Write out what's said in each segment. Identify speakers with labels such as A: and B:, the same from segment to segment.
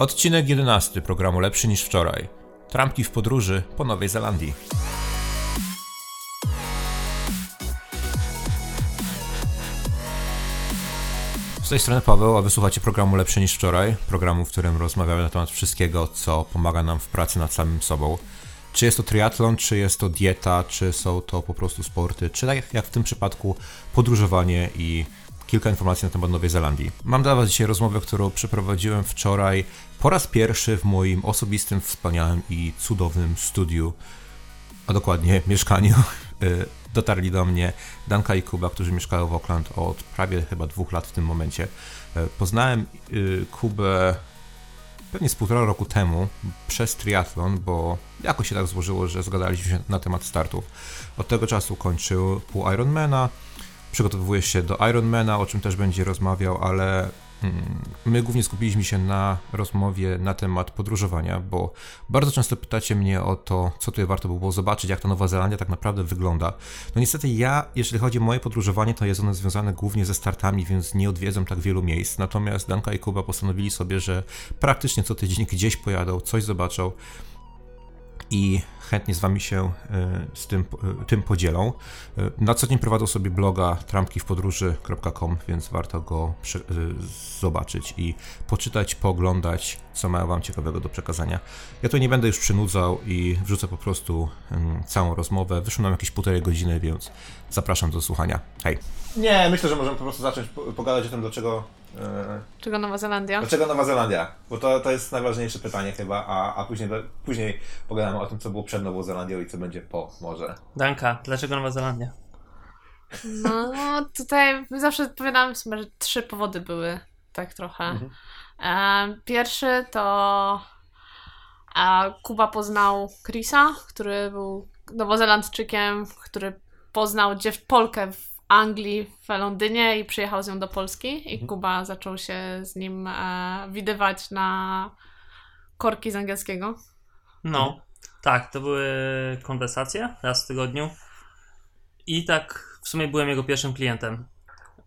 A: Odcinek 11 programu Lepszy niż wczoraj. Trampki w podróży po Nowej Zelandii. Z tej strony Paweł, a wysłuchacie programu Lepszy niż wczoraj. Programu, w którym rozmawiamy na temat wszystkiego, co pomaga nam w pracy nad samym sobą. Czy jest to triatlon, czy jest to dieta, czy są to po prostu sporty, czy tak jak w tym przypadku podróżowanie i kilka informacji na temat Nowej Zelandii. Mam dla Was dzisiaj rozmowę, którą przeprowadziłem wczoraj po raz pierwszy w moim osobistym, wspaniałym i cudownym studiu, a dokładnie mieszkaniu. Y, dotarli do mnie Danka i Kuba, którzy mieszkają w Auckland od prawie chyba dwóch lat w tym momencie. Y, poznałem y, Kubę pewnie z półtora roku temu przez triatlon, bo jakoś się tak złożyło, że zgadaliśmy się na temat startów. Od tego czasu kończył pół Ironmana, przygotowuje się do Ironmana, o czym też będzie rozmawiał, ale mm, my głównie skupiliśmy się na rozmowie na temat podróżowania, bo bardzo często pytacie mnie o to, co tutaj warto by było zobaczyć, jak ta Nowa Zelandia tak naprawdę wygląda. No niestety ja, jeżeli chodzi o moje podróżowanie, to jest ono związane głównie ze startami, więc nie odwiedzam tak wielu miejsc. Natomiast Danka i Kuba postanowili sobie, że praktycznie co tydzień gdzieś pojadą, coś zobaczą i chętnie z Wami się e, z tym, e, tym podzielą. E, na co dzień prowadzą sobie bloga trampkiwpodróży.com, więc warto go zobaczyć i poczytać, pooglądać, co mają Wam ciekawego do przekazania. Ja tu nie będę już przynudzał i wrzucę po prostu całą rozmowę. Wyszło nam jakieś półtorej godziny, więc zapraszam do słuchania. Hej!
B: Nie, myślę, że możemy po prostu zacząć pogadać o tym, dlaczego
C: Czego Nowa Zelandia?
B: Dlaczego Nowa Zelandia? Bo to, to jest najważniejsze pytanie chyba, a, a później, później pogadamy o tym, co było przed Nową Zelandią i co będzie po może.
D: Danka, dlaczego Nowa Zelandia?
C: No, tutaj zawsze odpowiadam sobie, że trzy powody były, tak trochę. Mhm. E, pierwszy to e, Kuba poznał Chrisa, który był nowozelandczykiem, który poznał dziew Polkę w Anglii, w Londynie i przyjechał z nią do Polski i mhm. Kuba zaczął się z nim e, widywać na korki z angielskiego.
D: No, tak, to były konwersacje raz w tygodniu i tak w sumie byłem jego pierwszym klientem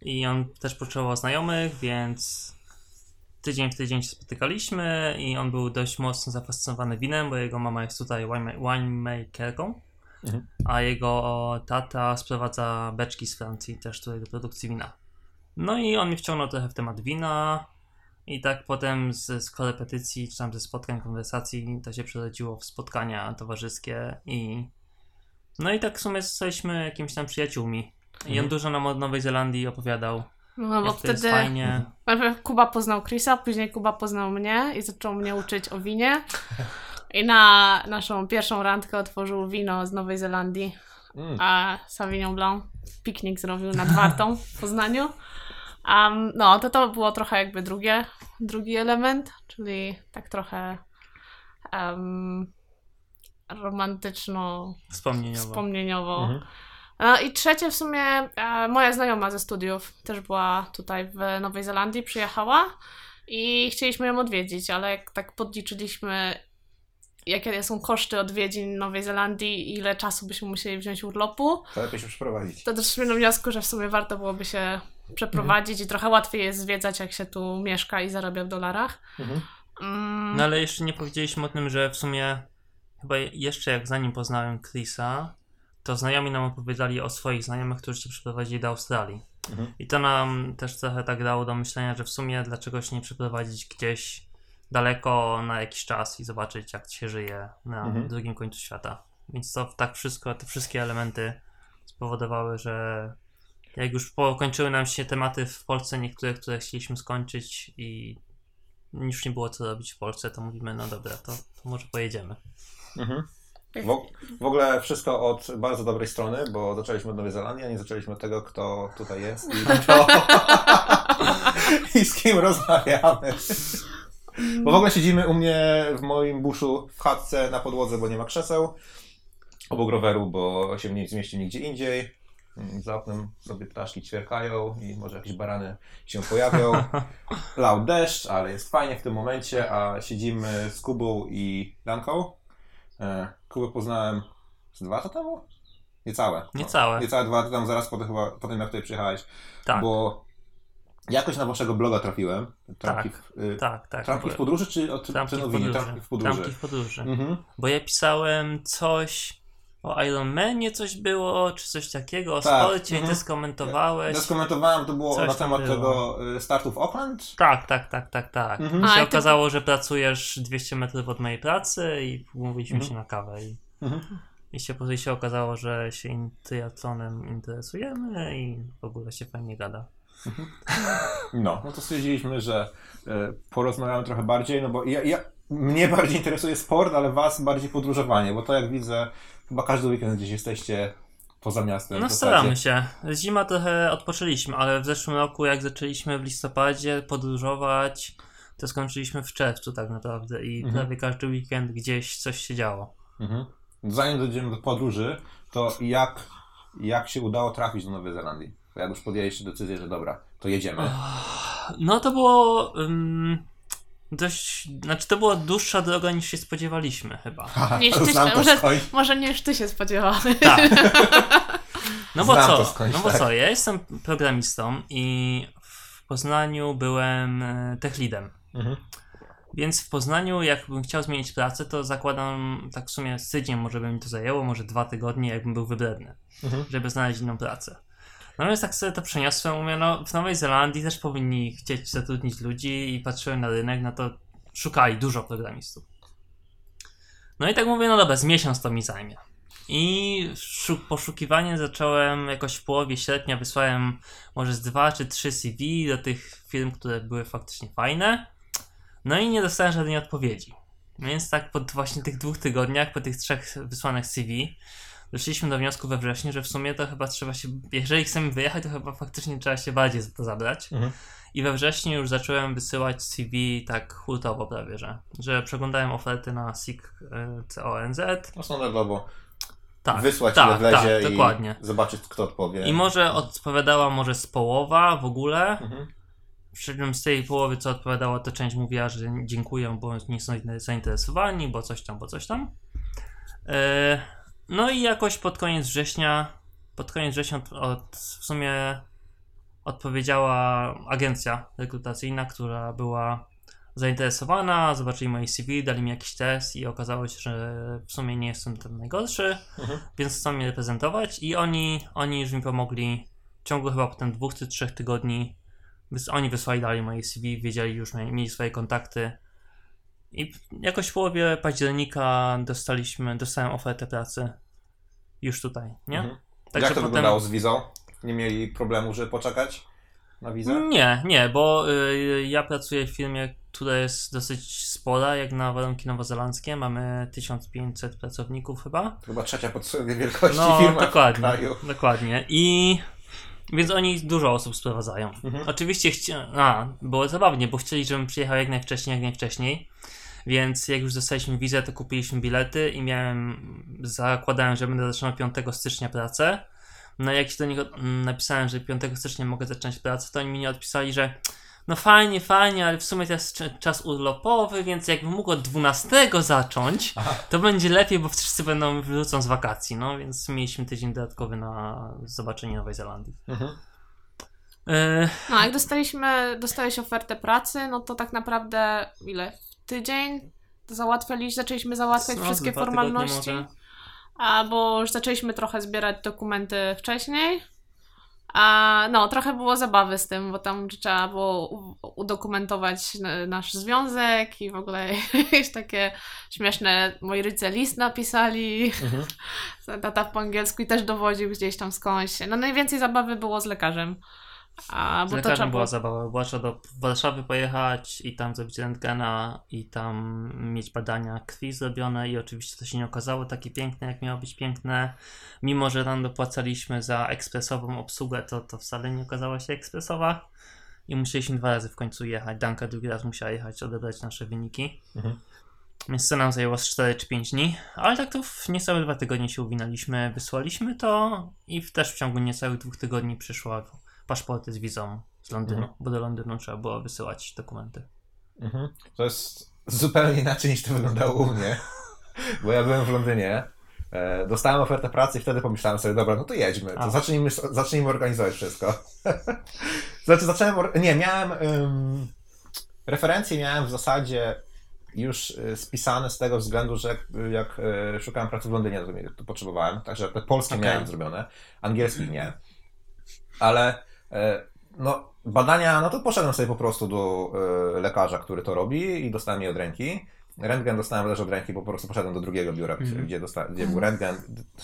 D: i on też potrzebował znajomych, więc tydzień w tydzień się spotykaliśmy i on był dość mocno zafascynowany winem, bo jego mama jest tutaj winemakerką. Mhm. A jego tata sprowadza beczki z Francji też tutaj do produkcji wina. No i on mi wciągnął trochę w temat wina i tak potem z, z korepetycji, czy tam ze spotkań, konwersacji to się przerodziło w spotkania towarzyskie i no i tak w sumie zostaliśmy jakimiś tam przyjaciółmi. I on mhm. dużo nam o Nowej Zelandii opowiadał. No bo wtedy fajnie.
C: Kuba poznał Chrisa, później Kuba poznał mnie i zaczął mnie uczyć o winie. I na naszą pierwszą randkę otworzył wino z Nowej Zelandii, mm. a Sauvignon Blanc piknik zrobił nad Wartą w Poznaniu. Um, no, to to było trochę jakby drugie, drugi element, czyli tak trochę um, romantyczno
D: wspomnieniowo.
C: wspomnieniowo. Mhm. No i trzecie w sumie, e, moja znajoma ze studiów też była tutaj w Nowej Zelandii, przyjechała i chcieliśmy ją odwiedzić, ale jak tak podliczyliśmy jakie są koszty odwiedzin Nowej Zelandii i ile czasu byśmy musieli wziąć urlopu.
B: To lepiej się przeprowadzić.
C: To doszliśmy do wniosku, że w sumie warto byłoby się przeprowadzić mhm. i trochę łatwiej jest zwiedzać, jak się tu mieszka i zarabia w dolarach. Mhm.
D: Mm. No ale jeszcze nie powiedzieliśmy o tym, że w sumie chyba jeszcze jak zanim poznałem Chrisa, to znajomi nam opowiadali o swoich znajomych, którzy się przeprowadzili do Australii. Mhm. I to nam też trochę tak dało do myślenia, że w sumie dlaczego się nie przeprowadzić gdzieś daleko na jakiś czas i zobaczyć, jak się żyje na mhm. drugim końcu świata. Więc to tak wszystko, te wszystkie elementy spowodowały, że jak już pokończyły nam się tematy w Polsce, niektóre, które chcieliśmy skończyć i już nie było co robić w Polsce, to mówimy, no dobra, to, to może pojedziemy.
B: Mhm. W, w, ogóle wszystko od bardzo dobrej strony, bo zaczęliśmy od Nowej Zelandii, a nie zaczęliśmy od tego, kto tutaj jest i, kto... i z kim rozmawiamy. Bo w ogóle siedzimy u mnie w moim buszu w chatce na podłodze, bo nie ma krzeseł. Obok roweru, bo się nie zmieści nigdzie indziej. Za oknem sobie ptaszki ćwierkają i może jakieś barany się pojawią. Lał deszcz, ale jest fajnie w tym momencie, a siedzimy z Kubą i Danką. E, Kubę poznałem z dwa lata temu? Niecałe.
D: Niecałe.
B: Niecałe dwa lata temu, zaraz po tym, chyba, po tym jak tutaj przyjechałeś. Tak. Bo
A: Jakoś na waszego bloga trafiłem. Trampki,
D: Tak,
A: w, y,
D: Tak, tak.
A: trampki w podróży czy od
D: Trampki w
A: Czernowinie?
D: podróży.
A: Trampki w podróży.
D: Trampki w podróży.
A: Mhm.
D: Bo ja pisałem coś o Iron Manie coś było, czy coś takiego, o
A: Tak,
D: sporcie i
A: mhm.
D: ty skomentowałeś.
A: Ja skomentowałem, to było
D: Coś
A: na temat
D: było.
A: tego y, startu w Oakland.
D: Tak, tak, tak, tak, tak.
A: Mhm.
D: I
C: A,
D: się
C: i ty-
D: okazało, że pracujesz 200 metrów od mojej pracy i umówiliśmy
A: Mhm.
D: się na kawę. I,
A: Mhm.
D: i, się, później się okazało, że się triatlonem interesujemy i w ogóle się fajnie gada.
A: No, no to stwierdziliśmy, że y, porozmawiamy trochę bardziej, no bo ja, ja, mnie bardziej interesuje sport, ale was bardziej podróżowanie, bo to jak widzę, chyba każdy weekend gdzieś jesteście poza miastem.
D: No staramy się. Zima trochę odpoczęliśmy, ale w zeszłym roku jak zaczęliśmy w listopadzie podróżować, to skończyliśmy w czerwcu tak naprawdę i
A: Mhm.
D: prawie każdy weekend gdzieś coś się działo.
A: Mhm. Zanim dojdziemy do podróży, to jak, jak się udało trafić do Nowej Zelandii? Jak już podjęliście decyzję, że dobra, to jedziemy.
D: No to było ym, dość, znaczy to była dłuższa droga niż się spodziewaliśmy chyba.
A: Haha,
C: Niż ty się- może-. Może nie już ty się spodziewałeś.
D: Tak. No bo
A: Znam
D: co?
A: skądś,
D: No bo
A: tak.
D: co? Ja jestem programistą i w Poznaniu byłem e, tech leadem.
A: Mhm.
D: Więc w Poznaniu, jakbym chciał zmienić pracę, to zakładam, tak w sumie z tydzień może by mi to zajęło, może dwa tygodnie, jakbym był wybredny,
A: Mhm.
D: żeby znaleźć inną pracę. No więc tak sobie to przeniosłem, mówię, no w Nowej Zelandii też powinni chcieć zatrudnić ludzi i patrzyłem na rynek, no to szukali dużo programistów. No i tak mówię, no dobra, z miesiąc to mi zajmie. I szu- poszukiwanie zacząłem jakoś w połowie sierpnia, wysłałem może z dwa czy trzy CV do tych firm, które były faktycznie fajne. No i nie dostałem żadnej odpowiedzi. Więc tak po właśnie tych dwóch tygodniach, po tych trzech wysłanych CV, doszliśmy do wniosku we wrześniu, że w sumie to chyba trzeba się, jeżeli chcemy wyjechać, to chyba faktycznie trzeba się bardziej za to zabrać.
A: Mhm.
D: I we wrześniu już zacząłem wysyłać CV tak hurtowo prawie, że, że przeglądałem oferty na SIG y, CONZ.
A: No standardowo.
D: Tak,
A: Wysłać
D: tak,
A: ile wlezie
D: tak,
A: i
D: dokładnie.
A: zobaczyć, kto odpowie.
D: I może odpowiadała może z połowa w ogóle.
A: Mhm.
D: Przy czym z tej połowy, co odpowiadała, to część mówiła, że dziękuję, bo nie są zainteresowani, bo coś tam, bo coś tam. E, No i jakoś pod koniec września, pod koniec września od, od, w sumie odpowiedziała agencja rekrutacyjna, która była zainteresowana, zobaczyli moje CV, dali mi jakiś test i okazało się, że w sumie nie jestem ten najgorszy,
A: Mhm.
D: więc chcą mnie reprezentować i oni, oni już mi pomogli w ciągu chyba potem dwóch czy trzech tygodni oni wysłali dalej moje CV, wiedzieli już, mieli swoje kontakty i jakoś w połowie października dostaliśmy, dostałem ofertę pracy już tutaj, nie?
A: Mhm.
D: Także
A: Jak to wyglądało z wizą? Nie mieli problemu, żeby poczekać na wizę?
D: Nie, nie, bo y, ja pracuję w firmie, która jest dosyć spora, jak na warunki nowozelandzkie. Mamy 1500 pracowników chyba.
A: Chyba trzecia pod sobie wielkości
D: No,
A: firma w
D: dokładnie,
A: kraju.
D: dokładnie. I więc oni dużo osób sprowadzają.
A: Mhm.
D: Oczywiście chci... A, było zabawnie, bo chcieli, żebym przyjechał jak najwcześniej, jak najwcześniej. Więc jak już dostaliśmy wizę, to kupiliśmy bilety i miałem, zakładałem, że będę zaczynał 5 stycznia pracę. No jak się do nich mm, napisałem, że 5 stycznia mogę zacząć pracę, to oni mi nie odpisali, że no fajnie, fajnie, ale w sumie to jest cz- czas urlopowy, więc jakbym mógł od 12 zacząć, to będzie lepiej, bo wszyscy będą wrócą z wakacji, no więc mieliśmy tydzień dodatkowy na zobaczenie Nowej Zelandii.
A: Mhm.
D: Yy,
C: No, jak dostaliśmy, dostałeś ofertę pracy, no to tak naprawdę ile? Tydzień załatwialiśmy, zaczęliśmy załatwiać
D: no,
C: wszystkie formalności.
D: może.
C: A bo już zaczęliśmy trochę zbierać dokumenty wcześniej. A no, trochę było zabawy z tym, bo tam trzeba było udokumentować nasz związek i w ogóle jakieś takie śmieszne. Moi rodzice list napisali,
A: Mhm.
C: tata po angielsku i też dowodził gdzieś tam skądś. No najwięcej zabawy było z lekarzem. A, bo to trzeba
D: była zabawa, była trzeba do Warszawy pojechać i tam zrobić rentgena i tam mieć badania krwi zrobione i oczywiście to się nie okazało takie piękne, jak miało być piękne. Mimo, że tam dopłacaliśmy za ekspresową obsługę, to to wcale nie okazała się ekspresowa i musieliśmy dwa razy w końcu jechać. Danka drugi raz musiała jechać, odebrać nasze wyniki.
A: Mhm.
D: Więc to nam zajęło z 4 czy 5 dni, ale tak to w niecałe dwa tygodnie się uwinęliśmy, wysłaliśmy to i w, też w ciągu niecałych dwóch tygodni przyszło paszporty z wizą z Londynu,
A: Mhm.
D: bo do Londynu trzeba było wysyłać dokumenty.
A: Mhm. To jest zupełnie inaczej niż to wyglądało u mnie. Bo ja byłem w Londynie E, dostałem ofertę pracy i wtedy pomyślałem sobie, dobra, no to jedźmy, to
D: A.
A: zacznijmy, zacznijmy organizować wszystko. znaczy zacząłem, nie, miałem ym, referencje miałem w zasadzie już y, spisane z tego względu, że jak, jak y, szukałem pracy w Londynie, to, to potrzebowałem, także te polskie
D: Okej.
A: miałem zrobione, angielskich nie. Ale no, badania, no to poszedłem sobie po prostu do e, lekarza, który to robi i dostałem je od ręki. Rentgen dostałem też od ręki, bo po prostu poszedłem do drugiego biura,
D: Mhm.
A: gdzie, dosta- gdzie był rentgen,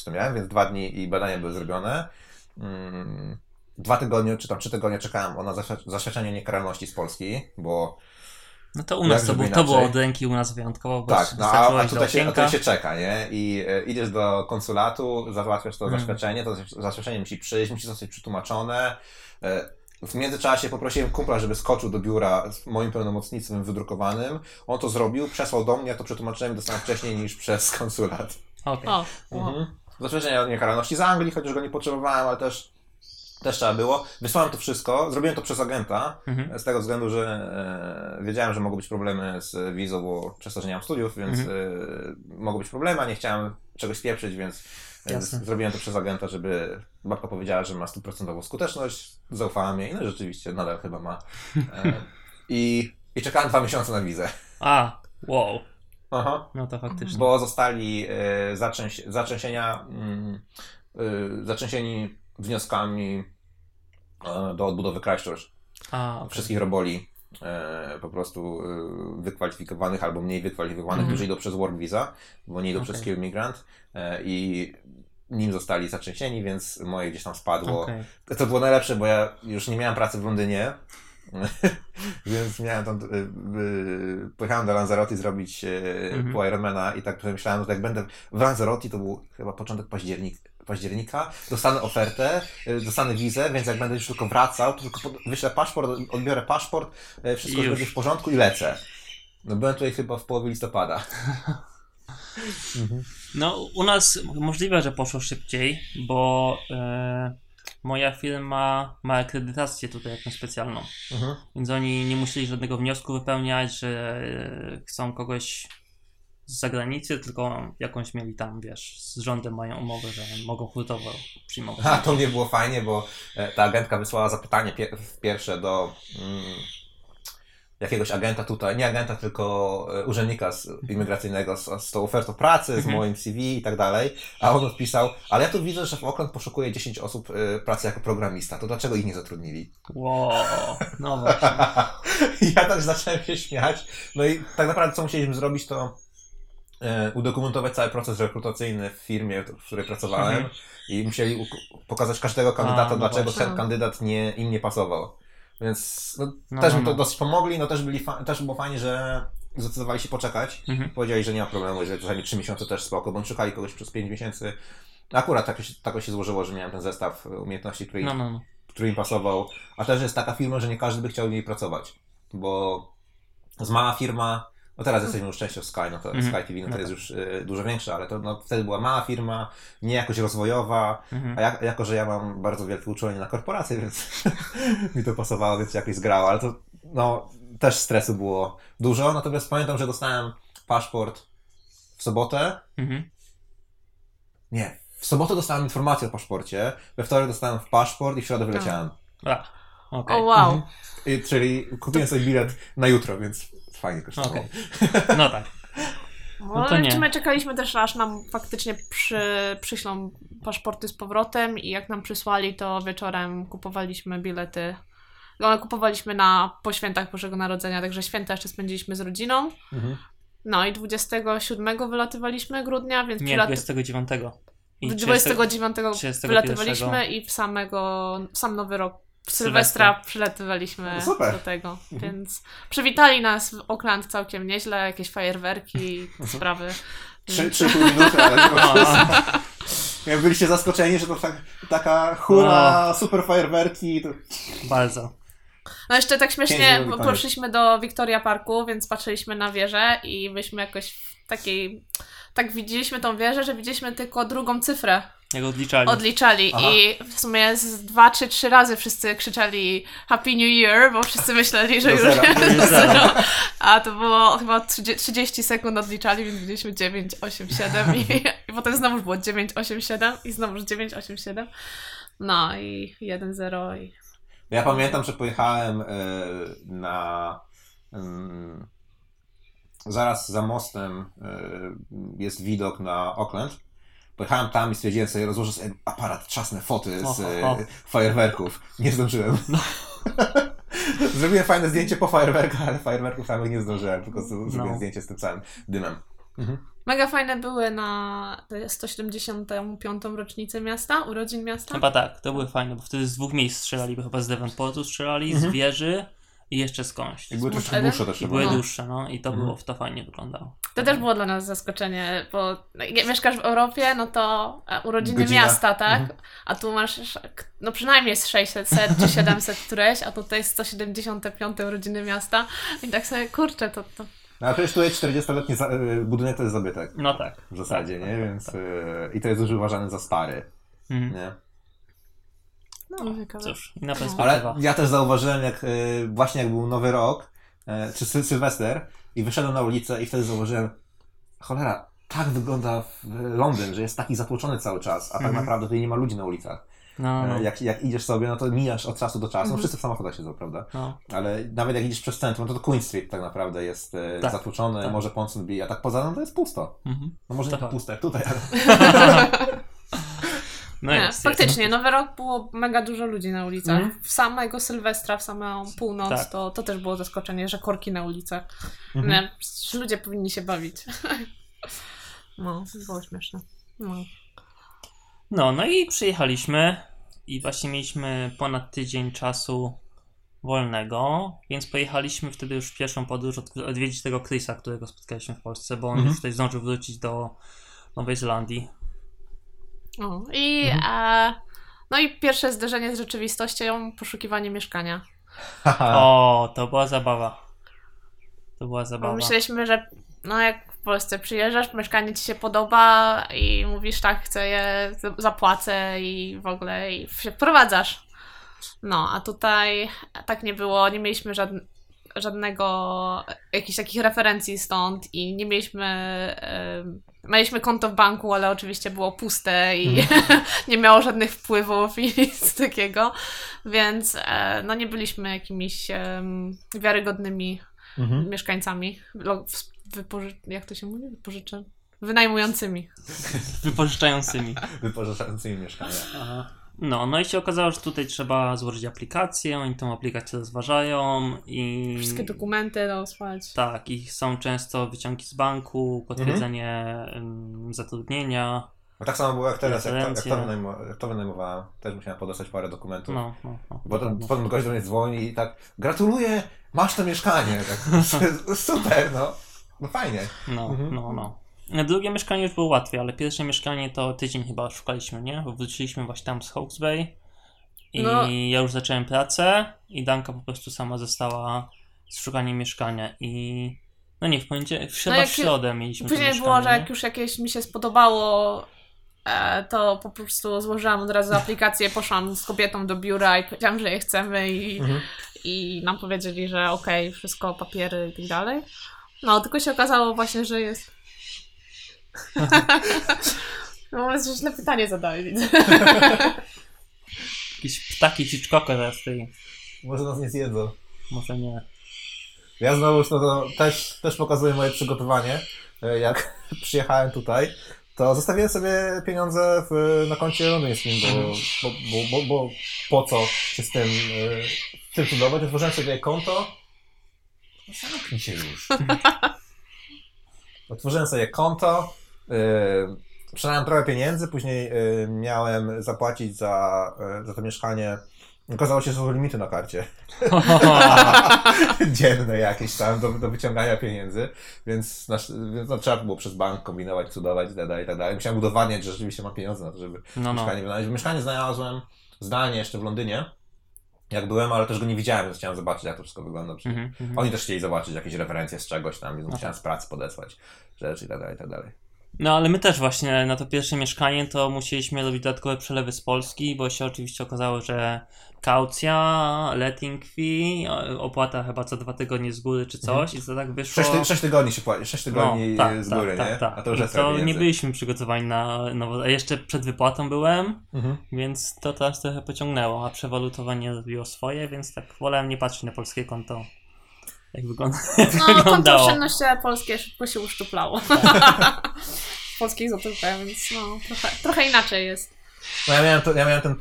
A: to miałem, więc dwa dni i badania były zrobione. Mm, Dwa tygodnie, czy tam trzy tygodnie czekałem na zaświ- zaświadczenie niekaralności z Polski, bo
D: No to u nas to, było, to było od ręki u nas wyjątkowo, bo
A: tak, no, a, a tutaj, się, a tutaj się czeka, nie? I e, idziesz do konsulatu, załatwiasz to
D: Mm.
A: zaświadczenie, to zaś- zaświadczenie musi przyjść, musi zostać przetłumaczone. E, w międzyczasie poprosiłem kumpla, żeby skoczył do biura z moim pełnomocnictwem wydrukowanym. On to zrobił, przesłał do mnie, ja to przetłumaczyłem dostałem wcześniej niż przez konsulat.
D: Okej.
C: O, wow.
A: Mhm. O niekaralności z Anglii, chociaż go nie potrzebowałem, ale też, też trzeba było. Wysłałem to wszystko, zrobiłem to przez agenta,
D: Mhm.
A: z tego względu, że e, wiedziałem, że mogą być problemy z wizą, bo przez to, że nie mam studiów, więc
D: Mhm.
A: e, mogą być problemy, a nie chciałem czegoś spieprzyć, więc
D: Jasne.
A: zrobiłem to przez agenta, żeby babka powiedziała, że ma stuprocentową skuteczność, zaufałem jej, no i rzeczywiście nadal chyba ma. E, I, I czekałem dwa miesiące na wizę.
D: A, wow.
A: Aha.
D: No to faktycznie.
A: Bo zostali e, zatrzęs zatrzęsienia, zatrzęsieni wnioskami e, do odbudowy Christchurch.
D: A, okej.
A: wszystkich roboli po prostu e, wykwalifikowanych albo mniej wykwalifikowanych,
D: Mhm.
A: którzy idą przez work visa, bo nie idą przez
D: Okej.
A: skill migrant e, i nim zostali zatrzęsieni, więc moje gdzieś tam spadło.
D: Okej.
A: To było najlepsze, bo ja już nie miałem pracy w Londynie, więc miałem tam, pojechałem do Lanzarote zrobić y,
D: Mhm.
A: pół Ironmana i tak pomyślałem, że jak będę w Lanzarote, to był chyba początek październik, października, dostanę ofertę, y, dostanę wizę, więc jak będę już tylko wracał, to tylko wyślę paszport, odbiorę paszport, y, wszystko będzie w porządku i lecę. No byłem tutaj chyba w połowie listopada.
D: No, u nas możliwe, że poszło szybciej, bo e, moja firma ma akredytację tutaj jakąś specjalną.
A: Mhm.
D: Więc oni nie musieli żadnego wniosku wypełniać, że e, chcą kogoś z zagranicy, tylko jakąś mieli tam, wiesz, z rządem mają umowę, że mogą hurtowo przyjmować.
A: A to mnie było fajnie, bo e, ta agentka wysłała zapytanie pierwsze do mm, jakiegoś agenta tutaj, nie agenta, tylko e, urzędnika z, imigracyjnego z, z tą ofertą pracy, z
D: Mhm.
A: moim CV i tak dalej, a on odpisał, ale ja tu widzę, że w Oakland poszukuje 10 osób e, pracy jako programista, to dlaczego ich nie zatrudnili?
D: Wow, no właśnie.
A: Ja tak zacząłem się śmiać, no i tak naprawdę co musieliśmy zrobić, to udokumentować cały proces rekrutacyjny w firmie, w której pracowałem
D: Mhm.
A: i musieli pokazać każdego kandydata,
D: A, no
A: dlaczego ten kandydat nie, im nie pasował. Więc no,
D: No,
A: też
D: no,
A: mi to
D: no.
A: dosyć pomogli, no też, byli też było fajnie, że zdecydowali się poczekać.
D: Mhm.
A: Powiedzieli, że nie ma problemu, że czasami 3 miesiące też spoko, bo szukali kogoś przez 5 miesięcy. Akurat tak się, tak się złożyło, że miałem ten zestaw umiejętności, który,
D: no, no.
A: który im pasował. A też jest taka firma, że nie każdy by chciał w niej pracować, bo z mała firma, no teraz jesteśmy już częścią Sky, no to
D: Mhm.
A: Sky TV no to
D: No
A: jest już y, dużo większa, ale to no, wtedy była mała firma, nie jakoś rozwojowa,
D: Mhm.
A: a jak, jako, że ja mam bardzo wielkie uczulenie na korporację, więc mi to pasowało, więc jakoś zgrało, ale to no, też stresu było dużo, natomiast pamiętam, że dostałem paszport w sobotę,
D: Mhm.
A: nie, w sobotę dostałem informację o paszporcie, we wtorek dostałem paszport i w środę wyleciałem.
D: A, okej.
C: O wow.
A: Mhm. I, czyli kupiłem sobie bilet na jutro, więc fajnie kosztowało.
D: Okej. No tak.
C: No,
D: to nie.
C: czy my czekaliśmy też, aż nam faktycznie przy, przyślą paszporty z powrotem i jak nam przysłali, to wieczorem kupowaliśmy bilety. No, kupowaliśmy na po świętach Bożego Narodzenia, także święta jeszcze spędziliśmy z rodziną.
A: Mhm.
C: No i 27 wylatywaliśmy grudnia, więc
D: Nie,
C: przylat-
D: 29. I
C: 29
D: 31.
C: wylatywaliśmy i w samego, w sam nowy rok,
D: Sylwestra.
C: Sylwestra przylatywaliśmy
A: No super.
C: do tego.
A: Mhm.
C: Więc przywitali nas w Oakland całkiem nieźle, jakieś fajerwerki, sprawy.
A: Trzy, trzy pół minuty, ale
D: No,
A: Jak byliście zaskoczeni, że to tak, taka hura, super fajerwerki. To...
D: bardzo.
C: No jeszcze tak śmiesznie poszliśmy do Victoria Parku, więc patrzyliśmy na wieżę i myśmy jakoś w takiej... Tak widzieliśmy tą wieżę, że widzieliśmy tylko drugą cyfrę
D: Jak odliczali.
C: odliczali
A: Aha.
C: i w sumie z dwa czy trzy razy wszyscy krzyczeli Happy New Year, bo wszyscy myśleli, że już
D: zero.
C: zero. A to było chyba 30 30 sekund odliczali, więc widzieliśmy 9, 8, 7 i, i potem znowu było 9, 8, 7 i znowu 9, 8, 7. No i 1, 0 i...
A: Ja pamiętam, że pojechałem e, na. mm, zaraz za mostem e, jest widok na Oakland. Pojechałem tam i stwierdziłem sobie, rozłożę sobie aparat, trzasnę foty z
D: Oho,
A: e,
D: ho.
A: fajerwerków. Nie zdążyłem. Zrobiłem fajne zdjęcie po fajerwerkach, ale fajerwerków samych nie zdążyłem, tylko zrobiłem
D: No.
A: zdjęcie z tym całym dymem.
C: Mega fajne były na 175. rocznicę miasta, urodzin miasta.
D: Chyba tak, to były fajne, bo wtedy z dwóch miejsc strzelali, bo chyba z Devonportu strzelali,
A: Mhm.
D: z wieży i jeszcze skądś.
A: I były troszkę dłuższe też
D: I były
C: No.
D: dłuższe, no i to
A: Mhm.
D: było, to fajnie wyglądało.
C: To też było dla nas zaskoczenie, bo jak mieszkasz w Europie, no to e, urodziny
A: Godzina.
C: miasta, tak?
A: Mhm.
C: A tu masz, no przynajmniej z 600 czy 700 któreś, a tutaj jest 175 urodziny miasta. I tak sobie, kurczę, to, to
A: No, a przecież tutaj 40-letni za- e, budynek to jest zabytek.
D: No tak.
A: W zasadzie,
D: Tak,
A: nie?
D: tak,
A: Więc,
D: tak.
A: e, I to jest już uważany za stary,
D: Mhm.
A: nie?
C: No, ciekawe.
D: Cóż, inna
A: Ale
D: perspektywa.
A: ja też zauważyłem, jak e, właśnie jak był Nowy Rok, e, czy Syl- Sylwester i wyszedłem na ulicę i wtedy zauważyłem, cholera, tak wygląda w Londyn, że jest taki zatłoczony cały czas, a tak
D: Mhm.
A: naprawdę tutaj nie ma ludzi na ulicach.
D: No, no,
A: E, Jak, jak idziesz sobie, no to mijasz od czasu do czasu, no
C: Mhm.
A: wszyscy w samochodach siedzą, prawda?
D: no.
A: Ale nawet jak idziesz przez centrum, no to Queen Street tak naprawdę jest e,
D: Tak,
A: zatłoczony,
D: tak.
A: może Ponsonby, a tak poza tym to jest pusto.
D: Mhm.
A: No może nie
D: Tak.
A: tak puste jak tutaj, ale...
D: No
C: Nie,
D: jest,
C: faktycznie,
D: jest.
C: Nowy Rok było mega dużo ludzi na ulicach.
A: Mhm.
C: W samego Sylwestra, w samą północ,
D: Tak.
C: to, to też było zaskoczenie, że korki na ulicach.
A: Mhm.
C: Nie, przecież ludzie powinni się bawić. No, było śmieszne. No.
D: No, no i przyjechaliśmy i właśnie mieliśmy ponad tydzień czasu wolnego, więc pojechaliśmy wtedy już w pierwszą podróż od- odwiedzić tego Chrisa, którego spotkaliśmy w Polsce, bo on
A: Mhm.
D: już tutaj zdążył wrócić do Nowej Zelandii.
C: O, I,
A: Mhm.
C: e, no i pierwsze zderzenie z rzeczywistością, poszukiwanie mieszkania.
D: O, to była zabawa. To była
C: Bo
D: zabawa.
C: myśleliśmy, że no jak w Polsce przyjeżdżasz, mieszkanie ci się podoba i mówisz tak, chcę je, zapłacę i w ogóle i się wprowadzasz. No, a tutaj tak nie było, nie mieliśmy żadn- żadnego, jakichś takich referencji stąd i nie mieliśmy, mieliśmy konto w banku, ale oczywiście było puste i nie miało żadnych wpływów i nic takiego, więc e, no nie byliśmy jakimiś em, wiarygodnymi
A: Mhm.
C: mieszkańcami, wypoży... jak to się mówi? Wypożyczę? Wynajmującymi.
D: Wypożyczającymi.
A: Wypożyczającymi mieszkania.
D: Aha. No, no i się okazało, że tutaj trzeba złożyć aplikację, oni tą aplikację rozważają i...
C: Wszystkie dokumenty dosłać.
D: Tak, i są często wyciągi z banku, potwierdzenie ym, zatrudnienia.
A: No tak samo było jak teraz, jak to, jak to, jak to wynajmowałem. Też musiałem podostać parę dokumentów.
D: No, no, no.
A: Bo
D: dokładnie.
A: potem gość do mnie dzwoni i tak, gratuluję, masz to mieszkanie. Tak, super, no. No fajnie.
D: No,
A: Mhm.
D: no, no. Drugie mieszkanie już było łatwiej, ale pierwsze mieszkanie to tydzień chyba szukaliśmy, nie? Bo wróciliśmy właśnie tam z Hawke's Bay i
C: No.
D: ja już zacząłem pracę i Danka po prostu sama została z szukaniem mieszkania i no nie, w poniedziałek, chyba
C: jak
D: w środę mieliśmy
C: Później
D: mieszkanie,
C: było, że
D: nie?
C: jak już jakieś mi się spodobało, e, to po prostu złożyłam od razu aplikację, poszłam z kobietą do biura i powiedziałam, że je chcemy i,
A: Mhm.
C: i nam powiedzieli, że okej, wszystko, papiery i tak dalej. No, tylko się okazało właśnie, że jest... No, jest źle pytanie zadałeś, widzę.
D: Jakieś ptaki Hitchcocka teraz tutaj,
A: Może nas nie zjedzą.
D: może nie.
A: Ja znowu no to też, też pokazuję moje przygotowanie. E, Jak przyjechałem tutaj, to zostawiłem sobie pieniądze w, na koncie londyńskim, bo, bo, bo, bo, bo po co się z tym, e, tym cudować? Otworzyłem sobie konto. No Zamknij się już. Otworzyłem sobie konto, yy, przelałem trochę pieniędzy, później yy, miałem zapłacić za, yy, za to mieszkanie. Okazało się, że są limity na karcie. dzienne jakieś tam do, do wyciągania pieniędzy, więc, nasz, więc no, trzeba było przez bank kombinować, cudować itd. itd. Musiałem udowadniać, że rzeczywiście mam pieniądze na to, żeby
D: No, no.
A: mieszkanie wynająć. Mieszkanie znalazłem zdalnie jeszcze w Londynie, jak byłem, ale też go nie widziałem, więc chciałem zobaczyć, jak to wszystko wygląda.
D: Mhm, mhm.
A: Oni też chcieli zobaczyć jakieś referencje z czegoś tam, więc musiałem z pracy podesłać rzeczy itd. itd.
D: No ale my też właśnie na to pierwsze mieszkanie to musieliśmy robić dodatkowe przelewy z Polski, bo się oczywiście okazało, że kaucja, letting fee, opłata chyba co dwa tygodnie z góry czy coś i to tak wyszło...
A: 6, ty, sześć tygodni się płaci, 6 tygodni z góry, nie? A to już
D: I
A: jest
D: to nie byliśmy przygotowani na nowo... A jeszcze przed wypłatą byłem,
A: Mhm.
D: więc to teraz trochę pociągnęło, a przewalutowanie robiło swoje, więc tak wolałem nie patrzeć na polskie konto. Jak wygląda, jak
C: No, konto
D: wyglądało.
C: oszczędności polskie szybko się uszczuplało. w polskich złotówkach, więc no, trochę, trochę inaczej jest.
A: No ja miałem, to, ja miałem ten,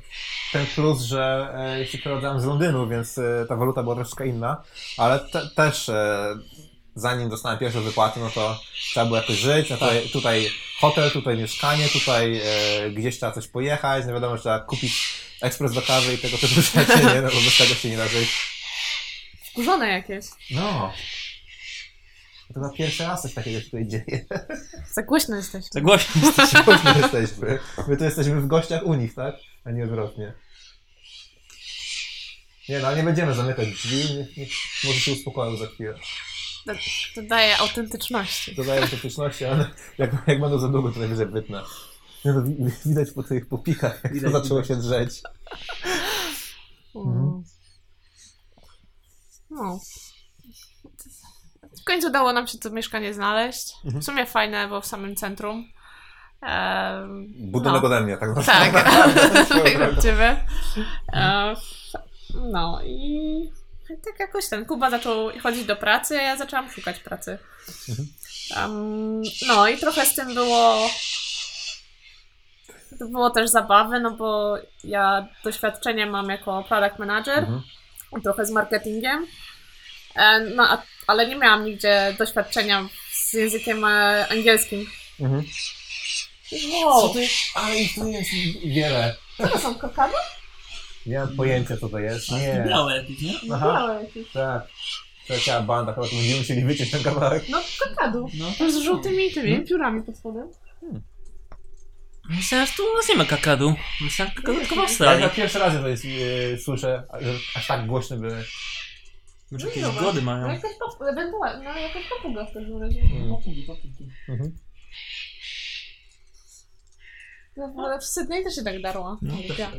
A: ten plus, że e, się prowadzałem z Londynu, więc e, ta waluta była troszkę inna, ale te, też e, zanim dostałem pierwsze wypłaty, no to trzeba było jakoś żyć, no to tutaj hotel, tutaj mieszkanie, tutaj e, gdzieś trzeba coś pojechać, no wiadomo, że trzeba kupić ekspres do kawy i tego typu rzeczy, nie? No bo bez tego się nie da żyć.
C: Wkurzone jakieś.
A: No. To chyba pierwszy raz coś takiego się tutaj dzieje.
C: Za głośno jesteś.
D: Za głośno
A: jesteśmy. My tu jesteśmy w gościach u nich, tak? A nie odwrotnie. Nie no, nie będziemy zamykać drzwi. Może się uspokoją za chwilę.
C: To, to daje autentyczności.
A: Dodaję autentyczności, ale jak, jak będą za długo, to najwyżej wytnę. Nie no, wi- widać po tych popikach, jak
D: Widać,
A: to zaczęło się drzeć.
C: Mm. No. W końcu udało nam się to mieszkanie znaleźć. W sumie fajne, bo w samym centrum. Ehm,
A: Budynek
C: no.
A: ode mnie, tak
C: Tak,
A: Swoją
C: tak
A: drogą.
C: prawdziwe. E, No i tak jakoś ten Kuba zaczął chodzić do pracy, a ja zaczęłam szukać pracy. Em, no i trochę z tym było. To było też zabawy, no bo ja doświadczenie mam jako product manager,
A: Mhm.
C: trochę z marketingiem. E, No, a, ale nie miałam nigdzie doświadczenia z językiem e, angielskim.
A: Mhm.
C: Wow,
A: Ale ich tu jest wiele.
C: to są kokady?
A: Nie mam pojęcia, co to jest. Nie.
D: Białe jakieś, nie?
A: Aha. Tak. Przeleciała banda, chyba to będziemy musieli wyciąć ten kawałek.
C: No, kakadu.
D: No,
C: z żółtymi tymi piórami pod spodem.
D: Myślałem, że tu u nas nie ma kakadu. Myślałem, że kakadu tylko w.
A: Ja
D: Australii.
A: chyba pierwszy raz to jest, e, słyszę, że aż tak głośne były.
D: Może
C: No
D: jakieś
C: No
D: mają.
C: jakaś pop, ewentualnie, no jakaś papuga w każdym razie.
A: Mm. Mhm.
C: No, ale w Sydney też się tak darło.
D: No, też tak.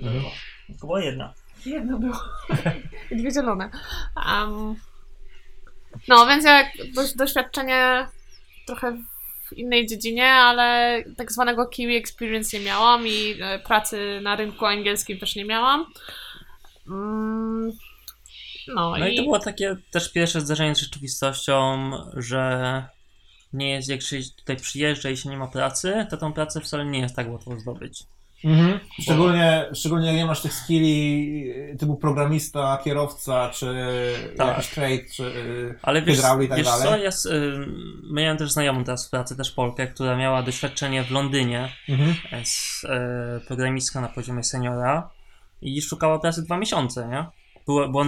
D: Była jedna.
C: Jedno było. I dwie zielone. Um, no, więc ja dość, doświadczenie trochę w innej dziedzinie, ale tak zwanego Kiwi Experience nie miałam i e, pracy na rynku angielskim też nie miałam. Mm, no,
D: No
C: i,
D: i to było takie też pierwsze zdarzenie z rzeczywistością, że nie jest, jak się tutaj przyjeżdża i się nie ma pracy, to tą pracę wcale nie jest tak łatwo zdobyć.
A: Mhm. Szczególnie, szczególnie jak nie masz tych skilli typu programista, kierowca, czy
D: Tak.
A: jakiś trade, czy
D: Ale wiesz,
A: i tak
D: wiesz
A: dalej.
D: co, jest, y, miałem też znajomą teraz w pracy, też Polkę, która miała doświadczenie w Londynie
A: Mhm.
D: z y, programistka na poziomie seniora i szukała pracy dwa miesiące, nie?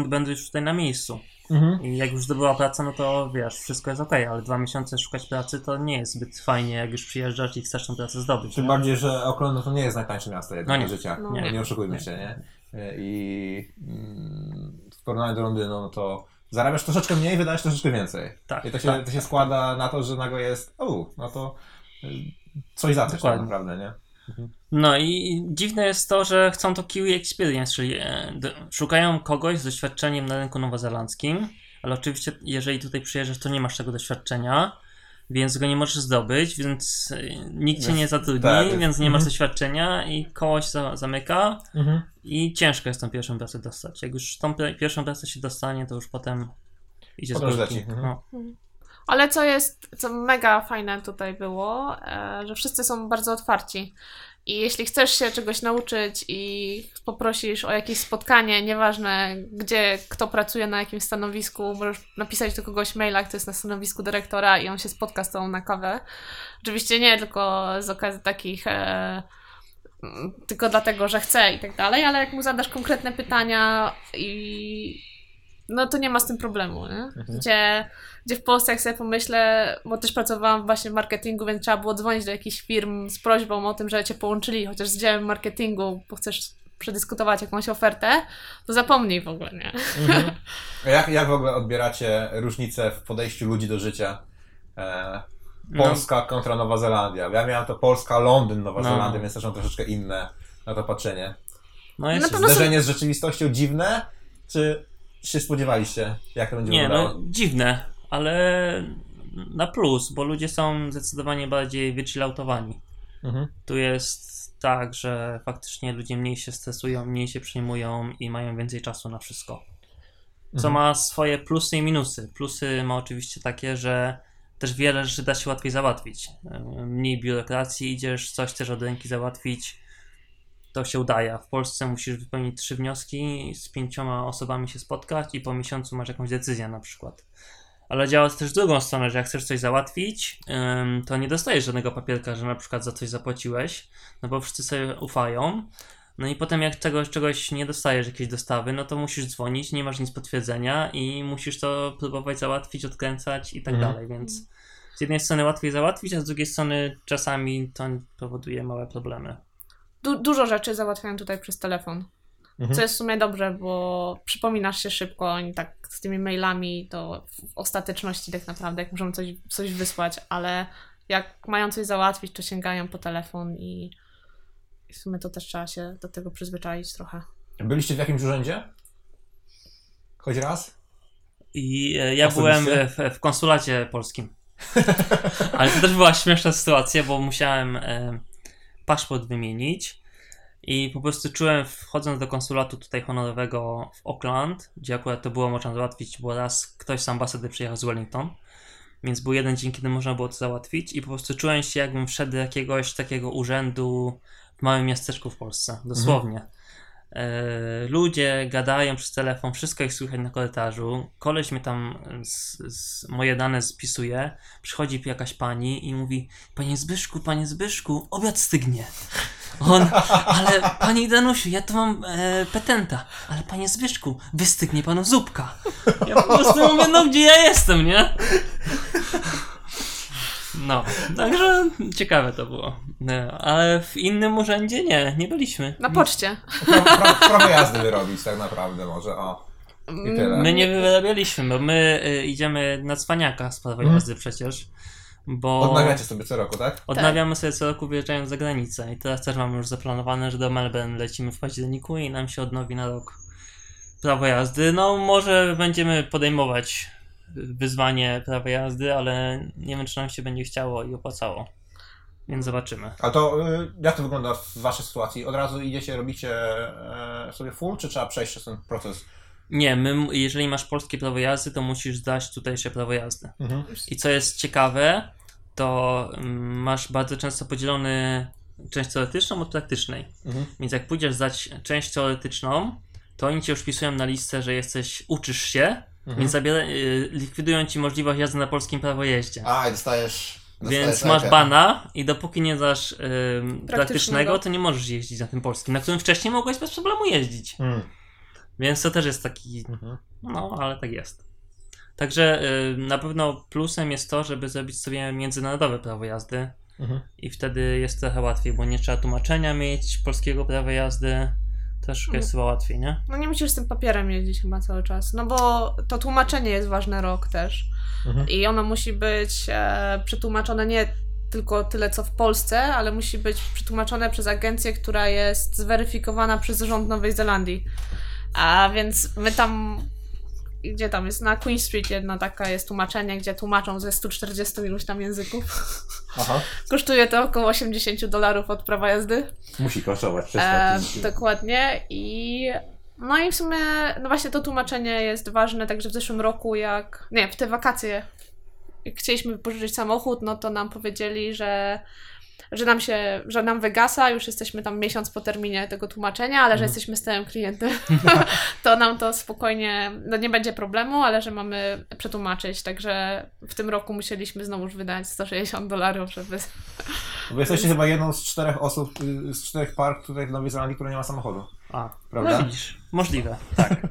D: Będę już tutaj na miejscu.
A: Mhm.
D: I jak już zdobyła pracę, no to wiesz, wszystko jest okej, ale dwa miesiące szukać pracy to nie jest zbyt fajnie, jak już przyjeżdżasz i chcesz tą pracę zdobyć.
A: Tym
D: nie?
A: bardziej, że no to nie jest najtańsze miasto jednak
D: No nie.
A: życia.
C: No.
A: Nie,
D: Nie.
A: nie oszukujmy się, nie? E, I mm, w porównaniu do Londynu, no to zarabiasz troszeczkę mniej, wydajesz troszeczkę więcej.
D: Tak,
A: I to się,
D: tak,
A: to się składa na to, że nagle jest, o, no to y, coś za coś tak naprawdę, nie?
D: No i dziwne jest to, że chcą to Kiwi Experience, czyli e, szukają kogoś z doświadczeniem na rynku nowozelandzkim, ale oczywiście jeżeli tutaj przyjeżdżasz, to nie masz tego doświadczenia, więc go nie możesz zdobyć, więc e, nikt cię nie zatrudni,
A: tak,
D: więc nie masz
A: mhm.
D: doświadczenia i koło się za, zamyka
A: Mhm.
D: i ciężko jest tą pierwszą pracę dostać. Jak już tą pierwszą pracę się dostanie, to już potem idzie z górki.
A: mhm.
D: No.
C: Ale co jest, co mega fajne tutaj było, e, że wszyscy są bardzo otwarci. I jeśli chcesz się czegoś nauczyć i poprosisz o jakieś spotkanie, nieważne gdzie, kto pracuje na jakim stanowisku, możesz napisać do kogoś maila, kto jest na stanowisku dyrektora i on się spotka z tobą na kawę. Oczywiście nie tylko z okazji takich, e, tylko dlatego, że chce i tak dalej, ale jak mu zadasz konkretne pytania i no to nie ma z tym problemu, nie? Gdzie, gdzie w Polsce, jak sobie pomyślę, bo też pracowałam właśnie w marketingu, więc trzeba było dzwonić do jakichś firm z prośbą o tym, że cię połączyli, chociaż z działem marketingu, bo chcesz przedyskutować jakąś ofertę, to zapomnij w ogóle, nie?
A: Mhm. A Jak, jak w ogóle odbieracie różnicę w podejściu ludzi do życia? E,
D: No.
A: Polska kontra Nowa Zelandia. Ja miałem to Polska, Londyn, Nowa
D: No.
A: Zelandia, więc też mam troszeczkę inne na to patrzenie.
D: No
C: pewno są-
A: Zderzenie z rzeczywistością dziwne, czy się spodziewaliście, jak to będzie
D: nie,
A: wyglądało?
D: no dziwne, ale na plus, bo ludzie są zdecydowanie bardziej wychilloutowani.
A: Mhm.
D: Tu jest tak, że faktycznie ludzie mniej się stresują, mniej się przejmują i mają więcej czasu na wszystko. Co
A: Mhm.
D: ma swoje plusy i minusy. Plusy ma oczywiście takie, że też wiele rzeczy da się łatwiej załatwić. Mniej biurokracji, idziesz, coś chcesz od ręki załatwić, to się udaje. W Polsce musisz wypełnić trzy wnioski, z pięcioma osobami się spotkać i po miesiącu masz jakąś decyzję na przykład. Ale działa to też w drugą stronę, że jak chcesz coś załatwić, to nie dostajesz żadnego papierka, że na przykład za coś zapłaciłeś, no bo wszyscy sobie ufają. No i potem jak czegoś, czegoś nie dostajesz, jakiejś dostawy, no to musisz dzwonić, nie masz nic potwierdzenia i musisz to próbować załatwić, odkręcać i tak
A: Mhm.
D: dalej, więc z jednej strony łatwiej załatwić, a z drugiej strony czasami to powoduje małe problemy.
C: Du- dużo rzeczy załatwiają tutaj przez telefon.
A: Mhm.
C: Co jest w sumie dobrze, bo przypominasz się szybko, oni tak z tymi mailami to w ostateczności tak naprawdę, jak muszą coś, coś wysłać, ale jak mają coś załatwić, to sięgają po telefon i, i w sumie to też trzeba się do tego przyzwyczaić trochę.
A: Byliście w jakimś urzędzie? Choć raz?
D: I e, ja
A: Osobiście?
D: byłem w, w konsulacie polskim. Ale to też była śmieszna sytuacja, bo musiałem e, paszport wymienić i po prostu czułem, wchodząc do konsulatu tutaj honorowego w Auckland, gdzie akurat to było można załatwić, bo raz ktoś z ambasady przyjechał z Wellington, więc był jeden dzień, kiedy można było to załatwić i po prostu czułem się, jakbym wszedł do jakiegoś takiego urzędu w małym miasteczku w Polsce, dosłownie. E, ludzie gadają przez telefon, wszystko ich słychać na korytarzu. Koleś mnie tam z, z, moje dane spisuje. Przychodzi jakaś pani i mówi: Panie Zbyszku, panie Zbyszku, obiad stygnie. On, ale pani Danusiu, ja tu mam e, petenta, ale panie Zbyszku, wystygnie panu zupka. Ja po prostu mówię, no gdzie ja jestem, nie? No, także ciekawe to było. No, ale w innym urzędzie nie, nie byliśmy.
C: Na poczcie.
A: Prawo, jazdy wyrobić tak naprawdę może, o. I tyle.
D: My nie wyrabialiśmy, bo my y, idziemy na cwaniaka z prawa
A: Mhm.
D: jazdy przecież. Bo
A: Odnawiacie sobie co roku, tak?
D: odnawiamy sobie co roku wyjeżdżając za granicę. I teraz też mamy już zaplanowane, że do Melbourne lecimy w październiku i nam się odnowi na rok prawo jazdy. No może będziemy podejmować wyzwanie prawa jazdy, ale nie wiem czy nam się będzie chciało i opłacało. Więc zobaczymy.
A: A to y, jak to wygląda w waszej sytuacji? Od razu idziecie, robicie e, sobie full, czy trzeba przejść przez ten proces?
D: Nie, my, jeżeli masz polskie prawo jazdy, to musisz zdać tutejsze prawo jazdy.
A: Mhm.
D: I co jest ciekawe, to masz bardzo często podzielony część teoretyczną od praktycznej.
A: Mhm.
D: Więc jak pójdziesz zdać część teoretyczną, to oni cię już wpisują na listę, że jesteś, uczysz się,
A: Mhm.
D: więc zabiera, y, likwidują ci możliwość jazdy na polskim prawo jeździe.
A: A, i dostajesz... dostajesz
D: Więc masz bana i dopóki nie dasz y, praktycznego,
C: Praktycznego.
D: to nie możesz jeździć na tym polskim, na którym wcześniej mogłeś bez problemu jeździć.
A: Mm.
D: Więc to też jest taki
A: Mhm.
D: no, ale tak jest. Także y, na pewno plusem jest to, żeby zrobić sobie międzynarodowe prawo jazdy
A: Mhm.
D: i wtedy jest trochę łatwiej, bo nie trzeba tłumaczenia mieć polskiego prawa jazdy. Troszkę jest chyba łatwiej, nie?
C: No nie musisz z tym papierem jeździć chyba cały czas, no bo to tłumaczenie jest ważne rok też.
A: Mhm.
C: I ono musi być e, przetłumaczone nie tylko tyle co w Polsce, ale musi być przetłumaczone przez agencję, która jest zweryfikowana przez rząd Nowej Zelandii. A więc my tam, gdzie tam jest, na Queen Street jedna taka jest tłumaczenie, gdzie tłumaczą ze 140 iluś tam języków.
A: Aha.
C: Kosztuje to około 80 dolarów od prawa jazdy.
A: Musi kosztować.
C: E, dokładnie i no i w sumie, no właśnie to tłumaczenie jest ważne, także w zeszłym roku jak, nie, w te wakacje jak chcieliśmy wypożyczyć samochód, no to nam powiedzieli, że że nam się, że nam wygasa, już jesteśmy tam miesiąc po terminie tego tłumaczenia, ale że
A: Mhm.
C: jesteśmy stałym klientem, to nam to spokojnie, no nie będzie problemu, ale że mamy przetłumaczyć, także w tym roku musieliśmy znowuż wydać 160 dolarów, żeby...
A: Bo jesteście chyba jedną z czterech osób, y, z czterech par tutaj w Nowej Zelandii, która nie ma samochodu.
D: A,
A: Prawda?
D: no widzisz, możliwe, tak.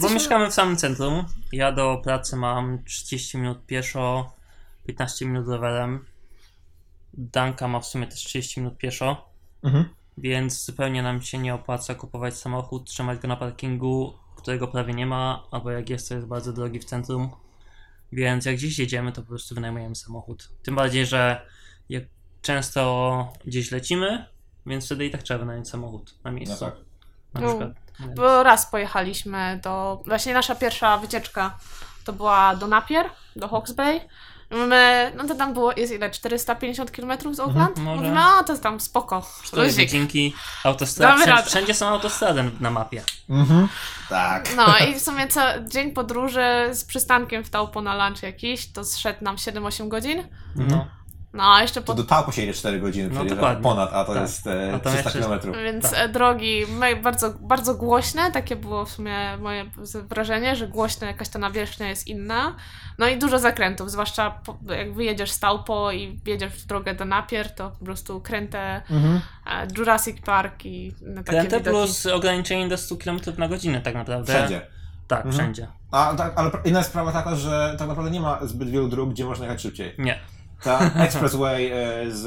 D: Bo mieszkamy w samym centrum. Ja do pracy mam 30 minut pieszo, 15 minut rowerem. Danka ma w sumie też 30 minut pieszo.
A: Mhm.
D: Więc zupełnie nam się nie opłaca kupować samochód, trzymać go na parkingu, którego prawie nie ma, albo jak jest, to jest bardzo drogi w centrum. Więc jak gdzieś jedziemy, to po prostu wynajmujemy samochód. Tym bardziej, że jak często gdzieś lecimy, więc wtedy i tak trzeba wynająć samochód na miejscu.
A: No tak.
D: Na
C: No.
D: przykład. Więc-
C: Bo raz pojechaliśmy do. Właśnie nasza pierwsza wycieczka to była do Napier, do Hawke's Bay. My, no to tam było, jest ile? 450 km z Oakland?
D: może.
C: Mówimy, a to jest tam spoko.
D: Cztery
C: Luzik.
D: godzinki,
C: Damy
D: autostrady. Wszędzie, są autostrady na mapie.
A: Mhm. Tak.
C: No i w sumie co, dzień podróży z przystankiem w Taupo na lunch jakiś, to zszedł nam 7-8 godzin.
D: No.
C: No a jeszcze
A: To
C: pod...
A: do Taupo się jedzie 4 godziny,
D: No, dokładnie.
A: ponad, a to
D: Tak.
A: jest e,
D: A to
A: 300
D: jeszcze-
A: km.
C: Więc
D: Tak.
C: e, drogi bardzo, bardzo głośne, takie było w sumie moje wrażenie, że głośno jakaś ta nawierzchnia jest inna. No i dużo zakrętów, zwłaszcza po, jak wyjedziesz z Taupo i jedziesz w drogę do Napier, to po prostu krętę
A: Mhm.
C: e, Jurassic Park i no, takie
D: Kręte
C: widoki.
D: plus ograniczenie do 100 km na godzinę tak naprawdę.
A: Wszędzie.
D: Tak,
A: Mhm.
D: wszędzie.
A: A, tak, ale inna sprawa taka, że tak naprawdę nie ma zbyt wielu dróg, gdzie można jechać szybciej.
D: Nie.
A: Ta Expressway e, z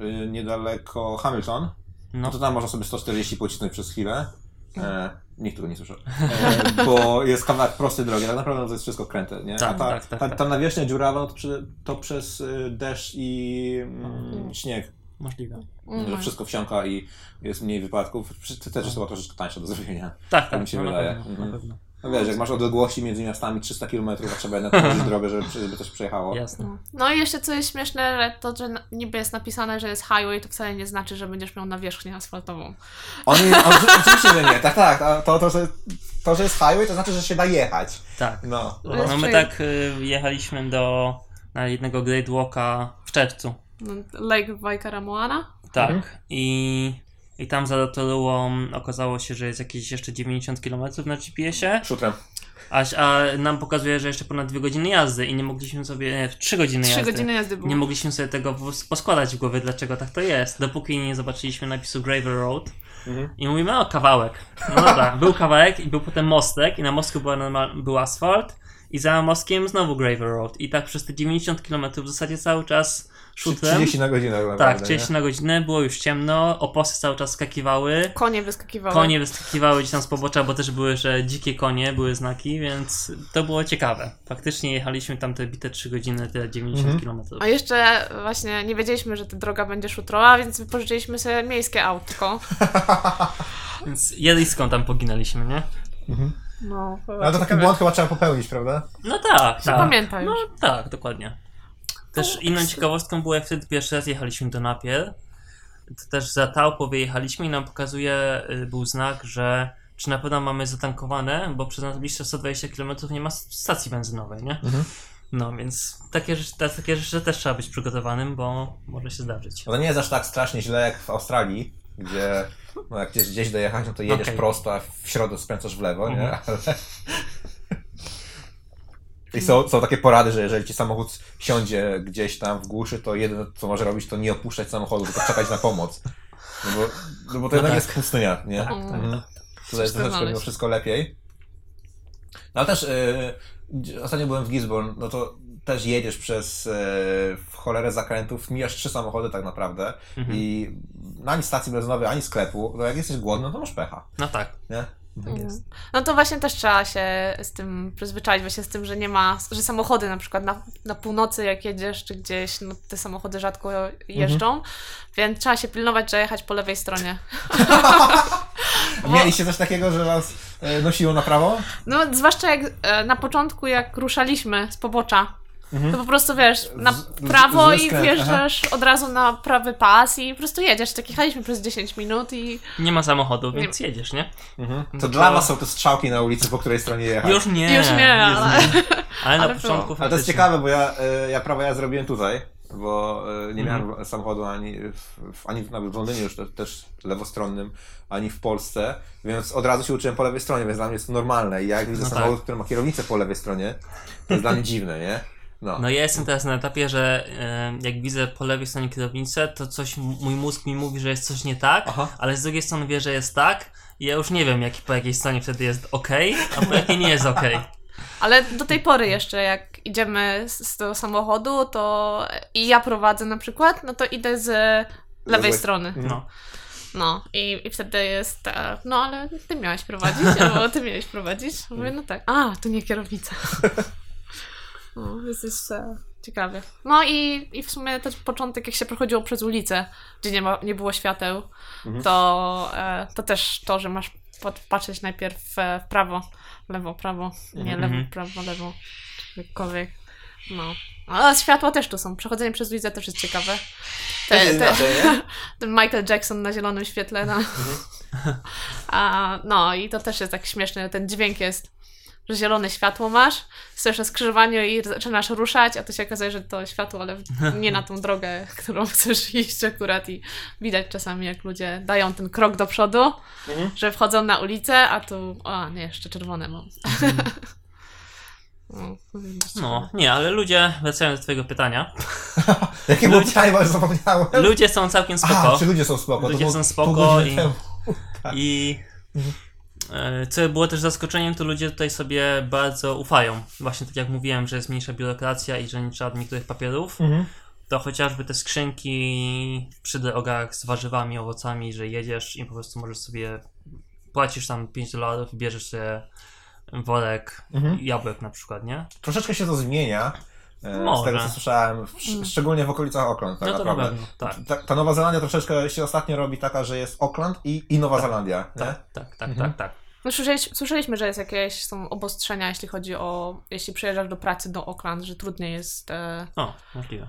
A: y, niedaleko Hamilton, no
D: No,
A: to tam można sobie 140 pocisnąć przez chwilę. E, nikt tego nie słyszał. E, bo jest kawałek prostej drogi, tak naprawdę to jest wszystko kręte, nie?
D: Tak,
A: A ta,
D: tak, tak,
A: ta,
D: tak.
A: ta nawierzchnia dziurawa to, przy, to przez y, deszcz i mm, śnieg,
D: możliwe.
A: że
C: Mhm.
A: wszystko wsiąka i jest mniej wypadków. To też jest chyba troszeczkę tańsze do zrobienia.
D: Tak, tak,
A: mi się
D: no,
A: wydaje.
D: Na pewno,
A: Mhm.
D: na pewno.
A: No wiesz, jak masz odległości między miastami 300 km, a trzeba jednak tworzyć drogę, żeby, żeby coś przejechało.
D: Jasne.
C: No. No i jeszcze co jest śmieszne, że to, że niby jest napisane, że jest highway, to wcale nie znaczy, że będziesz miał nawierzchnię asfaltową.
A: Oni, on, oczywiście, że nie, tak, tak. a To, to, że, to, że jest highway, to znaczy, że się da jechać.
D: Tak.
A: No.
D: No my tak y, jechaliśmy do na jednego Great Walka w czerwcu.
C: No, Lake Waikaramoana.
D: Tak.
A: Mhm.
D: I, I tam za Rotorułą okazało się, że jest jakieś jeszcze 90 km na GPS-ie,
A: Szutrem.
D: a, a nam pokazuje, że jeszcze ponad 2 godziny jazdy i nie mogliśmy sobie, nie, 3 godziny
C: Trzy
D: jazdy.
C: godziny jazdy było.
D: Nie mogliśmy sobie tego pos- poskładać w głowie, dlaczego tak to jest, dopóki nie zobaczyliśmy napisu Gravel Road
A: Mhm.
D: i mówimy, o kawałek. No dobra, był kawałek i był potem mostek i na mostku była normal, był asfalt i za mostkiem znowu Gravel Road i tak przez te 90 km w zasadzie cały czas szutrem.
A: 30 na godzinę. tak
D: Tak,
A: naprawdę,
D: 30 na godzinę, było już ciemno, oposy cały czas skakiwały,
C: Konie wyskakiwały.
D: konie wyskakiwały gdzieś tam z pobocza, bo też były, że dzikie konie, były znaki, więc to było ciekawe. Faktycznie jechaliśmy tam te bite 3 godziny, te 90
A: Mhm.
D: km.
C: A jeszcze właśnie nie wiedzieliśmy, że ta droga będzie szutrowa, więc wypożyczyliśmy sobie miejskie autko.
D: Więc jedliską tam poginęliśmy, nie?
C: No,
A: Ale to taki błąd chyba trzeba popełnić, prawda?
D: No tak, tak.
C: Pamiętaj
D: No tak, dokładnie. Też inną ciekawostką było, jak wtedy pierwszy raz jechaliśmy do Napier, to też za Taupo wyjechaliśmy i nam pokazuje, y, był znak, że czy na pewno mamy zatankowane, bo przez najbliższe 120 km nie ma stacji benzynowej, nie?
A: Mhm.
D: No więc takie rzeczy, takie rzeczy też trzeba być przygotowanym, bo może się zdarzyć.
A: To nie jest aż tak strasznie źle jak w Australii, gdzie no jak chcesz gdzieś dojechać, no to jedziesz
D: Okej.
A: prosto, a w środku skręcasz w lewo, nie?
D: Mhm.
A: Ale... I są, są takie porady, że jeżeli ci samochód siądzie gdzieś tam w głuszy, to jedyne co może robić, to nie opuszczać samochodu, tylko czekać na pomoc. No bo, no bo to
D: No
A: jednak
D: tak.
A: jest pustynia, nie?
D: Tak,
C: tak,
A: Mhm. Tutaj jest troszeczkę mimo wszystko lepiej. No ale też yy, ostatnio byłem w Gisborne, no to też jedziesz przez yy, w cholerę zakrętów, mijasz trzy samochody tak naprawdę
D: Mhm.
A: i ani stacji benzynowej, ani sklepu, no jak jesteś głodny, no to masz pecha,
D: No tak,
A: nie?
D: Tak jest.
C: No to właśnie też trzeba się z tym przyzwyczaić, właśnie z tym, że nie ma, że samochody na przykład na, na północy jak jedziesz czy gdzieś, no te samochody rzadko jeżdżą, więc trzeba się pilnować, że jechać po lewej stronie.
A: Mieliście coś takiego, że was yy, nosiło na prawo?
C: No zwłaszcza jak e, na początku jak ruszaliśmy z pobocza, to po prostu wiesz, na
A: Z- z-
C: prawo
A: zły
C: i wjeżdżasz od razu na prawy pas i po prostu jedziesz. Tak jechaliśmy przez 10 minut i
D: Nie ma samochodu, więc jedziesz, nie?
A: Mhm.
D: No
A: To
D: to-
A: dla was są te strzałki na ulicy, po której stronie jechać.
D: Już nie.
C: już nie, ale...
D: Ale na
C: ale
D: początku
C: było.
A: Ale to jest ciekawe, bo ja, y, ja prawo ja zrobiłem tutaj, bo y, nie
D: Mhm.
A: miałem samochodu ani w, ani w, nawet w Londynie już te, też lewostronnym, ani w Polsce, więc od razu się uczyłem po lewej stronie, więc dla mnie jest to normalne. I jak widzę
D: No
A: samochód,
D: tak.
A: który ma kierownicę po lewej stronie, to jest dla mnie dziwne, nie? No.
D: No ja jestem teraz na etapie, że e, jak widzę po lewej stronie kierownicę, to coś, mój mózg mi mówi, że jest coś nie tak,
A: Aha.
D: ale z drugiej strony wie, że jest tak i ja już nie wiem, jaki, po jakiej stronie wtedy jest ok, a po jakiej nie jest ok.
C: Ale do tej pory jeszcze, jak idziemy z, z tego samochodu, to i ja prowadzę na przykład, no to idę z lewej strony.
D: No.
C: No i, i wtedy jest, e, no ale ty miałeś prowadzić, albo ty miałeś prowadzić. Mówię, no tak. A, to nie kierownica. No, jest e, ciekawie. No i, i w sumie też początek, jak się prochodziło przez ulicę, gdzie nie, ma, nie było świateł, to, e, to też to, że masz pat- patrzeć najpierw e, w prawo, lewo, prawo, nie lewo,
D: Mhm.
C: prawo, lewo, jakkolwiek. No. A światła też tu są. Przechodzenie przez ulicę też jest ciekawe.
A: Też jest inaczej, nie?
C: ten Michael Jackson na zielonym świetle. No. A, no i to też jest tak śmieszne. Ten dźwięk jest, że zielone światło masz, stoisz na skrzyżowaniu i zaczynasz ruszać, a to się okazuje, że to światło, ale nie na tą drogę, którą chcesz iść akurat i widać czasami, jak ludzie dają ten krok do przodu,
A: Mhm.
C: że wchodzą na ulicę, a tu, a nie, jeszcze czerwone mam. No,
D: No, nie, ale ludzie, wracając do twojego pytania,
A: Jakie było pytanie, bo już zapomniałem.
D: ludzie są całkiem spoko.
A: A, czy ludzie są spoko?
D: Ludzie są spoko i-
A: temu.
D: I e, co było też zaskoczeniem, to ludzie tutaj sobie bardzo ufają. Właśnie tak jak mówiłem, że jest mniejsza biurokracja i że nie trzeba niektórych papierów,
A: Mhm.
D: to chociażby te skrzynki przy drogach z warzywami, owocami, że jedziesz i po prostu możesz sobie płacisz tam 5 dolarów i bierzesz sobie worek
A: Mhm.
D: jabłek na przykład, nie?
A: Troszeczkę się to zmienia. E, Z
D: Może.
A: tego co słyszałem, w,
C: Mm.
A: szczególnie w okolicach Auckland, tak
D: no to na
A: naprawdę.
D: pewno, tak.
A: Ta, ta Nowa Zelandia troszeczkę się ostatnio robi taka, że jest Auckland i, i Nowa Zelandia. Nie?
D: Tak, tak, tak,
A: Mhm.
D: tak, tak.
C: No, słyszeliśmy, słyszeliśmy, że jest jakieś są obostrzenia, jeśli chodzi o, jeśli przyjeżdżasz do pracy do Auckland, że trudniej jest, e,
D: O, możliwe.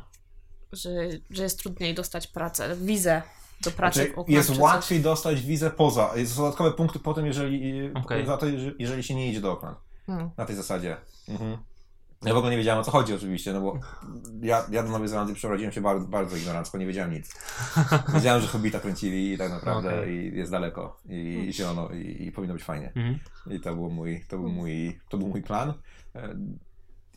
C: że, że jest trudniej dostać pracę, wizę do pracy
A: Znaczy,
C: w Auckland.
A: jest
C: czy coś.
A: łatwiej dostać wizę poza. Jest dodatkowe punkty po tym, jeżeli,
D: Okej.
A: za to, jeżeli- jeżeli się nie idzie do Auckland.
C: Hmm.
A: Na tej zasadzie. Mhm. Ja w ogóle nie wiedziałem o co chodzi oczywiście, no bo ja, ja do Nowej Zelandii przeprowadziłem się bardzo, bardzo ignorancko, nie wiedziałem nic. Wiedziałem, że Hobbita kręcili i tak naprawdę
D: Okej.
A: i jest daleko i, i zielono i, i powinno być fajnie.
D: Mhm.
A: I to był mój, to był mój, to był mój plan. E,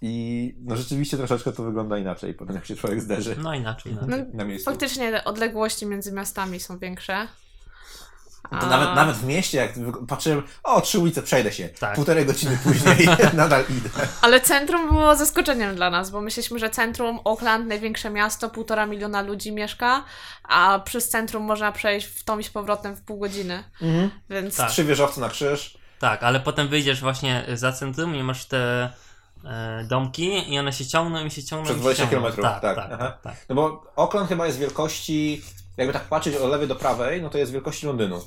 A: I no rzeczywiście troszeczkę to wygląda inaczej potem jak się człowiek zderzy
D: No inaczej. No,
A: na miejscu.
C: faktycznie odległości między miastami są większe.
A: To
C: A-
A: nawet, nawet w mieście, jak patrzyłem, o, trzy ulice, przejdę się.
D: Tak.
A: Półtorej godziny później nadal idę.
C: Ale centrum było zaskoczeniem dla nas, bo myśleliśmy, że centrum, Auckland, największe miasto, półtora miliona ludzi mieszka, a przez centrum można przejść w tą i z powrotem w pół godziny. Więc
D: Tak.
A: Trzy wieżowce na krzyż.
D: Tak, ale potem wyjdziesz właśnie za centrum i masz te e, domki i one się ciągną i się ciągną.
A: Przez
D: i się
A: 20
D: ciągną.
A: kilometrów,
D: Tak,
A: tak,
D: tak, tak, tak.
A: No bo Auckland chyba jest wielkości, jakby tak patrzeć od lewej do prawej, no to jest wielkości Londynu.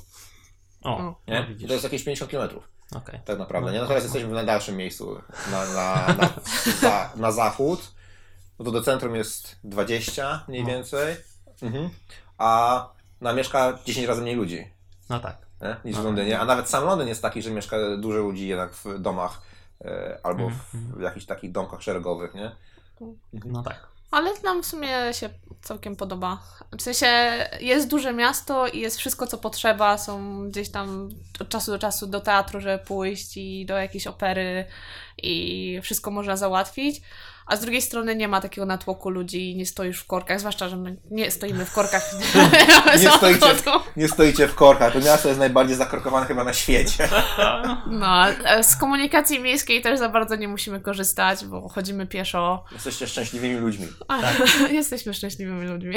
D: O,
C: O.
A: Nie?
D: no
A: to jest jakieś 50 kilometrów.
D: Okej.
A: Tak naprawdę. Nie? No teraz jesteśmy w najdalszym miejscu na, na, na, za, na zachód. No to do centrum jest 20 mniej
D: No.
A: więcej. Mhm. A na mieszka 10 razy mniej ludzi
D: No tak.
A: nie? niż w
D: No.
A: Londynie. A nawet sam Londyn jest taki, że mieszka dużo ludzi jednak w domach e, albo
D: Mhm.
A: w jakichś takich domkach szeregowych, nie?
D: No tak.
C: Ale nam w sumie się całkiem podoba. W sensie jest duże miasto i jest wszystko, co potrzeba. Są gdzieś tam od czasu do czasu do teatru, żeby pójść i do jakiejś opery i wszystko można załatwić. A z drugiej strony nie ma takiego natłoku ludzi i nie stoisz w korkach, zwłaszcza, że my nie stoimy w korkach.
A: Nie stoicie, nie stoicie w korkach. To miasto jest najbardziej zakorkowane chyba na świecie.
C: No, z komunikacji miejskiej też za bardzo nie musimy korzystać, bo chodzimy pieszo.
A: Jesteście szczęśliwymi ludźmi.
C: A, Jesteśmy szczęśliwymi ludźmi.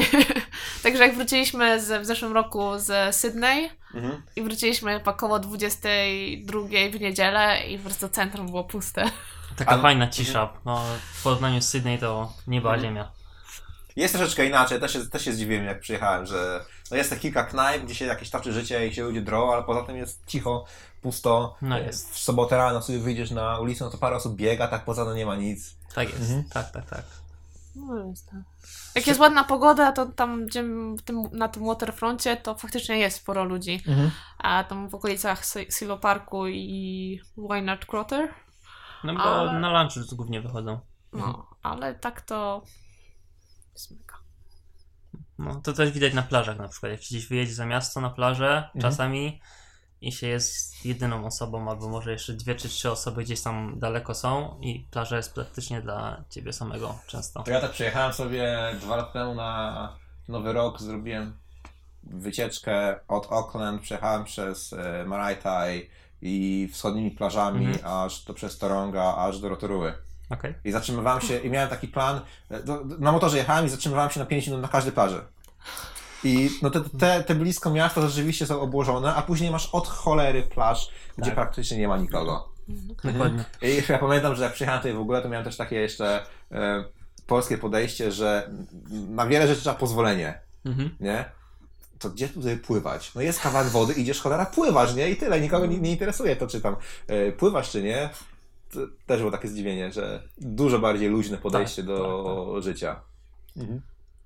C: Także jak wróciliśmy z, w zeszłym roku z Sydney
A: Mhm.
C: i wróciliśmy około 22 w niedzielę i po prostu centrum było puste.
D: Taka
A: A-
D: fajna cisza. No, w porównaniu z Sydney to nieba
A: Mhm.
D: ziemia.
A: Jest troszeczkę inaczej, też się, też się zdziwiłem jak przyjechałem, że no jest te kilka knajp, gdzie się jakieś toczy życie i się ludzie drą, ale poza tym jest cicho, pusto.
D: No jest.
A: W sobotę rano sobie wyjdziesz na ulicę, no to parę osób biega, tak poza to nie ma nic.
D: Tak jest.
A: Mhm.
D: Tak, tak, tak.
C: No jest tak. Jak jest ładna pogoda, to tam gdzie tym, na tym waterfroncie to faktycznie jest sporo ludzi. A tam w okolicach Si- Silo Parku i Wynard Crotter.
D: No bo
C: Ale-
D: na lunch głównie wychodzą.
C: No, ale tak to mega.
D: No, to też widać na plażach na przykład. Jak się gdzieś wyjedzie za miasto na plażę
A: Mhm.
D: czasami i się jest jedyną osobą, albo może jeszcze dwie czy trzy osoby gdzieś tam daleko są i plaża jest praktycznie dla ciebie samego często.
A: To ja tak przyjechałem sobie dwa lata temu na Nowy Rok, zrobiłem wycieczkę od Auckland, przejechałem przez e, Maraitai i wschodnimi plażami,
D: Mhm.
A: aż do przez Toronga, aż do Rotoruły.
D: Okej.
A: I zatrzymywałem się, i miałem taki plan, e, do, do, na motorze jechałem i zatrzymywałem się na 5 minut na każdej plaży. I no te, te, te blisko miasta rzeczywiście są obłożone, a później masz od cholery plaż, gdzie
D: Tak.
A: praktycznie nie ma nikogo.
D: Dokładnie.
A: I ja pamiętam, że jak przyjechałem tutaj w ogóle, to miałem też takie jeszcze e, polskie podejście, że na wiele rzeczy trzeba pozwolenie,
D: Mhm.
A: nie? To gdzie tutaj pływać? No jest kawałek wody, idziesz cholera, pływasz, nie? I tyle, nikogo nie, nie interesuje to, czy tam e, pływasz, czy nie. To też było takie zdziwienie, że dużo bardziej luźne podejście
D: Tak,
A: do życia. Mhm.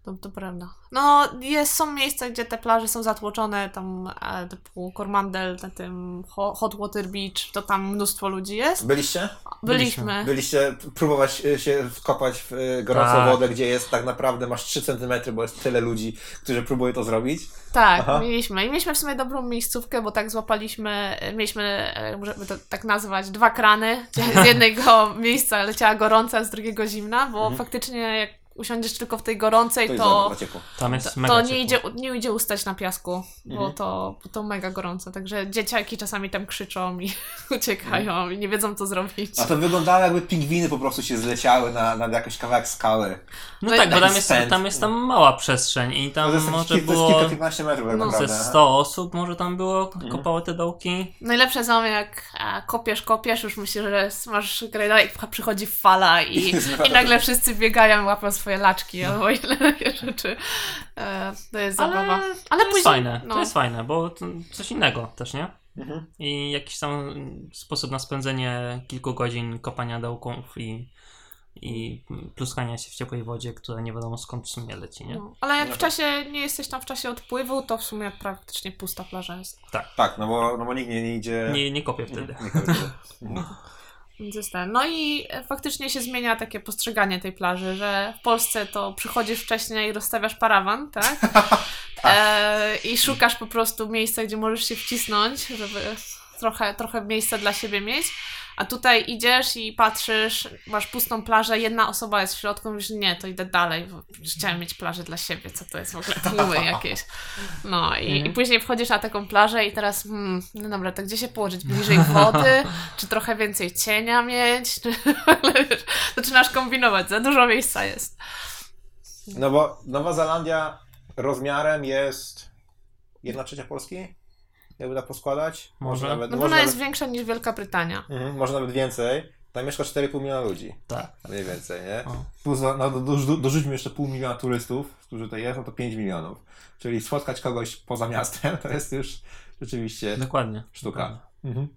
C: To, to prawda. No, jest, są miejsca, gdzie te plaże są zatłoczone, tam e, typu Cormandel, na tym Ho- Hot Water Beach, to tam mnóstwo ludzi jest.
A: Byliście?
C: Byliśmy.
A: Byliście próbować e, się wkopać w e, gorącą
D: Tak.
A: wodę, gdzie jest tak naprawdę masz 3 cm, bo jest tyle ludzi, którzy próbują to zrobić.
C: Tak,
A: Aha.
C: mieliśmy. I mieliśmy w sumie dobrą miejscówkę, bo tak złapaliśmy, e, mieliśmy, możemy to tak nazwać, dwa krany, gdzie z jednego miejsca leciała gorąca, z drugiego zimna, bo
A: Mhm.
C: faktycznie jak usiądziesz tylko w tej gorącej,
A: To,
C: to.
D: Tam jest
C: to,
D: mega
C: to nie, idzie, nie idzie ustać na piasku, bo
A: Mhm.
C: to, to mega gorące. Także dzieciaki czasami tam krzyczą i uciekają i nie wiedzą co zrobić.
A: A to wyglądało jakby pingwiny po prostu się zleciały na, na jakiś kawałek skały.
D: No
C: No
D: tak, bo tam jest, tam jest tam mała przestrzeń i
A: To
D: tam
A: jest,
D: może
A: to jest
D: było
A: kilka, metrów tak
C: No,
D: ze 100 osób może tam było,
A: Mhm.
D: kopały te dołki.
C: Najlepsze są jak e, kopiesz, kopiesz, już myślisz, że masz grę i przychodzi fala i, i nagle wszyscy biegają i swoje laczki albo ile takie rzeczy. E, to jest
D: Ale,
C: zabawa.
D: Ale to
C: później,
D: jest fajne,
C: no.
D: to jest fajne, bo to coś innego też, nie?
A: Mhm.
D: I jakiś tam sposób na spędzenie kilku godzin kopania dołków i, i pluskania się w ciepłej wodzie, która nie wiadomo skąd w sumie leci, nie?
C: No. Ale jak
A: No
C: w
A: tak.
C: czasie nie jesteś tam w czasie odpływu, to w sumie praktycznie pusta plaża jest.
A: Tak, no bo, no bo nikt nie, nie idzie...
D: Nie, nie kopię wtedy.
A: Nie kopię wtedy. Mhm.
C: No i faktycznie się zmienia takie postrzeganie tej plaży, że w Polsce to przychodzisz wcześniej i rozstawiasz parawan, tak? E, I szukasz po prostu miejsca, gdzie możesz się wcisnąć, żeby trochę, trochę miejsca dla siebie mieć. A tutaj idziesz i patrzysz, masz pustą plażę, jedna osoba jest w środku, mówisz, nie, to idę dalej, bo chciałem mieć plażę dla siebie, co to jest w ogóle tłumy jakieś. No i, i później wchodzisz na taką plażę i teraz, hmm, no dobra, to gdzie się położyć? Bliżej wody? Czy trochę więcej cienia mieć? Czy, zaczynasz kombinować, za dużo miejsca jest.
A: No bo Nowa Zelandia rozmiarem jest jedna trzecia Polski? Jakby tak poskładać?
D: Może.
A: nawet,
C: No bo
A: może,
C: ona jest
A: nawet,
C: większa niż Wielka Brytania.
A: mhm, może nawet więcej. Tam mieszka 4,5 miliona ludzi.
D: Tak.
A: Mniej więcej, nie?
D: O.
A: Plus, no, do, do, dorzućmy jeszcze pół miliona turystów, którzy tutaj jest, no to 5 milionów. Czyli spotkać kogoś poza miastem to jest już rzeczywiście
D: Dokładnie.
A: sztuka.
D: Dokładnie.
A: Mhm.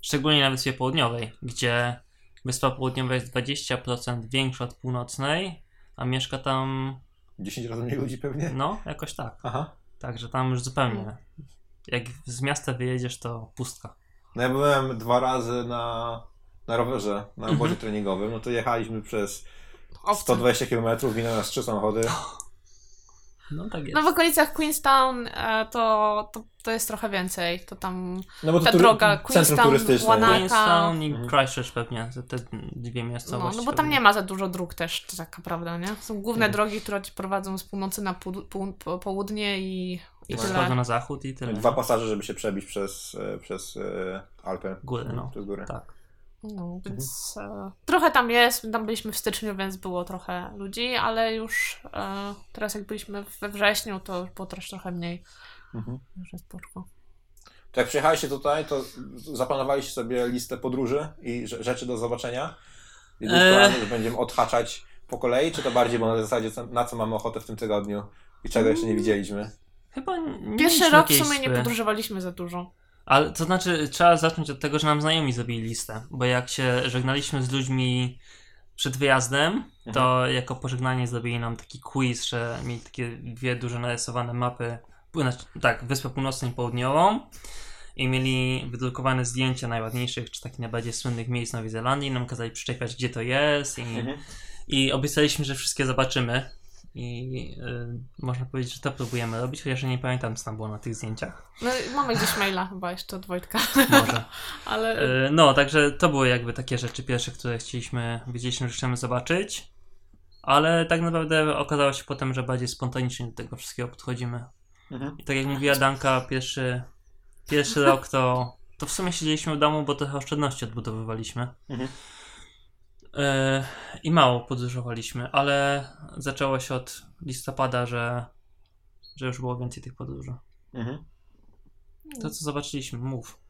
D: Szczególnie na Wyspie Południowej, gdzie Wyspa Południowa jest 20% większa od północnej, a mieszka tam,
A: 10 razy mniej ludzi pewnie.
D: no, jakoś tak.
A: Aha.
D: Także tam już zupełnie. Jak z miasta wyjedziesz, to pustka.
A: No ja byłem dwa razy na, na rowerze, na obozie
D: Mhm.
A: treningowym, no to jechaliśmy przez
C: Owce.
A: 120 km, minęły nas trzy samochody.
D: No tak jest.
C: No w okolicach Queenstown e, to, to, to jest trochę więcej. To tam
A: No bo to
C: Ta
A: tury-
C: droga
A: centrum
C: Queenstown,
A: turystyczne.
C: Wanaka.
D: Queenstown i
A: Mhm.
D: Christchurch pewnie, te, dwie
C: No,
D: miejscowości.
C: no bo tam nie ma za dużo dróg też, taka prawda, nie? Są główne
A: Mhm.
C: drogi, które ci prowadzą z północy na pół, pół, po, południe i, i
D: wschodzą na zachód i tyle.
A: Dwa pasaże, żeby się przebić przez, e, przez e, Alpy.
D: Góry, no.
A: Przez góry.
D: Tak.
C: No, więc e, trochę tam jest. Tam byliśmy w styczniu, więc było trochę ludzi, ale już e, teraz jak byliśmy we wrześniu, to już było też trochę mniej.
A: Mhm.
C: Już jest spoczko.
A: To jak przyjechaliście tutaj, to zaplanowaliście sobie listę podróży i rze- rzeczy do zobaczenia? I plan, że będziemy odhaczać po kolei, czy to bardziej było na zasadzie, na co mamy ochotę w tym tygodniu i czego jeszcze nie widzieliśmy?
D: Chyba nie
C: Pierwszy rok w sumie nie podróżowaliśmy za dużo.
D: Ale to znaczy, trzeba zacząć od tego, że nam znajomi zrobili listę, bo jak się żegnaliśmy z ludźmi przed wyjazdem, to jako pożegnanie zrobili nam taki quiz, że mieli takie dwie duże narysowane mapy, znaczy, tak, Wyspę Północną i Południową i mieli wydrukowane zdjęcia najładniejszych, czy takich najbardziej słynnych miejsc Nowej Zelandii, nam kazali przyczepiać, gdzie to jest i,
A: Mhm.
D: i obiecaliśmy, że wszystkie zobaczymy. I y, można powiedzieć, że to próbujemy robić, chociaż ja nie pamiętam, co tam było na tych zdjęciach.
C: No, mamy gdzieś maila chyba jeszcze od Wojtka,
D: Może.
C: ale
D: E, No, także to były jakby takie rzeczy pierwsze, które chcieliśmy, wiedzieliśmy, że chcemy zobaczyć, ale tak naprawdę okazało się potem, że bardziej spontanicznie do tego wszystkiego podchodzimy.
A: Mhm.
D: I tak jak mówiła Danka, pierwszy, pierwszy rok to, to w sumie siedzieliśmy w domu, bo trochę oszczędności odbudowywaliśmy.
A: Mhm.
D: E, I mało podróżowaliśmy, ale zaczęło się od listopada, że że już było więcej tych podróży.
A: Mhm.
D: To co zobaczyliśmy, mów.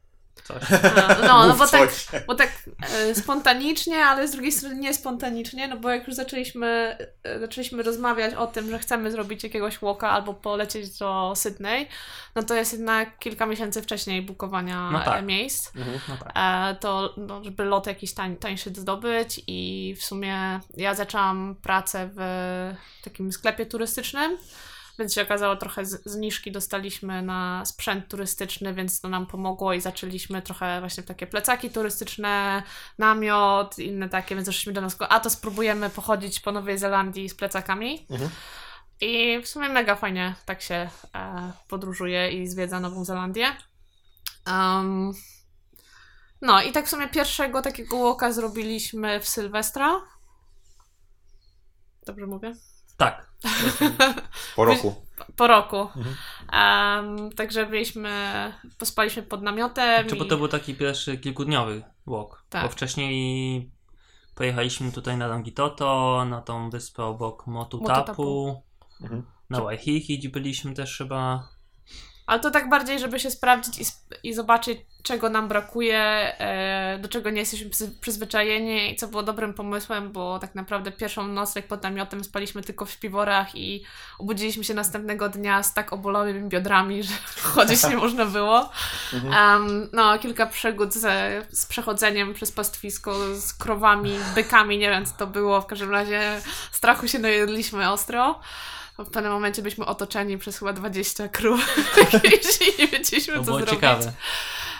D: Coś.
C: No, no, no bo tak, bo tak e, spontanicznie, ale z drugiej strony nie spontanicznie, no bo jak już zaczęliśmy, e, zaczęliśmy rozmawiać o tym, że chcemy zrobić jakiegoś walka albo polecieć do Sydney, no to jest jednak kilka miesięcy wcześniej bukowania
D: No tak.
C: miejsc.
A: Mhm.
D: No tak.
C: E, to no, żeby lot jakiś tań, tańszy zdobyć i w sumie ja zaczęłam pracę w takim sklepie turystycznym, więc się okazało trochę zniżki dostaliśmy na sprzęt turystyczny, więc to nam pomogło i zaczęliśmy trochę właśnie w takie plecaki turystyczne, namiot, inne takie, więc zaczęliśmy do nas, a to spróbujemy pochodzić po Nowej Zelandii z plecakami.
A: Mhm.
C: I w sumie mega fajnie tak się e, podróżuje i zwiedza Nową Zelandię. Um, no i tak w sumie pierwszego takiego walka zrobiliśmy w Sylwestra. Dobrze mówię?
D: Tak.
A: Po roku.
C: Po roku.
A: Mhm.
C: Em, także byliśmy, pospaliśmy pod namiotem.
D: Czy bo
C: i-
D: to był taki pierwszy kilkudniowy walk.
C: Tak.
D: Bo wcześniej pojechaliśmy tutaj na Rangitoto, na tą wyspę obok Motutapu,
C: Motutapu.
A: Mhm.
D: na Waiheke, gdzie byliśmy też chyba.
C: Ale to tak bardziej, żeby się sprawdzić i, i zobaczyć, czego nam brakuje, e, do czego nie jesteśmy przyzwyczajeni i co było dobrym pomysłem, bo tak naprawdę pierwszą nocleg pod namiotem spaliśmy tylko w śpiworach i obudziliśmy się następnego dnia z tak obolałymi biodrami, że chodzić nie można było. Em, no, kilka przygód ze, z przechodzeniem przez pastwisko z krowami, bykami, nie wiem co to było, w każdym razie strachu się najedliśmy ostro. W pewnym momencie byliśmy otoczeni przez chyba 20 krów i nie wiedzieliśmy
D: To
C: co
D: było
C: zrobić.
D: ciekawe.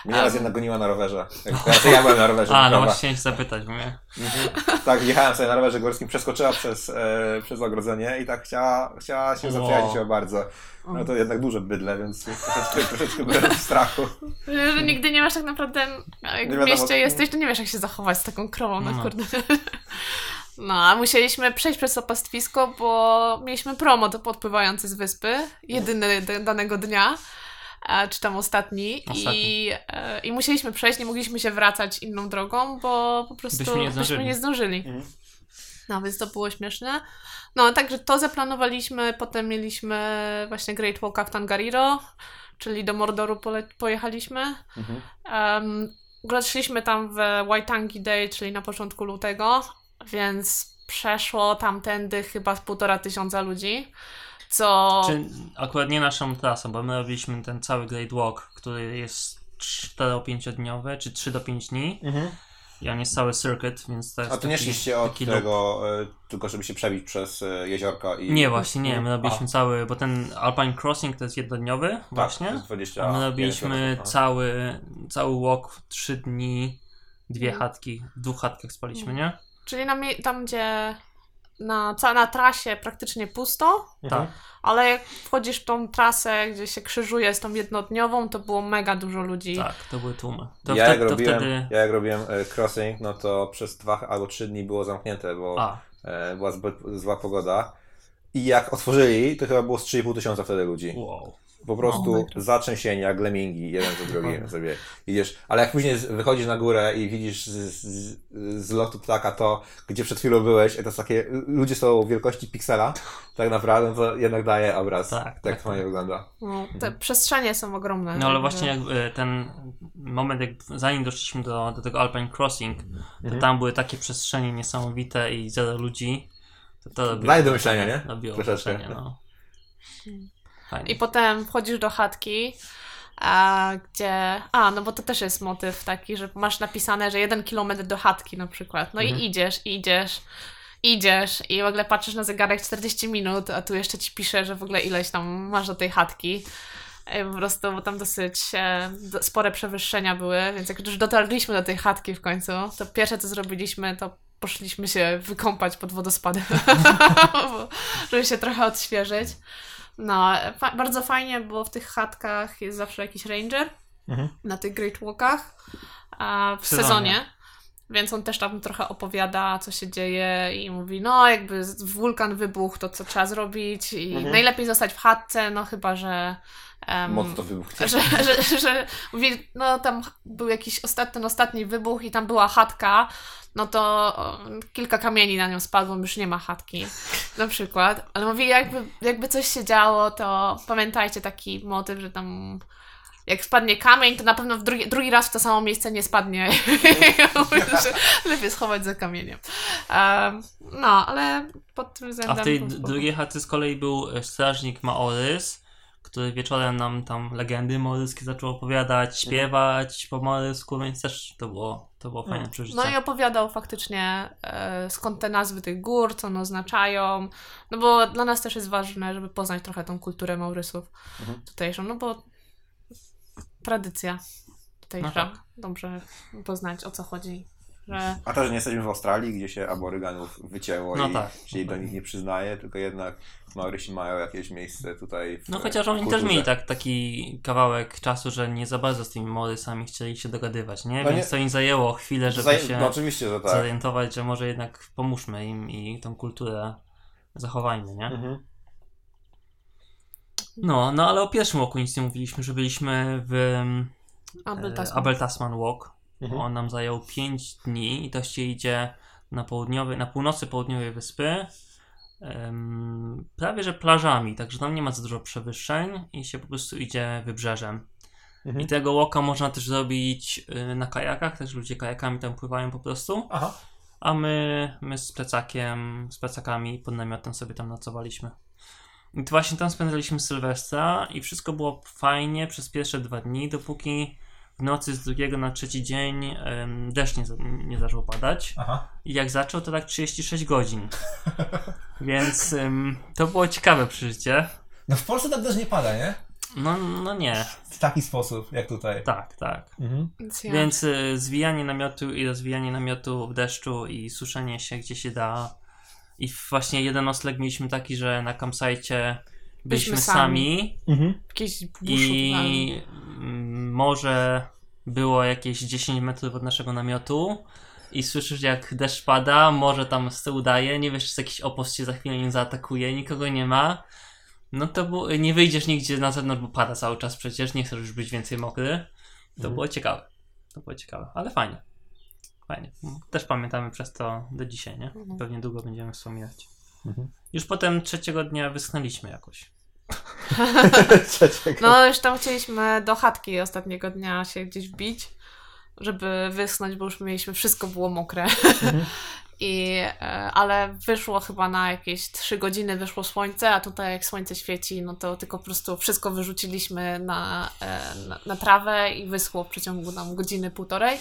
A: Mnie raz jedna goniła na rowerze. Ja, ja byłem na rowerze.
D: A, no właśnie chciałem się zapytać, bo mnie.
A: Mhm. Tak, jechałem sobie na rowerze górskim, przeskoczyła przez, e, przez ogrodzenie i tak chciała, chciała się
D: Wow.
A: zaprzyjaźnić o bardzo. No to jednak duże bydle, więc troszeczkę, troszeczkę byłem w strachu.
C: Że, że nigdy nie masz tak naprawdę, jak
A: Nie
C: w
A: wiadomo-
C: mieście jesteś, to nie wiesz jak się zachować z taką krową, no,
D: No.
C: kurde. No, a musieliśmy przejść przez to pastwisko, bo mieliśmy promo to podpływający z wyspy, jedyny danego dnia, czy tam ostatni,
D: Ostatni.
C: I, e, i musieliśmy przejść, nie mogliśmy się wracać inną drogą, bo po prostu
D: Byśmy nie zdążyli.
C: nie zdążyli.
A: Mhm.
C: No, więc to było śmieszne. No, także to zaplanowaliśmy, potem mieliśmy właśnie Great Walk w Tangariro, czyli do Mordoru pole- pojechaliśmy.
A: Mhm.
C: Um, tam w Waitangi Day, czyli na początku lutego, więc przeszło tamtędy chyba z półtora tysiąca ludzi, co...
D: Czy akurat nie naszą trasą, bo my robiliśmy ten cały Great Walk, który jest 4-5 dniowy, czy 3 do 5 dni.
A: Mhm.
D: I on jest cały circuit, więc to jest
A: A to nie szliście od tego, e, tylko żeby się przebić przez e, jeziorko i...
D: Nie, właśnie nie. My
A: A,
D: robiliśmy cały, bo ten Alpine Crossing to jest jednodniowy
A: tak, to
D: właśnie.
A: jest 20,
D: A my robiliśmy
A: kilometr.
D: cały, cały walk, 3 dni, dwie
C: Mm.
D: chatki, w dwóch chatkach spaliśmy, nie?
C: Czyli na, tam, gdzie na, na trasie praktycznie pusto,
A: Mhm.
D: Tak.
C: ale jak wchodzisz w tą trasę, gdzie się krzyżuje z tą jednodniową, to było mega dużo ludzi.
D: Tak, to były tłumy. To,
A: ja,
D: wtedy,
A: jak
D: to
A: robiłem,
D: wtedy...
A: ja jak robiłem e, crossing, no to przez dwa albo trzy dni było zamknięte, bo
D: A,
A: e, była zbyt zła pogoda. I jak otworzyli, to chyba było z 3,5 tysiąca wtedy ludzi.
D: wow.
A: Po prostu
C: mega.
A: zatrzęsienia, jak lemingi, jeden za drugim sobie idziesz. Ale jak później wychodzisz na górę i widzisz z, z, z lotu ptaka to, gdzie przed chwilą byłeś, i to jest takie, ludzie są wielkości piksela, tak naprawdę, to jednak daje obraz,
D: Tak,
A: tak,
D: tak,
A: to fajnie
D: tak.
A: wygląda.
C: No, te przestrzenie są ogromne.
D: No ale właśnie jak e, ten moment, jak zanim doszliśmy do, do tego Alpine Crossing, to
A: Mhm.
D: tam były takie przestrzenie niesamowite i zero ludzi. To, to
A: Daje do myślenia, nie? Troszeczkę.
D: no. Fajnie.
C: I potem wchodzisz do chatki, a, gdzie. A, no bo to też jest motyw taki, że masz napisane, że jeden kilometr do chatki na przykład. No
A: Mhm.
C: i idziesz, idziesz, idziesz i w ogóle patrzysz na zegarek 40 minut, a tu jeszcze ci pisze, że w ogóle ileś tam masz do tej chatki. E, Po prostu, bo tam dosyć e, spore przewyższenia były, więc jak już dotarliśmy do tej chatki w końcu, to pierwsze co zrobiliśmy, to poszliśmy się wykąpać pod wodospadem, żeby się trochę odświeżyć. No, fa- bardzo fajnie, bo w tych chatkach jest zawsze jakiś ranger
A: Mhm.
C: na tych Great Walkach a w
D: sezonie.
C: sezonie. Więc on też tam trochę opowiada, co się dzieje i mówi, no jakby wulkan wybuchł, to co trzeba zrobić i
A: Mhm.
C: najlepiej zostać w chatce, no chyba, że... em,
A: Mocno wybuchnie.
C: że, że, że mówi, no tam był jakiś ostat, ten ostatni wybuch i tam była chatka, no to kilka kamieni na nią spadło, już nie ma chatki. Na przykład. Ale mówię, jakby, jakby coś się działo, to pamiętajcie taki motyw, że tam jak spadnie kamień, to na pewno w drugi, drugi raz w to samo miejsce nie spadnie. Lepiej schować za kamieniem. Um, no, ale pod tym
D: A
C: względem...
D: w tej drugiej chaty z kolei był e, strażnik Maorys, który wieczorem nam tam legendy maoryskie zaczął opowiadać, śpiewać po maorysku, więc też to było, to było fajne przeżycie.
C: No i opowiadał faktycznie e, skąd te nazwy tych gór, co one oznaczają. No bo dla nas też jest ważne, żeby poznać trochę tą kulturę Maurysów
A: Mhm.
C: tutejszą, no bo tradycja tutejsza.
D: No tak.
C: Dobrze poznać o co chodzi. Że
A: A to, że nie jesteśmy w Australii, gdzie się aboryganów wycięło
D: No
A: i
D: tak.
A: się do nich nie przyznaje, tylko jednak Maorysi mają jakieś miejsce tutaj w
D: No chociaż oni
A: w
D: też mieli tak, taki kawałek czasu, że nie za bardzo z tymi Maorysami chcieli się dogadywać, nie?
A: No
D: Więc
A: nie-
D: to im zajęło chwilę, żeby
A: Zaj-
D: się
A: No oczywiście, że tak.
D: zorientować, że może jednak pomóżmy im i tą kulturę zachowajmy, nie?
A: Mhm.
D: No, no ale o pierwszym łoku nic nie mówiliśmy, że byliśmy w
C: Abel
D: e,
C: Tasman.
D: Abel Tasman Walk.
A: Mhm.
D: On nam zajął 5 dni i to się idzie na, południowy, na północy południowej wyspy. prawie że plażami, także tam nie ma za dużo przewyższeń i się po prostu idzie wybrzeżem.
A: Mhm.
D: I tego łoka można też zrobić y, na kajakach, też ludzie kajakami tam pływają po prostu.
A: Aha.
D: A my, my z plecakiem, z plecakami pod namiotem sobie tam nocowaliśmy. I to właśnie tam spędzaliśmy Sylwestra i wszystko było fajnie przez pierwsze dwa dni, dopóki w nocy z drugiego na trzeci dzień em, deszcz nie, nie zaczął padać.
A: Aha.
D: I jak zaczął, to tak 36 godzin. Więc em, to było ciekawe przeżycie.
A: No w Polsce tak też nie pada, nie?
D: No, no nie,
A: W taki sposób, jak tutaj.
D: tak, tak.
A: Mhm.
C: Więc
D: y, zwijanie namiotu i rozwijanie namiotu w deszczu i suszenie się gdzie się da. I właśnie jeden nocleg mieliśmy taki, że na campsite byliśmy
C: Byliśmy
D: sami,
A: Mhm.
D: i morze było jakieś 10 metrów od naszego namiotu i słyszysz jak deszcz pada, morze tam z tyłu daje, nie wiesz czy jakiś opos cię za chwilę nie zaatakuje, nikogo nie ma. No to bu- nie wyjdziesz nigdzie na zewnątrz, bo pada cały czas przecież, nie chcesz już być więcej mokry. To
A: Mhm.
D: było ciekawe. To było ciekawe, ale fajnie. Fajnie. Też pamiętamy przez to do dzisiaj, nie?
C: Mhm.
D: Pewnie długo będziemy wspominać.
A: Mhm.
D: Już potem trzeciego dnia wyschnęliśmy jakoś.
C: No, już tam chcieliśmy do chatki ostatniego dnia się gdzieś wbić, żeby wyschnąć, bo już mieliśmy, wszystko było mokre.
A: Mhm.
C: I, e, ale wyszło chyba na jakieś 3 godziny, wyszło słońce, a tutaj jak słońce świeci, no to tylko po prostu wszystko wyrzuciliśmy na, e, na, na trawę i wyschło w przeciągu tam godziny, półtorej.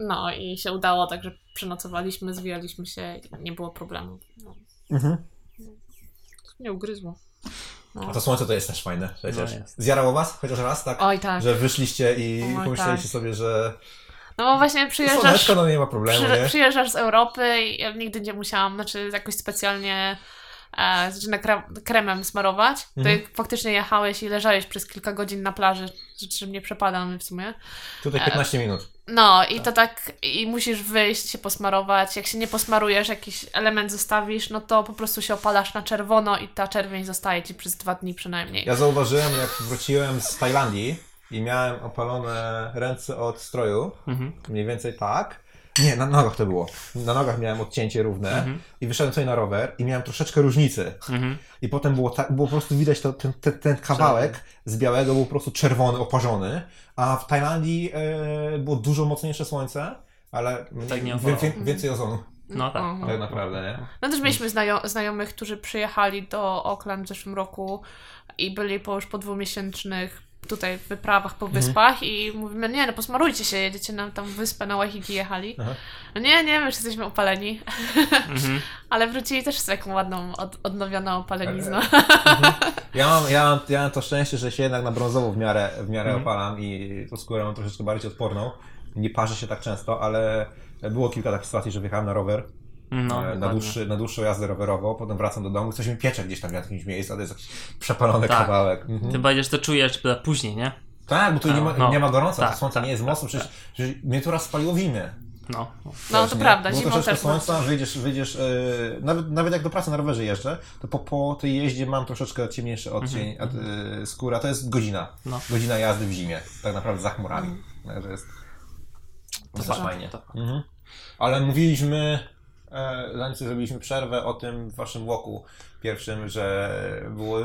C: No i się udało, także przenocowaliśmy, zwijaliśmy się i nie było problemu. No,
A: Mhm.
C: nie ugryzło. No.
A: A to słońce to jest też fajne przecież.
D: No jest.
A: Zjarało was chociaż raz, tak?
C: Oj tak.
A: Że wyszliście i
C: Oj,
A: pomyśleliście
C: tak.
A: sobie, że
C: No bo właśnie przyjeżdżasz...
A: słoneczko, no nie ma problemu,
C: Przy,
A: nie?
C: przyjeżdżasz z Europy i ja nigdy nie musiałam, znaczy jakoś specjalnie e, zaczyna kre- kremem smarować.
A: Mhm.
C: Ty faktycznie jechałeś i leżałeś przez kilka godzin na plaży, czym nie przepadam w sumie.
A: Tutaj 15 minut.
C: No i to tak, i musisz wyjść, się posmarować. Jak się nie posmarujesz, jakiś element zostawisz, no to po prostu się opalasz na czerwono i ta czerwień zostaje ci przez dwa dni przynajmniej.
A: Ja zauważyłem, jak wróciłem z Tajlandii i miałem opalone ręce od stroju,
D: Mhm.
A: mniej więcej tak. Nie, na nogach to było. Na nogach miałem odcięcie równe
D: Mhm.
A: i wyszedłem sobie na rower i miałem troszeczkę różnicy.
D: Mhm.
A: I potem było tak, było po prostu widać to, ten, ten, ten kawałek z białego był po prostu czerwony, oparzony, a w Tajlandii e, było dużo mocniejsze słońce, ale
D: Tak opalało.
A: wie, więcej ozonu.
D: No tak.
C: Mhm.
A: Tak naprawdę, nie?
C: No też mieliśmy znajo- znajomych, którzy przyjechali do Auckland w zeszłym roku i byli po już po dwumiesięcznych tutaj wyprawach po wyspach i mówimy, nie no posmarujcie się, jedziecie na tam wyspę, na Waiheke jechali.
A: Aha.
C: No nie, nie, my już jesteśmy opaleni,
D: Mhm.
C: ale wrócili też z taką ładną, od, odnowioną opalenizną.
A: Ja mam, ja, mam, ja mam to szczęście, że się jednak na brązowo w miarę, w miarę
D: Mhm.
A: opalam i tą skórę mam troszeczkę bardziej odporną. Nie parzę się tak często, ale było kilka takich sytuacji, że wjechałem na rower
D: No,
A: e, na, dłuższy, na dłuższą jazdę rowerową, potem wracam do domu, coś mi piecze gdzieś tam w jakimś miejscu, a to jest jakiś przepalony
D: Tak.
A: kawałek. Mhm.
D: Ty będziesz to czujesz później, nie?
A: Tak, bo tu nie ma,
D: No,
A: nie ma gorąca,
D: tak,
A: to słońce
D: tak,
A: nie jest
D: tak,
A: mocno, przecież, przecież mnie tu raz spaliło w zimie.
D: No.
C: No to
A: nie?
C: prawda,
A: Było
C: zimą też
A: słońca, wyjdziesz, wyjdziesz yy, nawet, nawet jak do pracy na rowerze jeżdżę, to po, po tej jeździe mam troszeczkę ciemniejszy odcień
D: Mhm,
A: yy, skóra, to jest godzina,
D: No.
A: godzina jazdy w zimie, tak naprawdę za chmurami, także jest to
D: To fajnie, to
A: Mhm. Ale mówiliśmy zanim sobie zrobiliśmy przerwę o tym waszym łoku pierwszym, że było,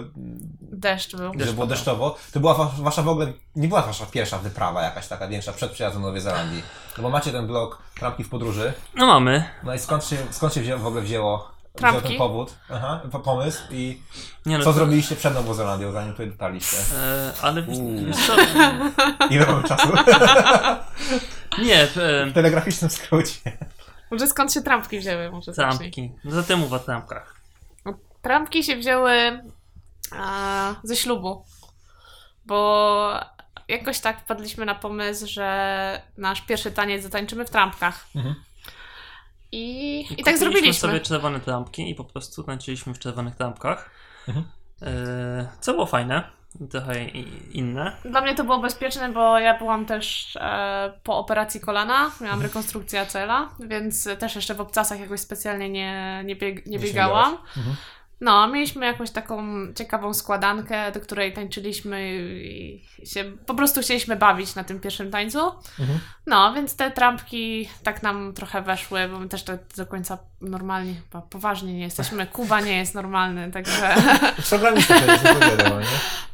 C: Deszcz był.
A: że było deszczowo. To była wa- wasza w ogóle, nie była wasza pierwsza wyprawa jakaś taka większa przed przyjazdem do Nowej Zelandii. No bo macie ten blog Trampki w podróży.
D: No mamy.
A: No i skąd się, skąd się wzięło, w ogóle wzięło,
C: Trampki?
A: ten powód, Aha, po- pomysł i
D: Nie no,
A: co
D: to-
A: zrobiliście przed Nową Zelandią, zanim tutaj dotarliście?
D: E, ale wiesz co?
A: Ile mamy czasu?
D: Nie, e,
A: W telegraficznym skrócie.
C: Może skąd się trampki wzięły? Może
D: trampki. No zatem mów o trampkach.
C: Trampki się wzięły a, ze ślubu, bo jakoś tak wpadliśmy na pomysł, że nasz pierwszy taniec zatańczymy w trampkach.
A: Mhm.
C: I, i, tak
D: Kupiliśmy
C: zrobiliśmy.
D: sobie czerwone trampki i po prostu tańczyliśmy w czerwonych trampkach.
A: Mhm.
D: E, co było fajne, trochę inne.
C: Dla mnie to było bezpieczne, bo ja byłam też e, po operacji kolana, miałam rekonstrukcję ACL-a, więc też jeszcze w obcasach jakoś specjalnie nie, nie, bieg, nie biegałam.
A: Mhm.
C: No, mieliśmy jakąś taką ciekawą składankę, do której tańczyliśmy i się po prostu chcieliśmy bawić na tym pierwszym tańcu.
A: Mhm.
C: No, więc te trampki tak nam trochę weszły, bo my też tak do końca normalni, chyba poważnie nie jesteśmy. Kuba nie jest normalny, także...
A: Nie?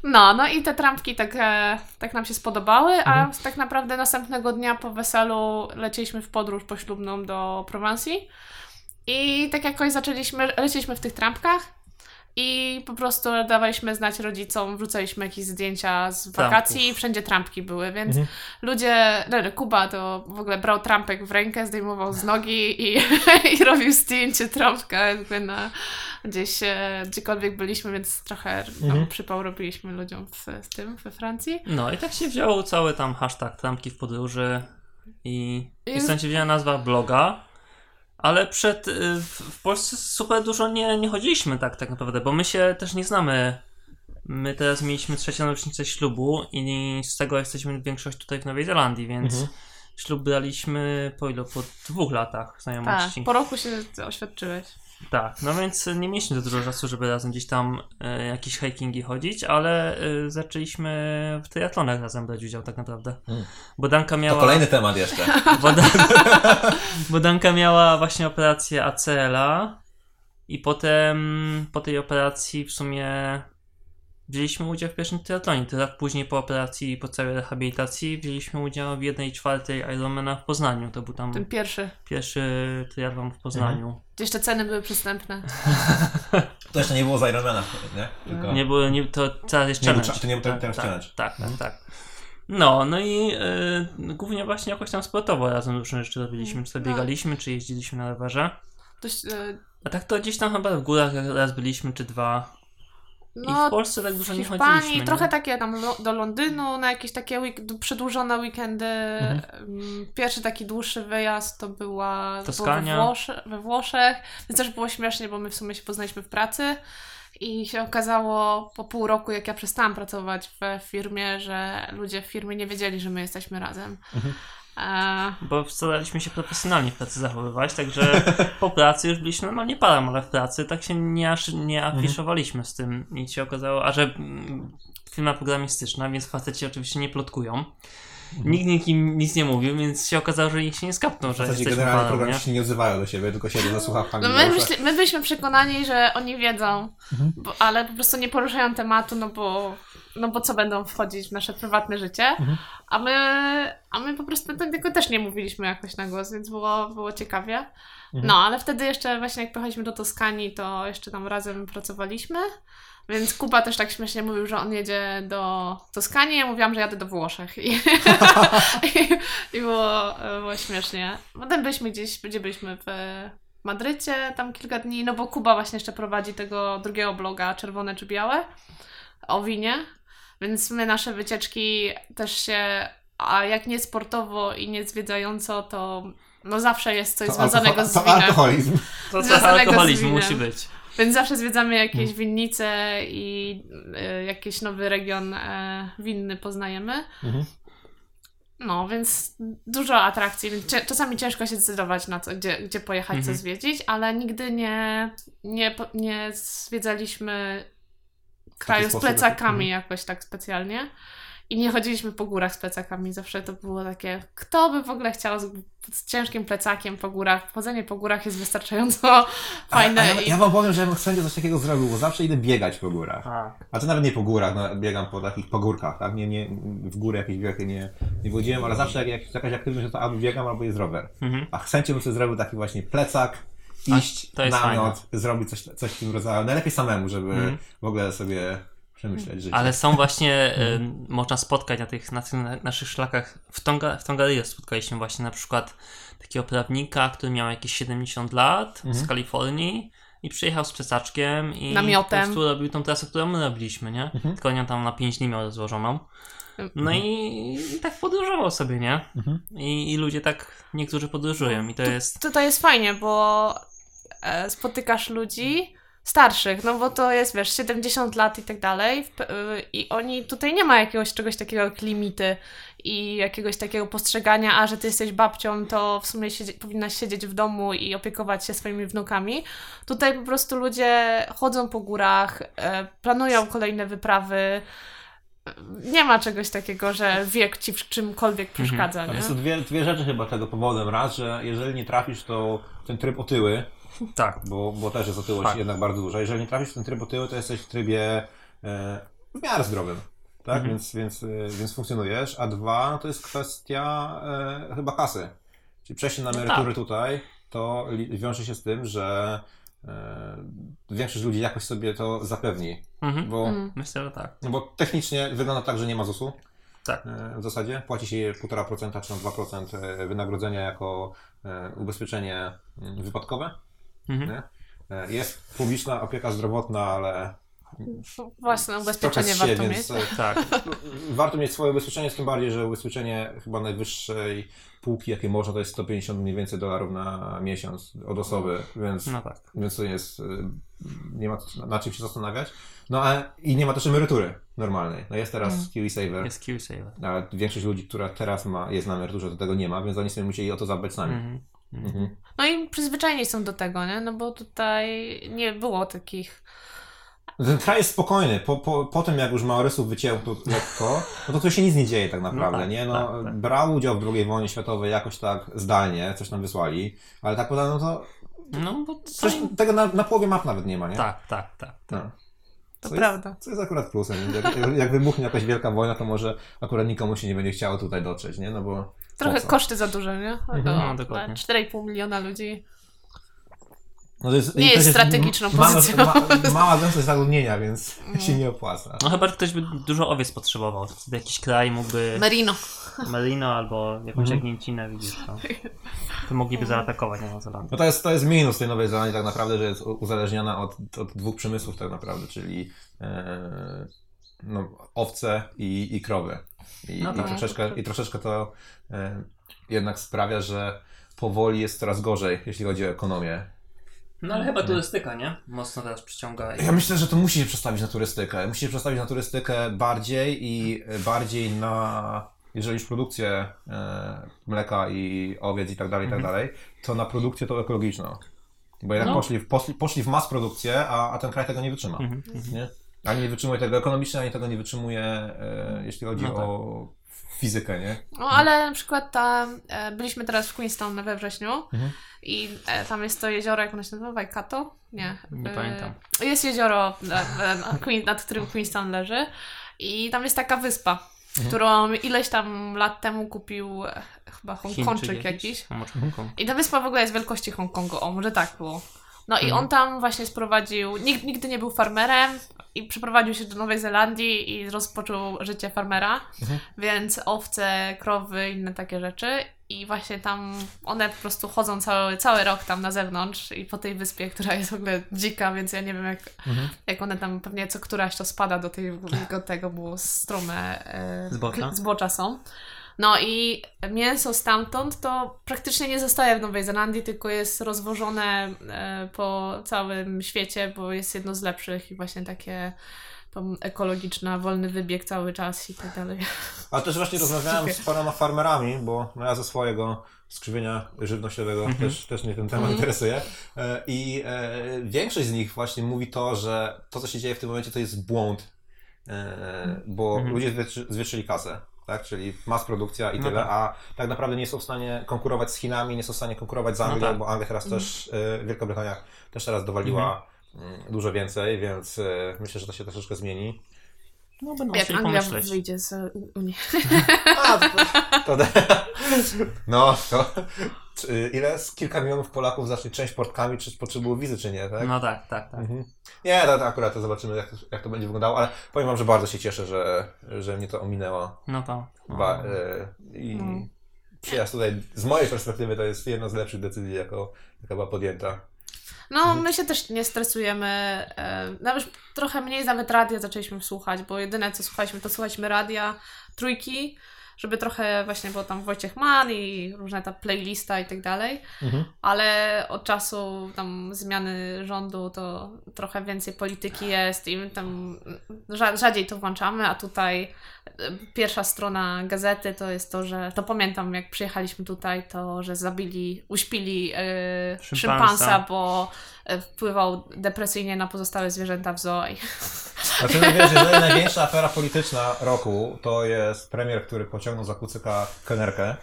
C: No, no i te trampki tak, e, tak nam się spodobały, a
A: Mhm.
C: tak naprawdę następnego dnia po weselu lecieliśmy w podróż poślubną do Prowansji i tak jakoś zaczęliśmy, leciliśmy w tych trampkach i po prostu dawaliśmy znać rodzicom, wrzucaliśmy jakieś zdjęcia z wakacji
D: Trampków.
C: i wszędzie trampki były, więc
A: Mhm.
C: ludzie, no, Kuba to w ogóle brał trampek w rękę, zdejmował z nogi i, i robił zdjęcie trampka jakby na gdzieś, e, gdziekolwiek byliśmy, więc trochę tam
A: Mhm.
C: przypał robiliśmy ludziom w, w tym, we Francji.
D: No i tak się wziął cały tam hashtag trampki w podróży i,
C: I-
D: i stąd się wzięła nazwa bloga. Ale przed, y, w, Polsce super dużo nie, nie chodziliśmy tak, tak naprawdę, bo my się też nie znamy. My teraz mieliśmy trzecią rocznicę ślubu i z tego jesteśmy większość tutaj w Nowej Zelandii, więc
A: Mhm.
D: ślub braliśmy po ile? Po dwóch latach
C: Tak,
D: znajomości.
C: po roku się oświadczyłeś.
D: Tak, no więc nie mieliśmy za dużo czasu, żeby razem gdzieś tam e, jakieś hikingi chodzić, ale e, zaczęliśmy w triatlonach razem brać udział tak naprawdę.
A: Mm.
D: Bo Danka
A: To
D: miała...
A: kolejny temat jeszcze.
D: Bo, Dan... bo Danka miała właśnie operację ACL-a i potem po tej operacji w sumie wzięliśmy udział w pierwszym triatlonie. To rok później po operacji, po całej rehabilitacji wzięliśmy udział w jednej czwartej Ironmana w Poznaniu. To był tam
C: Ten pierwszy.
D: pierwszy triatlon w Poznaniu.
C: Gdzie jeszcze ceny były przystępne.
A: To jeszcze nie było z Ironmana, nie? Tylko...
D: Nie było, nie, to teraz
A: był
D: challenge.
A: cza- to nie był ten- ten
D: tak,
A: challenge.
D: Tak, tak,
A: Mhm.
D: tak. No, no i y, głównie właśnie jakoś tam sportowo razem różne rzeczy robiliśmy. Czy to
C: No.
D: biegaliśmy, czy jeździliśmy na rowerze.
C: Dość, e,
D: A tak to gdzieś tam chyba w górach raz byliśmy, czy dwa. I
C: no,
D: w Polsce tak dużo nie
C: Hiszpanii,
D: chodziliśmy.
C: trochę
D: nie?
C: takie tam do Londynu, na jakieś takie week- przedłużone weekendy.
A: Mhm.
C: Mm, Pierwszy taki dłuższy wyjazd to była
D: Toskania.
C: we, Włosze, we Włoszech. Więc też było śmiesznie, bo my w sumie się poznaliśmy w pracy. I się okazało po pół roku, jak ja przestałam pracować w firmie, że ludzie w firmie nie wiedzieli, że my jesteśmy razem.
A: Mhm.
C: E,
D: Bo staraliśmy się profesjonalnie w pracy zachowywać, także po pracy już byliśmy normalnie parą, ale w pracy tak się nie, aż nie
A: Mhm.
D: afiszowaliśmy z tym. I się okazało, a że mm, firma programistyczna, więc faceci oczywiście nie plotkują.
A: Mhm.
D: Nikt nikim nic nie mówił, więc się okazało, że nikt się nie skapnął, że jesteśmy
A: generalnie
D: parą, nie?
A: programiści nie odzywają do siebie, tylko siedzą za słuchawkami.
C: No
A: w
C: my, myśli, my byliśmy przekonani, że oni wiedzą,
A: Mhm.
C: bo, ale po prostu nie poruszają tematu, no bo, no bo co będą wchodzić w nasze prywatne życie,
A: Mhm.
C: a my, a my po prostu tego też nie mówiliśmy jakoś na głos, więc było, było ciekawie.
A: Mhm.
C: No, ale wtedy jeszcze właśnie jak pojechaliśmy do Toskanii, to jeszcze tam razem pracowaliśmy, więc Kuba też tak śmiesznie mówił, że on jedzie do Toskanii, ja mówiłam, że jadę do Włoszech i, i, i było, było śmiesznie. Potem byliśmy gdzieś, gdzie byliśmy w Madrycie tam kilka dni, no bo Kuba właśnie jeszcze prowadzi tego drugiego bloga Czerwone czy Białe o winie, więc my nasze wycieczki też się, a jak nie sportowo i nie zwiedzająco, to no zawsze jest coś
A: To
C: związanego
A: alkohol-
C: z
A: To
C: winem.
A: alkoholizm.
D: To trochę
C: Związanego z
D: alkoholizm
C: winem.
D: musi być.
C: Więc zawsze zwiedzamy jakieś
A: Mm.
C: winnice i y, jakiś nowy region e, winny poznajemy.
A: Mhm.
C: No, więc dużo atrakcji, więc cie- czasami ciężko się zdecydować na co, gdzie, gdzie pojechać,
D: Mhm.
C: co zwiedzić, ale nigdy nie, nie, nie zwiedzaliśmy kraju z plecakami jakoś tak specjalnie. i nie chodziliśmy po górach z plecakami. Zawsze to było takie, kto by w ogóle chciał z, z ciężkim plecakiem po górach. Chodzenie po górach jest wystarczająco fajne.
A: A, a ja,
C: i...
A: ja wam powiem, że ja bym wszędzie coś takiego zrobił, bo zawsze idę biegać po górach.
D: A,
A: A to nawet nie po górach, no, biegam po takich pogórkach, tak? Nie, nie, w góry jakieś wielkie nie, nie wchodziłem, ale zawsze jak, jak jest jakaś aktywność, to albo biegam, albo jest rower.
D: mhm.
A: A chęcią bym sobie zrobił taki właśnie plecak, iść,
D: to jest
A: namiot, zrobić coś, coś w tym rodzaju. Najlepiej samemu, żeby
D: Mhm.
A: w ogóle sobie przemyśleć życie.
D: Ale są właśnie, y, można spotkać na tych, na tych na naszych szlakach. W, Tonga, w Tongariro spotkaliśmy właśnie na przykład takiego prawnika, który miał jakieś 70 lat z Kalifornii i przyjechał z plecaczkiem i
C: Namiotem.
D: po prostu robił tą trasę, którą my robiliśmy, nie? Tylko on tam na 5 dni miał rozłożoną. No i, i tak podróżował sobie, nie? I, I ludzie tak, niektórzy podróżują i to jest...
C: Tutaj jest fajnie, bo spotykasz ludzi starszych, no bo to jest, wiesz, 70 lat i tak dalej i oni, tutaj nie ma jakiegoś czegoś takiego jak limity i jakiegoś takiego postrzegania, a że ty jesteś babcią, to w sumie siedzi- powinnaś siedzieć w domu i opiekować się swoimi wnukami. Tutaj po prostu ludzie chodzą po górach, e, planują kolejne wyprawy, nie ma czegoś takiego, że wiek ci w czymkolwiek przeszkadza,
A: Ale
C: nie?
A: są dwie, dwie rzeczy chyba tego powodem. Raz, że jeżeli nie trafisz, to ten tryb otyły,
D: Tak.
A: bo, bo też jest otyłość
D: Tak.
A: jednak bardzo duża. Jeżeli nie trafisz w ten tryb otyły, to jesteś w trybie e, w miarę zdrowym. Tak,
D: Mhm.
A: więc, więc, e, więc funkcjonujesz. A dwa, no to jest kwestia e, chyba kasy. Czyli przejście na
C: No
A: emerytury
C: tak.
A: tutaj, to li- wiąże się z tym, że e, większość ludzi jakoś sobie to zapewni.
D: Mhm.
A: Bo,
C: Mm.
D: Myślę, że tak.
A: no bo technicznie wygląda tak, że nie ma ZUS-u.
D: Tak.
A: E, w zasadzie. Płaci się 1,5% czy tam 2% e, wynagrodzenia jako e, ubezpieczenie mm, wypadkowe.
D: Mhm.
A: Nie? E, Jest publiczna opieka zdrowotna, ale
C: Własne ubezpieczenie warto
A: siebie,
C: mieć.
A: więc e,
D: Tak.
A: warto mieć swoje ubezpieczenie, tym bardziej, że ubezpieczenie chyba najwyższej półki, jakie można, to jest 150 mniej więcej dolarów na miesiąc od osoby, więc,
D: No tak.
A: więc to jest, e, nie ma na czym się zastanawiać. No a i nie ma też emerytury normalnej. No jest teraz
C: Mm.
A: Kiwi Saver.
D: Jest Q-Saver.
A: Ale większość ludzi, która teraz ma, jest na emeryturze, do tego nie ma, więc oni sobie musieli o to zadbać sami.
D: Mhm.
A: Mhm.
C: No i przyzwyczajeni są do tego, nie? No bo tutaj nie było takich.
A: Ten kraj jest spokojny. Po, po, po tym, jak już Maorysów wycięto lekko, no to tu się nic nie dzieje tak naprawdę,
D: tak,
A: nie? No,
D: tak, tak.
A: brał udział w II wojnie światowej jakoś tak zdalnie, coś nam wysłali, ale tak naprawdę, no to
D: No bo
A: coś,
D: coś...
A: tego na, na połowie map nawet nie ma, nie?
D: Tak, tak, tak.
A: No.
C: To
A: Co
C: prawda.
A: Jest, co jest akurat plusem. Jak, jak wybuchnie jakaś wielka wojna, to może akurat nikomu się nie będzie chciało tutaj dotrzeć, nie? No bo
C: Trochę koszty za duże, nie?
A: Mhm.
C: No,
D: No, dokładnie.
C: 4,5 miliona ludzi.
A: No to jest,
C: Nie jest strategiczną
A: mała,
C: pozycją.
A: Ma, mała gęstość zaludnienia, więc się nie opłaca.
D: No chyba że ktoś by dużo owiec potrzebował. Wtedy jakiś kraj mógłby
C: Merino.
D: Merino albo jakąś jagnięcinę, widzisz, no. To mogliby zaatakować Nową Zelandię.
A: No to jest, to jest minus tej Nowej Zelandii tak naprawdę, że jest uzależniona od, od dwóch przemysłów tak naprawdę, czyli e, no, owce i, i krowy. I,
D: No
A: i,
D: tak.
A: troszeczkę, I troszeczkę to e, jednak sprawia, że powoli jest coraz gorzej, jeśli chodzi o ekonomię.
D: No ale chyba turystyka, nie? Mocno teraz przyciąga. i-
A: Ja myślę, że to musi się przestawić na turystykę. Musi się przestawić na turystykę bardziej i e, bardziej na, jeżeli już produkcję e, mleka i owiec i tak dalej, i tak dalej, to na produkcję tą ekologiczną. Bo jednak
D: No.
A: poszli, w, poszli, poszli w mas produkcję, a, a ten kraj tego nie wytrzyma.
D: Mhm, mhm.
A: Nie? Ani nie wytrzymuje tego ekonomicznie, ani tego nie wytrzymuje, e, jeśli chodzi
D: No tak.
A: o fizykę, nie?
C: No ale na przykład ta, e, byliśmy teraz w Queenstown we wrześniu
A: Mhm.
C: i e, tam jest to jezioro, jak ono się nazywa? Waikato? Nie.
D: Nie
C: E,
D: pamiętam.
C: Jest jezioro, e, e, nad którym Queenstown leży i tam jest taka wyspa,
A: Mhm.
C: którą ileś tam lat temu kupił chyba Hongkończyk jakiś. I ta wyspa w ogóle jest wielkości Hongkongu, o może tak było. No i
D: Mhm.
C: on tam właśnie sprowadził, nig- nigdy nie był farmerem i przeprowadził się do Nowej Zelandii i rozpoczął życie farmera,
A: Mhm.
C: więc owce, krowy, inne takie rzeczy i właśnie tam one po prostu chodzą cały, cały rok tam na zewnątrz i po tej wyspie, która jest w ogóle dzika, więc ja nie wiem jak,
A: Mhm.
C: jak one tam pewnie co któraś to spada do tej, do tego, bo strume e,
D: Zbocza.
C: zbocza są. No i mięso stamtąd to praktycznie nie zostaje w Nowej Zelandii, tylko jest rozwożone e, po całym świecie, bo jest jedno z lepszych i właśnie takie ekologiczna, wolny wybieg cały czas i tak dalej.
A: Ale też właśnie rozmawiałem z paroma farmerami, bo no ja ze swojego skrzywienia żywnościowego
D: Mhm.
A: też, też mnie ten temat
C: Mhm.
A: interesuje. E, I e, większość z nich właśnie mówi to, że to, co się dzieje w tym momencie, to jest błąd e, bo
D: Mhm.
A: ludzie zwietrzy- zwietrzyli kasę. Tak? Czyli mas produkcja i
D: No
A: tyle,
D: tak.
A: a tak naprawdę nie są w stanie konkurować z Chinami, nie są w stanie konkurować z
D: No
A: Anglią,
D: tak.
A: bo Anglia teraz też, e, Wielka Brytania też teraz dowaliła
D: Mhm.
A: mm, dużo więcej, więc e, myślę, że to się troszeczkę zmieni.
D: No będą
C: Jak Anglia
D: pomyśleć.
C: wyjdzie z Unii.
A: A, to, to, to, no, to ile? Z kilka milionów Polaków zacznie część portkami, czy potrzebują wizy, czy nie, tak?
D: No tak, tak, tak.
A: Mhm. Nie, to, to akurat to zobaczymy, jak to, jak to będzie wyglądało, ale powiem wam, że bardzo się cieszę, że, że mnie to ominęło.
D: No to. No.
A: Ba, e, I
C: No.
A: przyjazd tutaj, z mojej perspektywy, to jest jedna z lepszych decyzji, jaką, jaka była podjęta.
C: No, my się też nie stresujemy. e, Nawet trochę mniej nawet radia zaczęliśmy słuchać, bo jedyne co słuchaliśmy, to słuchaliśmy radia trójki, żeby trochę właśnie było tam Wojciech Mann i różne ta playlista i tak dalej. Ale od czasu tam zmiany rządu to trochę więcej polityki jest i my tam rza- rzadziej to włączamy, a tutaj pierwsza strona gazety to jest to, że to pamiętam jak przyjechaliśmy tutaj, to że zabili, uśpili e,
D: Szympansa.
C: szympansa, bo e, wpływał depresyjnie na pozostałe zwierzęta w zoo. i-
A: Znaczy, no wiesz, jeżeli największa afera polityczna roku to jest premier, który pociągnął za kucyka kelnerkę.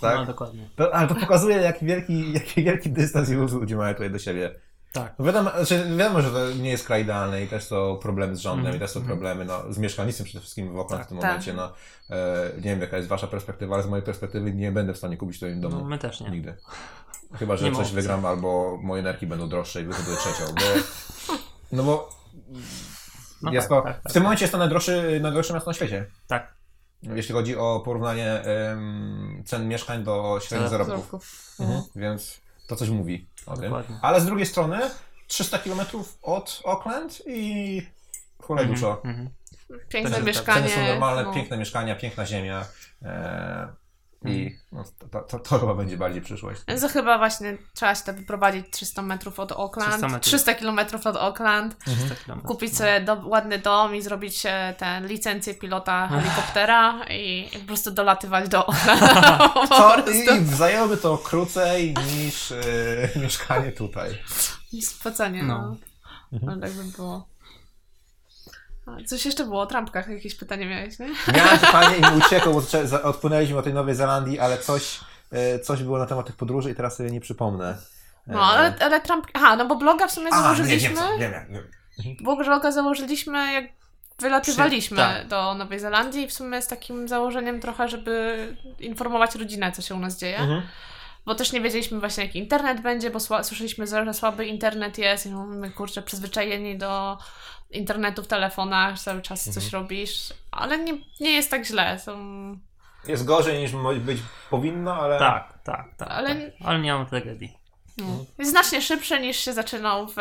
A: Tak?
D: No dokładnie.
A: To, ale to pokazuje, jaki wielki, jaki wielki dystans i luz ludzie mają tutaj do siebie.
D: Tak.
A: No wiadomo, znaczy wiadomo, że to nie jest kraj idealny i też są problemy z rządem
D: Mhm,
A: i też są
D: mhm.
A: problemy no, z mieszkalnictwem przede wszystkim w Oakland
D: Tak,
A: w tym
C: tak.
A: momencie. No, e, nie wiem, jaka jest wasza perspektywa, ale z mojej perspektywy nie będę w stanie kupić tutaj domu.
D: No my też nie.
A: Nigdy. Chyba, że
D: Nie
A: coś wygram albo moje energii będą droższe i wyhoduję trzecią, bo... No bo
D: No
A: jest
D: tak,
A: to,
D: tak, tak.
A: w tym momencie jest to najdroższy, najdroższe miasto na świecie.
D: Tak.
A: Jeśli chodzi o porównanie em, cen mieszkań do średnich
D: Tak.
A: zarobków.
C: Zorków.
A: Mhm. Więc to coś mówi o tym.
D: Dokładnie.
A: Ale z drugiej strony 300 km od Auckland i hulaj
D: Mhm,
A: dużo.
D: mhm.
C: Piękne mieszkanie.
A: Ceny są normalne,
C: no.
A: piękne mieszkania, piękna ziemia. E, I
D: Mhm.
A: no, to, to, to chyba będzie bardziej przyszłość.
C: Więc to chyba właśnie trzeba się wyprowadzić 300 metrów od
D: 300
C: Auckland,
D: metrów.
C: 300 kilometrów od Auckland,
D: 300 kilometrów.
C: kupić sobie do, ładny dom i zrobić tę licencję pilota helikoptera i, i po prostu dolatywać do
A: Co?
C: prostu.
A: I zajęłoby to krócej niż e, mieszkanie tutaj.
C: Spocenie, no.
D: No.
C: no. Tak by było. Coś jeszcze było o trampkach, jakieś pytanie miałeś, nie?
A: Miałem pytanie i mi uciekło, bo odpłynęliśmy od tej Nowej Zelandii, ale coś, e, coś było na temat tych podróży i teraz sobie nie przypomnę.
C: No, ale, ale trampki... Aha, no bo bloga w sumie
A: A, nie,
C: założyliśmy.
A: wiem, wiem, wiem.
C: Bo bloga założyliśmy, jak wylatywaliśmy
D: tak.
C: do Nowej Zelandii, w sumie z takim założeniem trochę, żeby informować rodzinę, co się u nas dzieje.
A: Mhm.
C: Bo też nie wiedzieliśmy właśnie, jaki internet będzie, bo sła- słyszeliśmy, że słaby internet jest i mówimy, kurczę, przyzwyczajeni do internetu w telefonach, cały czas coś
A: Mhm.
C: robisz, ale nie, nie jest tak źle. Są...
A: Jest gorzej niż być powinno, ale...
D: Tak, tak, tak.
C: Ale-
D: Ale, ale nie mam tragedii.
C: No. Jest znacznie szybszy niż się zaczynał w,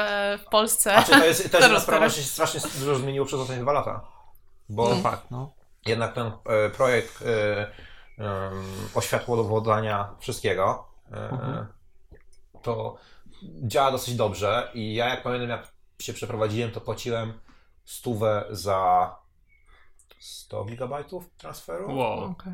C: w Polsce.
A: A czy to jest też sprawa,
C: teraz.
A: że się strasznie dużo zmieniło przez ostatnie dwa lata. Bo
D: To fakt, no.
A: jednak ten e, projekt e, em, oświatłowodania wszystkiego e,
D: Mhm.
A: to działa dosyć dobrze i ja jak pamiętam jak się przeprowadziłem to płaciłem stówę za 100 gigabajtów transferu.
D: Wow.
C: Okej.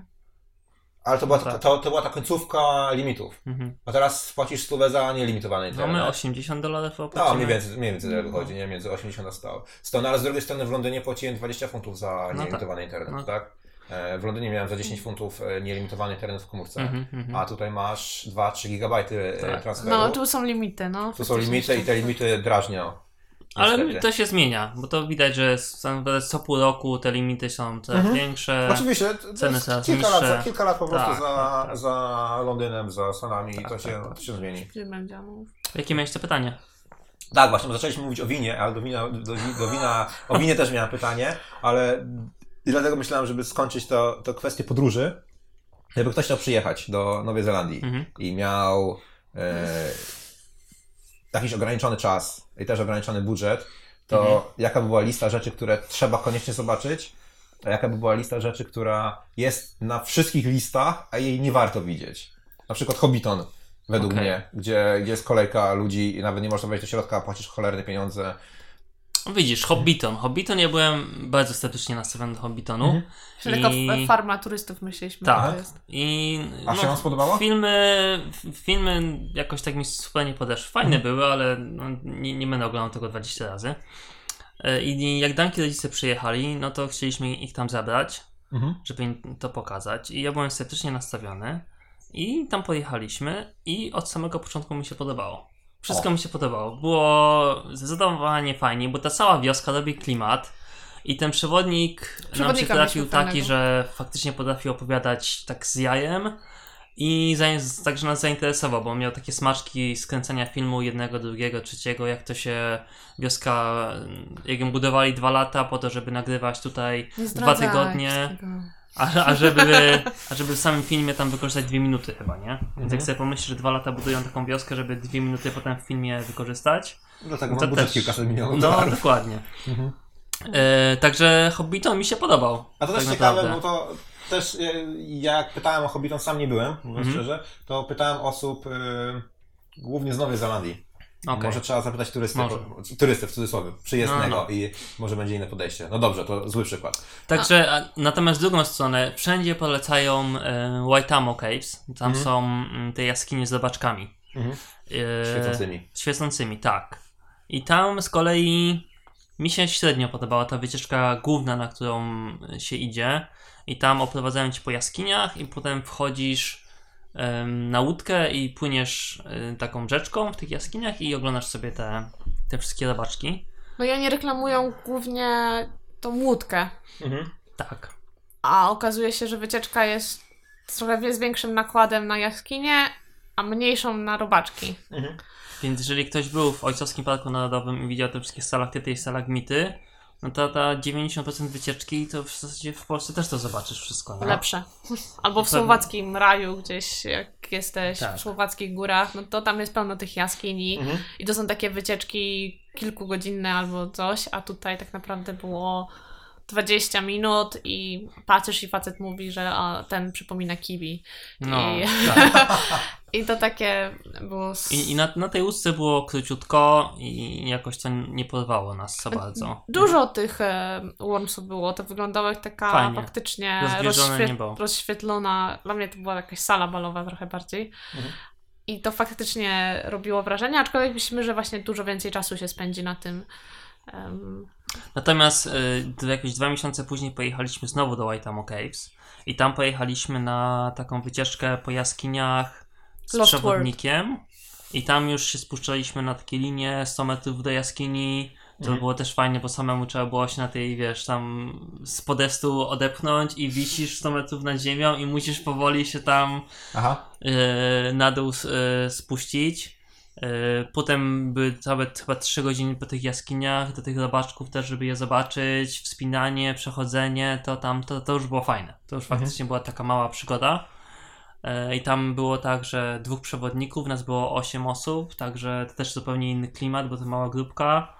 A: Ale to była, ta,
D: Tak.
A: to, to była ta końcówka limitów.
D: Mhm.
A: A teraz płacisz stówę za nielimitowany
D: No
A: internet.
D: my 80 dolarów
A: No,
D: opłacimy.
A: mniej więcej, mniej więcej tyle
C: No.
A: wychodzi, nie? Między 80 a 100. 100, no ale z drugiej strony w Londynie płaciłem 20 funtów za
D: No
A: nielimitowany internet,
D: No.
A: tak? E, W Londynie miałem za 10 funtów e, nielimitowany internet w komórce,
D: Mhm, mhm.
A: a tutaj masz 2-3 gigabajty e,
D: Tak.
A: transferu.
C: No, tu są limity, no.
A: tu są limity i te limity drażnią.
D: Ale
A: Niestety.
D: to się zmienia, bo to widać, że co pół roku te limity są coraz
A: Mhm.
D: większe.
A: Oczywiście,
D: ceny coraz
A: kilka lat, za
D: niższe.
A: kilka lat po prostu
D: Tak,
A: za,
D: tak, tak.
A: za Londynem, za Stanami i
D: Tak,
A: to, się,
D: tak,
A: to się zmieni.
D: Jakie mieliście pytanie?
A: Tak, właśnie, zaczęliśmy mówić o winie, ale do wina, do, do wina, o winie też miałem pytanie, ale i dlatego myślałem, żeby skończyć to, to kwestię podróży. Jakby ktoś chciał przyjechać do Nowej Zelandii
D: Mhm.
A: i miał e, jakiś ograniczony czas i też ograniczony budżet, to
D: Mhm.
A: jaka by była lista rzeczy, które trzeba koniecznie zobaczyć, a jaka by była lista rzeczy, która jest na wszystkich listach, a jej nie warto widzieć. Na przykład Hobbiton, według
D: Okej.
A: mnie, gdzie, gdzie jest kolejka ludzi i nawet nie można wejść do środka, płacisz cholerne pieniądze.
D: No Widzisz, Hobbiton. Hobbiton, ja byłem bardzo sceptycznie nastawiony do Hobbitonu.
A: Mhm.
C: Tylko
D: I-
C: farma turystów myśleliśmy,
D: Tak. I
A: A się wam spodobało?
D: Filmy, filmy jakoś tak mi super nie podeszły. Fajne
A: Mhm.
D: były, ale no, nie, nie będę oglądał tego 20 razy. E, I jak Danki rodzice przyjechali, no to chcieliśmy ich tam zabrać,
A: Mhm.
D: żeby im to pokazać. I ja byłem sceptycznie nastawiony. I tam pojechaliśmy i od samego początku mi się podobało. Wszystko
A: O.
D: mi się podobało. Było zdecydowanie fajnie, bo ta cała wioska robi klimat. I ten przewodnik nam się trafił taki,
C: fajnego.
D: że faktycznie potrafił opowiadać tak z jajem. I także nas zainteresował, bo miał takie smaczki skręcania filmu jednego, drugiego, trzeciego, jak to się wioska, jak ją budowali dwa lata po to, żeby nagrywać tutaj dwa tygodnie,
C: wszystkiego.
D: A, a, żeby, a żeby w samym filmie tam wykorzystać dwie minuty chyba, nie? Więc
A: Mhm.
D: jak sobie pomyślisz, że dwa lata budują taką wioskę, żeby dwie minuty potem w filmie wykorzystać,
A: Dlatego
D: To
A: mam budżet
D: też-
A: kilkaset milionów
D: no
A: dolarów.
D: dokładnie.
A: Mhm.
D: E, także Hobbiton mi się podobał.
A: A to też
D: tak
A: ciekawe,
D: naprawdę.
A: bo to też e, jak pytałem o Hobbiton, sam nie byłem, mówiąc
D: Mhm.
A: szczerze, to pytałem osób e, głównie z Nowej Zelandii.
D: Okej.
A: Może trzeba zapytać turysty,
D: Może.
A: turysty w cudzysłowie, przyjezdnego
D: No, no.
A: i może będzie inne podejście. No dobrze, to zły przykład.
D: Także a, natomiast drugą stronę, wszędzie polecają e, Waitamo Caves. Tam
A: Mhm.
D: są mm, te jaskinie z zobaczkami.
A: Mhm.
D: E,
A: Świecącymi.
D: Świecącymi, tak. I tam z kolei mi się średnio podobała ta wycieczka główna, na którą się idzie. I tam oprowadzają cię po jaskiniach i potem wchodzisz na łódkę i płyniesz taką rzeczką w tych jaskiniach i oglądasz sobie te, te wszystkie robaczki.
C: No i oni reklamują głównie tą łódkę,
A: Mhm.
D: Tak.
C: a okazuje się, że wycieczka jest trochę z większym nakładem na jaskinie, a mniejszą na robaczki.
A: Mhm.
D: Więc jeżeli ktoś był w Ojcowskim Parku Narodowym i widział te wszystkie stalaktyty i stalagmity, no to ta 90% wycieczki to w zasadzie w Polsce też to zobaczysz wszystko. Nie?
C: Lepsze. Albo w słowackim raju gdzieś, jak jesteś
D: Tak.
C: w słowackich górach, no to tam jest pełno tych jaskiń i,
A: Mhm.
C: i to są takie wycieczki kilkugodzinne albo coś, a tutaj tak naprawdę było 20 minut i patrzysz i facet mówi, że ten przypomina kiwi.
D: No,
C: I,
D: tak.
C: I to takie było...
D: I, i na, na tej łódce było króciutko i jakoś to nie porwało nas za bardzo.
C: Dużo tych e, wormsów było, to wyglądało jak taka
D: Fajnie.
C: faktycznie
D: niebo.
C: rozświetlona, dla mnie to była jakaś sala balowa trochę bardziej.
A: Mhm.
C: I to faktycznie robiło wrażenie, aczkolwiek myślimy, że właśnie dużo więcej czasu się spędzi na tym. em,
D: Natomiast y, jakieś dwa miesiące później pojechaliśmy znowu do Waitamo Caves i tam pojechaliśmy na taką wycieczkę po jaskiniach z
C: Lost
D: przewodnikiem i tam już się spuszczaliśmy na takie linie 100 metrów do jaskini. To
A: Mhm.
D: było też fajnie, bo samemu trzeba było się na tej, wiesz, tam z podestu odepchnąć i wisisz 100 metrów nad ziemią i musisz powoli się tam
A: Aha.
D: e, na dół e, spuścić. E, Potem były całe chyba 3 godziny po tych jaskiniach, do tych robaczków też, żeby je zobaczyć, wspinanie, przechodzenie, to tam, to, to już było fajne. To już
A: Mhm.
D: faktycznie była taka mała przygoda. E, I tam było tak, że dwóch przewodników, nas było 8 osób, także to też zupełnie inny klimat, bo to mała grupka.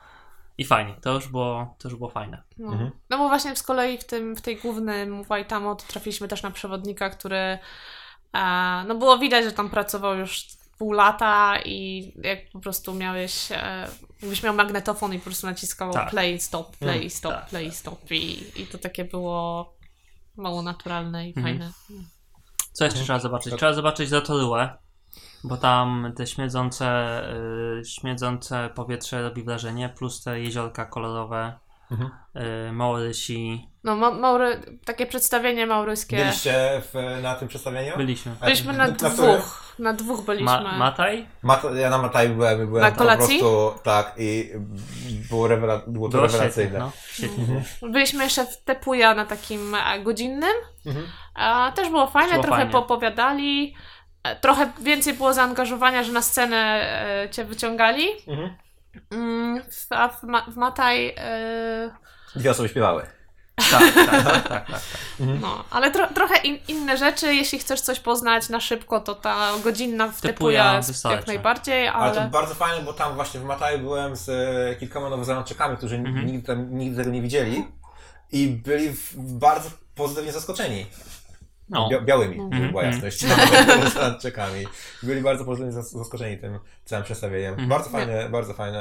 D: I fajnie, to już było, to już było fajne.
C: no.
A: Mhm.
C: no bo właśnie z kolei w tym, w tej głównym Waitamo to trafiliśmy też na przewodnika, który e, no było widać, że tam pracował już pół lata i jak po prostu miałeś, e, jakbyś miał magnetofon i po prostu naciskał
D: Tak.
C: play, stop, play,
A: Mm,
C: stop,
D: tak,
C: play, stop i, i to takie było mało naturalne i
D: Mhm.
C: fajne.
D: Co jeszcze trzeba zobaczyć?
A: Tak.
D: Trzeba zobaczyć Zatorułę, bo tam te śmierdzące, y, śmierdzące powietrze robi wrażenie, plus te jeziorka kolorowe,
A: Mhm.
D: y, Maorysi.
C: No, ma, maury, takie przedstawienie mauryskie.
A: Byliście w, na tym przedstawieniu?
D: Byliśmy.
C: Byliśmy na
A: którym?
C: dwóch. Na dwóch byliśmy.
D: Ma, Mataj?
A: Mat, ja na Matai byłem, byłem
C: Na kolacji?
A: po prostu, tak, i było, rewela, było to rewelacyjne.
D: no. Świetnie.
A: Mhm.
C: Byliśmy jeszcze w Tepuja na takim e, godzinnym.
A: Mhm.
C: A, też było fajne,
D: Było
C: trochę
D: fajnie.
C: poopowiadali. E, Trochę więcej było zaangażowania, że na scenę e, cię wyciągali.
A: Mhm.
C: Mm, a w, ma, w Mataj. E,
A: Dwie osoby śpiewały.
D: Tak, tak, tak, tak, tak, tak.
C: no, ale tro, trochę in, inne rzeczy. Jeśli chcesz coś poznać na szybko, to ta godzinna w
D: Tepuja
C: Tepuja jest
D: wystarczy.
C: jak najbardziej,
A: Ale
C: ale.
A: to bardzo fajne, bo tam właśnie w Matai byłem z e, kilkoma nowozelandczykami, którzy
D: Mhm.
A: nigdy, tam, nigdy tego nie widzieli i byli w, bardzo pozytywnie zaskoczeni.
D: No.
A: Bia, białymi, żeby była
D: Mhm.
A: jasność. Nowozelandczykami. Byli bardzo pozytywnie zas- zaskoczeni tym całym przedstawieniem.
D: Mhm.
A: Bardzo fajne, bardzo fajne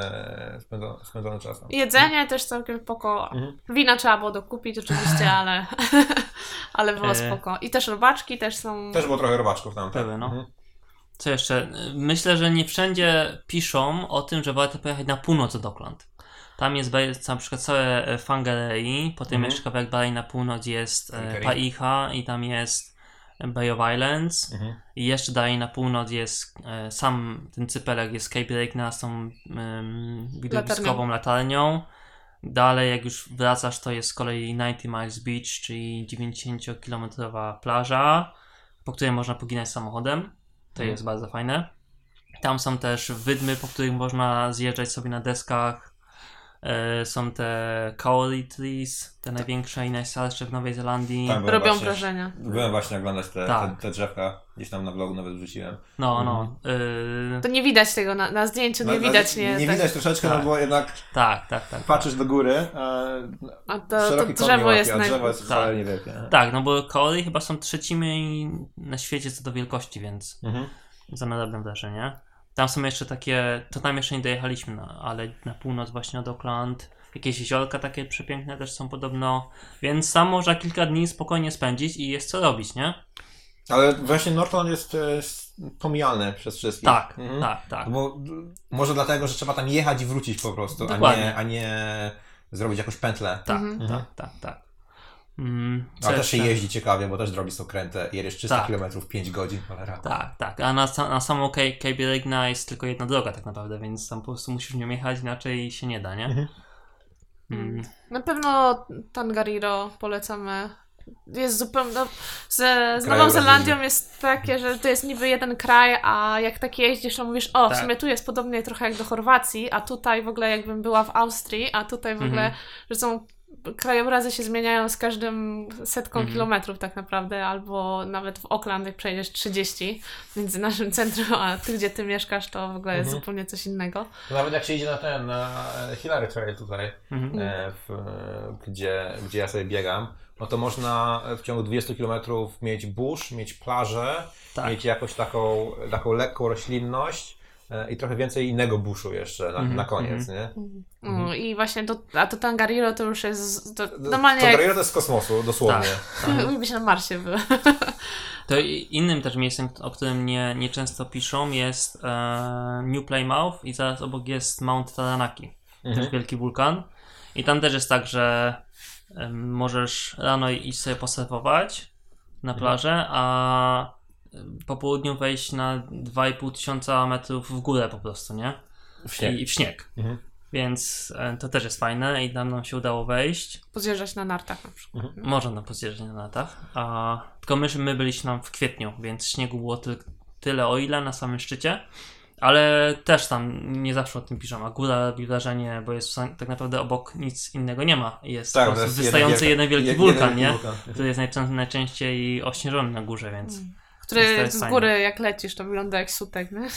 A: e, spędzone, spędzone czas.
C: Jedzenie też całkiem spoko.
A: Mhm.
C: Wina trzeba było dokupić oczywiście, ale, ale było
D: E.
C: spoko. I też robaczki też są.
A: Też było trochę robaczków tam. Tak?
D: Były, no.
A: Mhm.
D: Co jeszcze? Myślę, że nie wszędzie piszą o tym, że warto pojechać na północ od Auckland. Tam jest na przykład całe e, Fangarei, potem
A: Mhm.
D: jeszcze kawałek dalej na północ jest e. Paicha i tam jest Bay of Islands.
A: Mhm.
D: I jeszcze dalej na północ jest e, sam ten cypelek, jest Cape Lake z tą um, widowiskową latarnią. Dalej jak już wracasz to jest z kolei 90 Miles Beach, czyli 90-kilometrowa plaża, po której można poginać samochodem. To
A: Mhm.
D: jest bardzo fajne. Tam są też wydmy, po których można zjeżdżać sobie na deskach. E, są te kauri trees, te największe i najstarsze w Nowej Zelandii.
A: Tam byłem
C: Robią
A: właśnie,
C: wrażenie.
A: Byłem właśnie oglądać te,
D: Tak.
A: te, te drzewka, gdzieś tam na vlogu nawet wrzuciłem.
D: No, no. e,
C: To nie widać tego na, na zdjęciu, nie
A: No,
C: widać,
A: no,
C: nie?
A: Nie
C: tak.
A: widać troszeczkę,
D: Tak.
A: no bo jednak
D: tak, tak, tak.
A: patrzysz do góry, a
C: A to, to drzewo jest
A: a
C: naj...
A: drzewo jest
D: Tak.
A: wcale niewielkie. nie?
D: Tak, no bo kaory chyba są trzecimi na świecie co do wielkości, więc
A: Mhm.
D: za nadal wrażenie. Tam są jeszcze takie, to tam jeszcze nie dojechaliśmy, no, ale na północ właśnie od Auckland, jakieś jeziorka takie przepiękne też są podobno, więc tam można kilka dni spokojnie spędzić i jest co robić, nie?
A: Ale właśnie Norton jest, jest pomijalny przez wszystkich.
D: Tak,
A: Mhm.
D: tak, tak.
A: Bo może dlatego, że trzeba tam jechać i wrócić po prostu, a nie, a nie zrobić jakąś pętlę.
D: Tak,
C: Mhm.
D: tak, tak, tak. Mm,
A: A też się jeździ ciekawie, bo też drogi są kręte. Jedziesz 300
D: Tak.
A: km w 5 godzin, cholera.
D: Tak, tak. A na, na samą Cape Cape Regna jest tylko jedna droga tak naprawdę, więc tam po prostu musisz nią jechać, inaczej się nie da, nie?
A: Mhm.
D: Mm.
C: Na pewno Tangariro polecamy. Jest zupełnie. No, z, z Nową Zelandią jest takie, że to jest niby jeden kraj, a jak tak jeździsz, to mówisz, o, w
D: Tak.
C: sumie tu jest podobnie trochę jak do Chorwacji, a tutaj w ogóle jakbym była w Austrii, a tutaj w ogóle,
D: Mhm.
C: że są. Krajobrazy się zmieniają z każdym setką
D: Mhm.
C: kilometrów tak naprawdę, albo nawet w Auckland jak przejdziesz 30 między naszym centrum, a tu gdzie ty mieszkasz, to w ogóle jest
A: Mhm.
C: zupełnie coś innego.
A: Nawet jak się idzie na ten, na Hillary Trail tutaj,
D: Mhm.
A: e, w, gdzie, gdzie ja sobie biegam, no to można w ciągu 20 km mieć burz, mieć plażę,
D: Tak.
A: mieć jakąś taką, taką lekką roślinność i trochę więcej innego buszu jeszcze na,
D: Mhm,
A: na koniec,
D: mhm.
A: nie?
C: No, I właśnie to, a to Tangariro to już jest to,
A: No,
C: normalnie
A: to
C: jak
A: to jest z kosmosu, dosłownie.
C: Jakby się na Marsie był.
D: To innym też miejscem, o którym nie, nie często piszą, jest e, New Plymouth i zaraz obok jest Mount Taranaki,
A: Mhm.
D: też wielki wulkan. I tam też jest tak, że możesz rano iść sobie posurfować na
A: Mhm.
D: plażę, a po południu wejść na 2,5 tysiąca metrów w górę po prostu, nie?
A: W śnieg.
D: I w śnieg.
A: Mhm.
D: Więc e, to też jest fajne i tam nam się udało wejść.
C: Pozjeżdżać na nartach na przykład.
D: Można na pozjeżdżać na latach. A, tylko my, my byliśmy tam w kwietniu, więc śniegu było ty, tyle o ile na samym szczycie. Ale też tam nie zawsze o tym piszą, a góra robi wrażenie, bo jest tak naprawdę obok nic innego nie ma. Jest po
A: Tak,
D: prostu
A: jest
D: wystający
A: wielka-
D: jeden wielki
A: jed-
D: wulkan,
A: jeden
D: nie?
A: wulkan.
D: Który jest najczę- najczęściej ośnieżony na górze, więc
A: Mm.
C: Który z
D: fajne.
C: góry jak lecisz, to wygląda jak sutek, nie?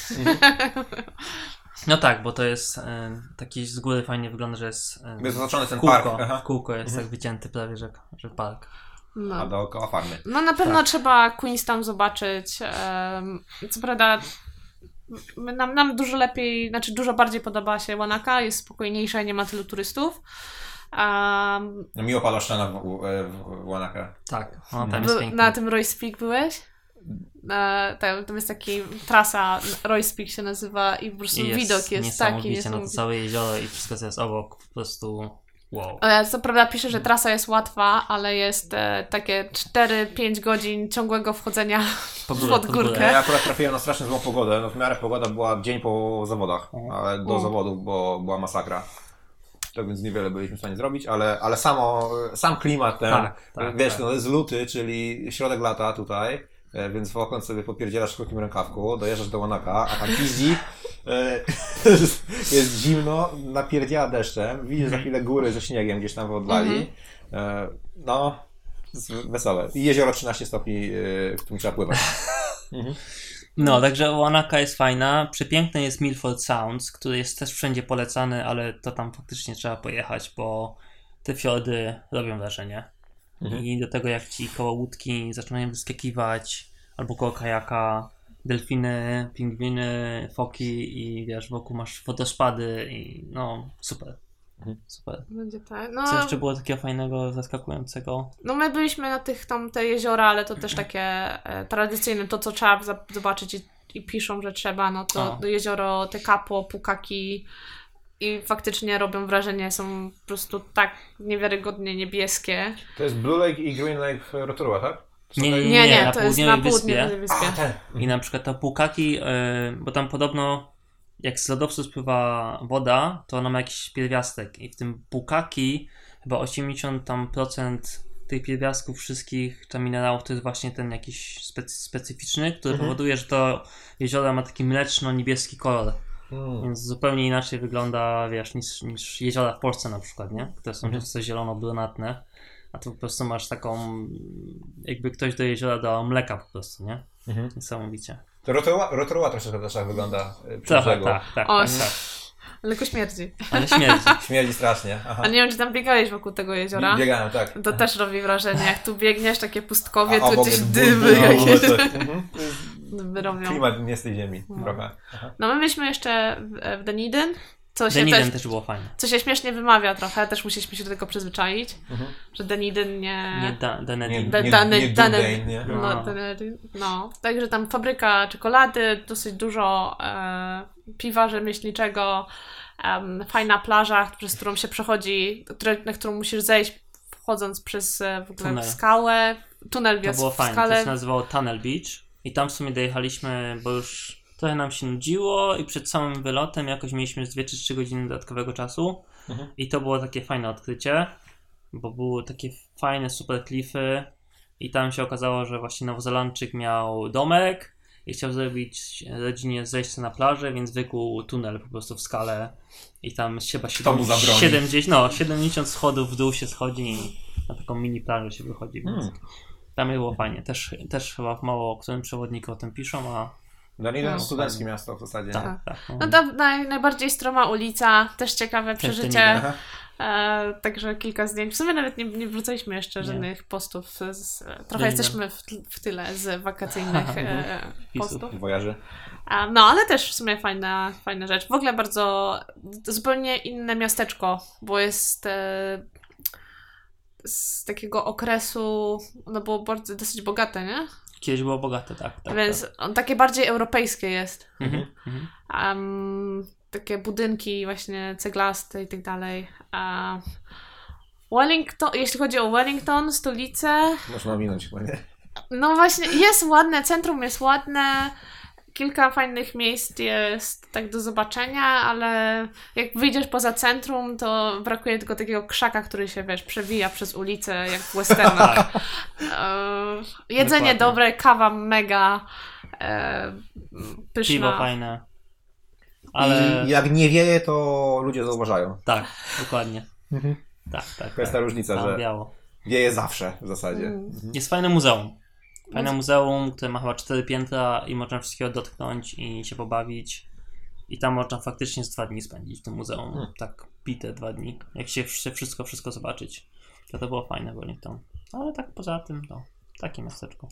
D: no tak, bo to jest e, taki z góry fajnie wygląda, że jest e,
A: Jest oznaczony ten
D: kółko,
A: park. Aha.
D: kółko jest tak wycięty prawie, że, że park.
A: A
C: No.
A: dookoła farmy.
C: no na pewno
D: Tak.
C: trzeba Queenstown zobaczyć. em, co prawda nam, nam dużo lepiej, znaczy dużo bardziej podoba się Wanaka, jest spokojniejsza i nie ma tylu turystów. Um,
A: No, miło pada szczena w, w, w Wanaka.
D: Tak, no, tam
A: Mhm.
D: jest
C: na tym Royce Peak byłeś? Na, tam, tam jest taki trasa, Royce Peak się nazywa i po prostu
D: jest
C: widok jest taki
D: niesamowicie na to całe jezioro i wszystko co jest obok, po prostu wow.
C: E, Co prawda pisze, że trasa jest łatwa, ale jest e, takie 4-5 godzin ciągłego wchodzenia
D: Po górę,
C: pod
D: pod
C: górkę.
D: górę.
A: Ja akurat trafiłem na strasznie złą pogodę. No w miarę pogoda była dzień po zawodach, ale do
C: U.
A: zawodów bo była masakra. To więc niewiele byliśmy w stanie zrobić, ale, ale samo, sam klimat ten,
D: Tak, tak,
A: wiesz,
D: tak.
A: no jest luty, czyli środek lata tutaj, e, więc w Auckland sobie popierdzielasz w krótkim rękawku, dojeżdżasz do Wanaka, a tam piździ, e, jest zimno, napierdziela deszczem, widzisz za
D: Mhm.
A: chwilę góry ze śniegiem gdzieś tam w oddali, e, no, wesołe. I jezioro 13 stopni, e, w którym trzeba pływać.
D: No, także Wanaka jest fajna. Przepiękny jest Milford Sounds, który jest też wszędzie polecany, ale to tam faktycznie trzeba pojechać, bo te fiordy robią wrażenie.
A: Mhm.
D: I do tego jak ci koło łódki zaczynają wyskakiwać, albo koło kajaka, delfiny, pingwiny, foki i wiesz, wokół masz wodospady i no, super.
A: Mhm.
D: Super.
C: Będzie tak.
D: Co
C: No,
D: jeszcze było takiego fajnego, zaskakującego?
C: no my byliśmy na tych tam te jeziora, ale to też takie e, tradycyjne, to co trzeba zobaczyć i, i piszą, że trzeba, no to
D: O.
C: jezioro Te Capo, Pukaki, i faktycznie robią wrażenie, są po prostu tak niewiarygodnie niebieskie.
A: To jest Blue Lake i Green Lake Rotorua, tak?
D: Nie, nie,
C: Nie, nie,
D: na
C: to jest na
D: południowej wyspie.
A: A, ten.
D: I na przykład ta pukaki, yy, bo tam podobno jak z lodowców spływa woda, to ona ma jakiś pierwiastek i w tym pukaki chyba 80 tam procent tych pierwiastków wszystkich tam minerałów to jest właśnie ten jakiś specy, specyficzny, który
A: Mhm.
D: powoduje, że to jezioro ma taki mleczno-niebieski kolor,
A: Mm.
D: więc zupełnie inaczej wygląda, wiesz, niż, niż jeziora w Polsce na przykład, nie? Które są
A: Mhm.
D: często zielono-brunatne, a tu po prostu masz taką, jakby ktoś do jeziora dał mleka po prostu, nie?
A: Mhm.
D: Niesamowicie.
A: To Rotorua, Rotorua troszeczkę też tak wygląda y, przy
D: Trochę,
A: brzegu.
D: tak, tak,
C: O,
D: tak, tak.
C: Tylko śmierdzi.
D: Ale śmierdzi.
A: Śmierdzi strasznie. Aha.
C: A nie wiem, czy tam biegałeś wokół tego jeziora?
A: Biegałem, tak.
C: To też robi wrażenie, jak tu biegniesz, takie pustkowie,
A: A
C: tu gdzieś dymy
A: ból,
C: jakieś
A: coś. Mhm.
C: robią.
A: Klimat nie z tej ziemi,
C: No.
A: trochę. Aha.
C: No my byliśmy jeszcze w, w Dunedin, co się,
D: Deniden
C: też,
D: też było fajne.
C: co się śmiesznie wymawia trochę, też musieliśmy się do tego przyzwyczaić,
A: Mhm.
C: że Dunedin nie...
D: Nie da,
A: Nie,
D: Denedin.
C: Da-
A: nie,
C: dane-
A: nie
C: dane-
A: Dudane, nie?
C: No,
D: No.
C: No. Także tam fabryka czekolady, dosyć dużo e, piwa rzemieślniczego, em, fajna plaża, przez którą się przechodzi, które, na którą musisz zejść wchodząc przez e, w ogóle
D: Tunel.
C: skałę. Tunel
D: To
C: wjazd
D: było
C: w
D: fajne.
C: skale.
D: To się nazywało Tunnel Beach. I tam w sumie dojechaliśmy, bo już trochę nam się nudziło i przed samym wylotem jakoś mieliśmy z 2 czy 3 godziny dodatkowego czasu.
A: Mhm.
D: I to było takie fajne odkrycie, bo były takie fajne, super klify. I tam się okazało, że właśnie Nowozelandczyk miał domek i chciał zrobić rodzinie zejście na plażę, więc wykuł tunel po prostu w skale. I tam chyba
A: Kto mu zabroni?
D: 70, no, 70 schodów w dół się schodzi i na taką mini plażę się wychodzi, więc
A: Hmm.
D: tam było fajnie. Też, też chyba mało o którym przewodniku o tym piszą, a
A: Dunedin
C: No.
A: studenckie miasto w zasadzie.
D: tak,
A: nie?
D: tak. No.
C: To naj, najbardziej stroma ulica, też ciekawe przeżycie.
A: Aha.
C: E, także kilka zdjęć. W sumie nawet nie, nie wrzucaliśmy jeszcze
D: Nie.
C: żadnych postów. Z, z, trochę
D: Dunedin.
C: jesteśmy w, w tyle z wakacyjnych e, postów.
A: Wojarzy.
C: A, no, ale też w sumie fajna, fajna rzecz. W ogóle bardzo zupełnie inne miasteczko, bo jest e, z takiego okresu, no było bardzo dosyć bogate, nie?
D: Kiedyś było bogate, tak. tak
C: Więc
D: tak.
C: on takie bardziej europejskie jest.
D: Mhm.
C: Am, takie budynki właśnie ceglaste i tak dalej. A Wellington, jeśli chodzi o Wellington, stolicę,
A: Można ominąć chyba, nie?
C: no właśnie jest ładne, centrum jest ładne, kilka fajnych miejsc jest tak do zobaczenia, ale jak wyjdziesz poza centrum, to brakuje tylko takiego krzaka, który się, wiesz, przewija przez ulicę, jak w westernach. E, jedzenie
D: Dokładnie.
C: dobre, kawa mega e, pyszna.
D: Piwo fajne. Ale
A: I jak nie wieje, to ludzie zauważają.
D: tak, dokładnie.
A: Mhm.
D: Tak, tak.
A: To jest ta
D: tak.
A: różnica,
D: Tam
A: że
D: biało.
A: wieje zawsze w zasadzie.
C: Mm.
D: Jest fajne muzeum. Fajne
C: Muze-
D: muzeum, które ma chyba cztery piętra i można wszystkiego dotknąć i się pobawić. I tam można faktycznie z dwa dni spędzić w tym muzeum.
A: Hmm.
D: Tak, bite dwa dni. Jak się chce wszystko, wszystko zobaczyć. To to było fajne Wellington. Ale tak poza tym, no, takie miasteczko.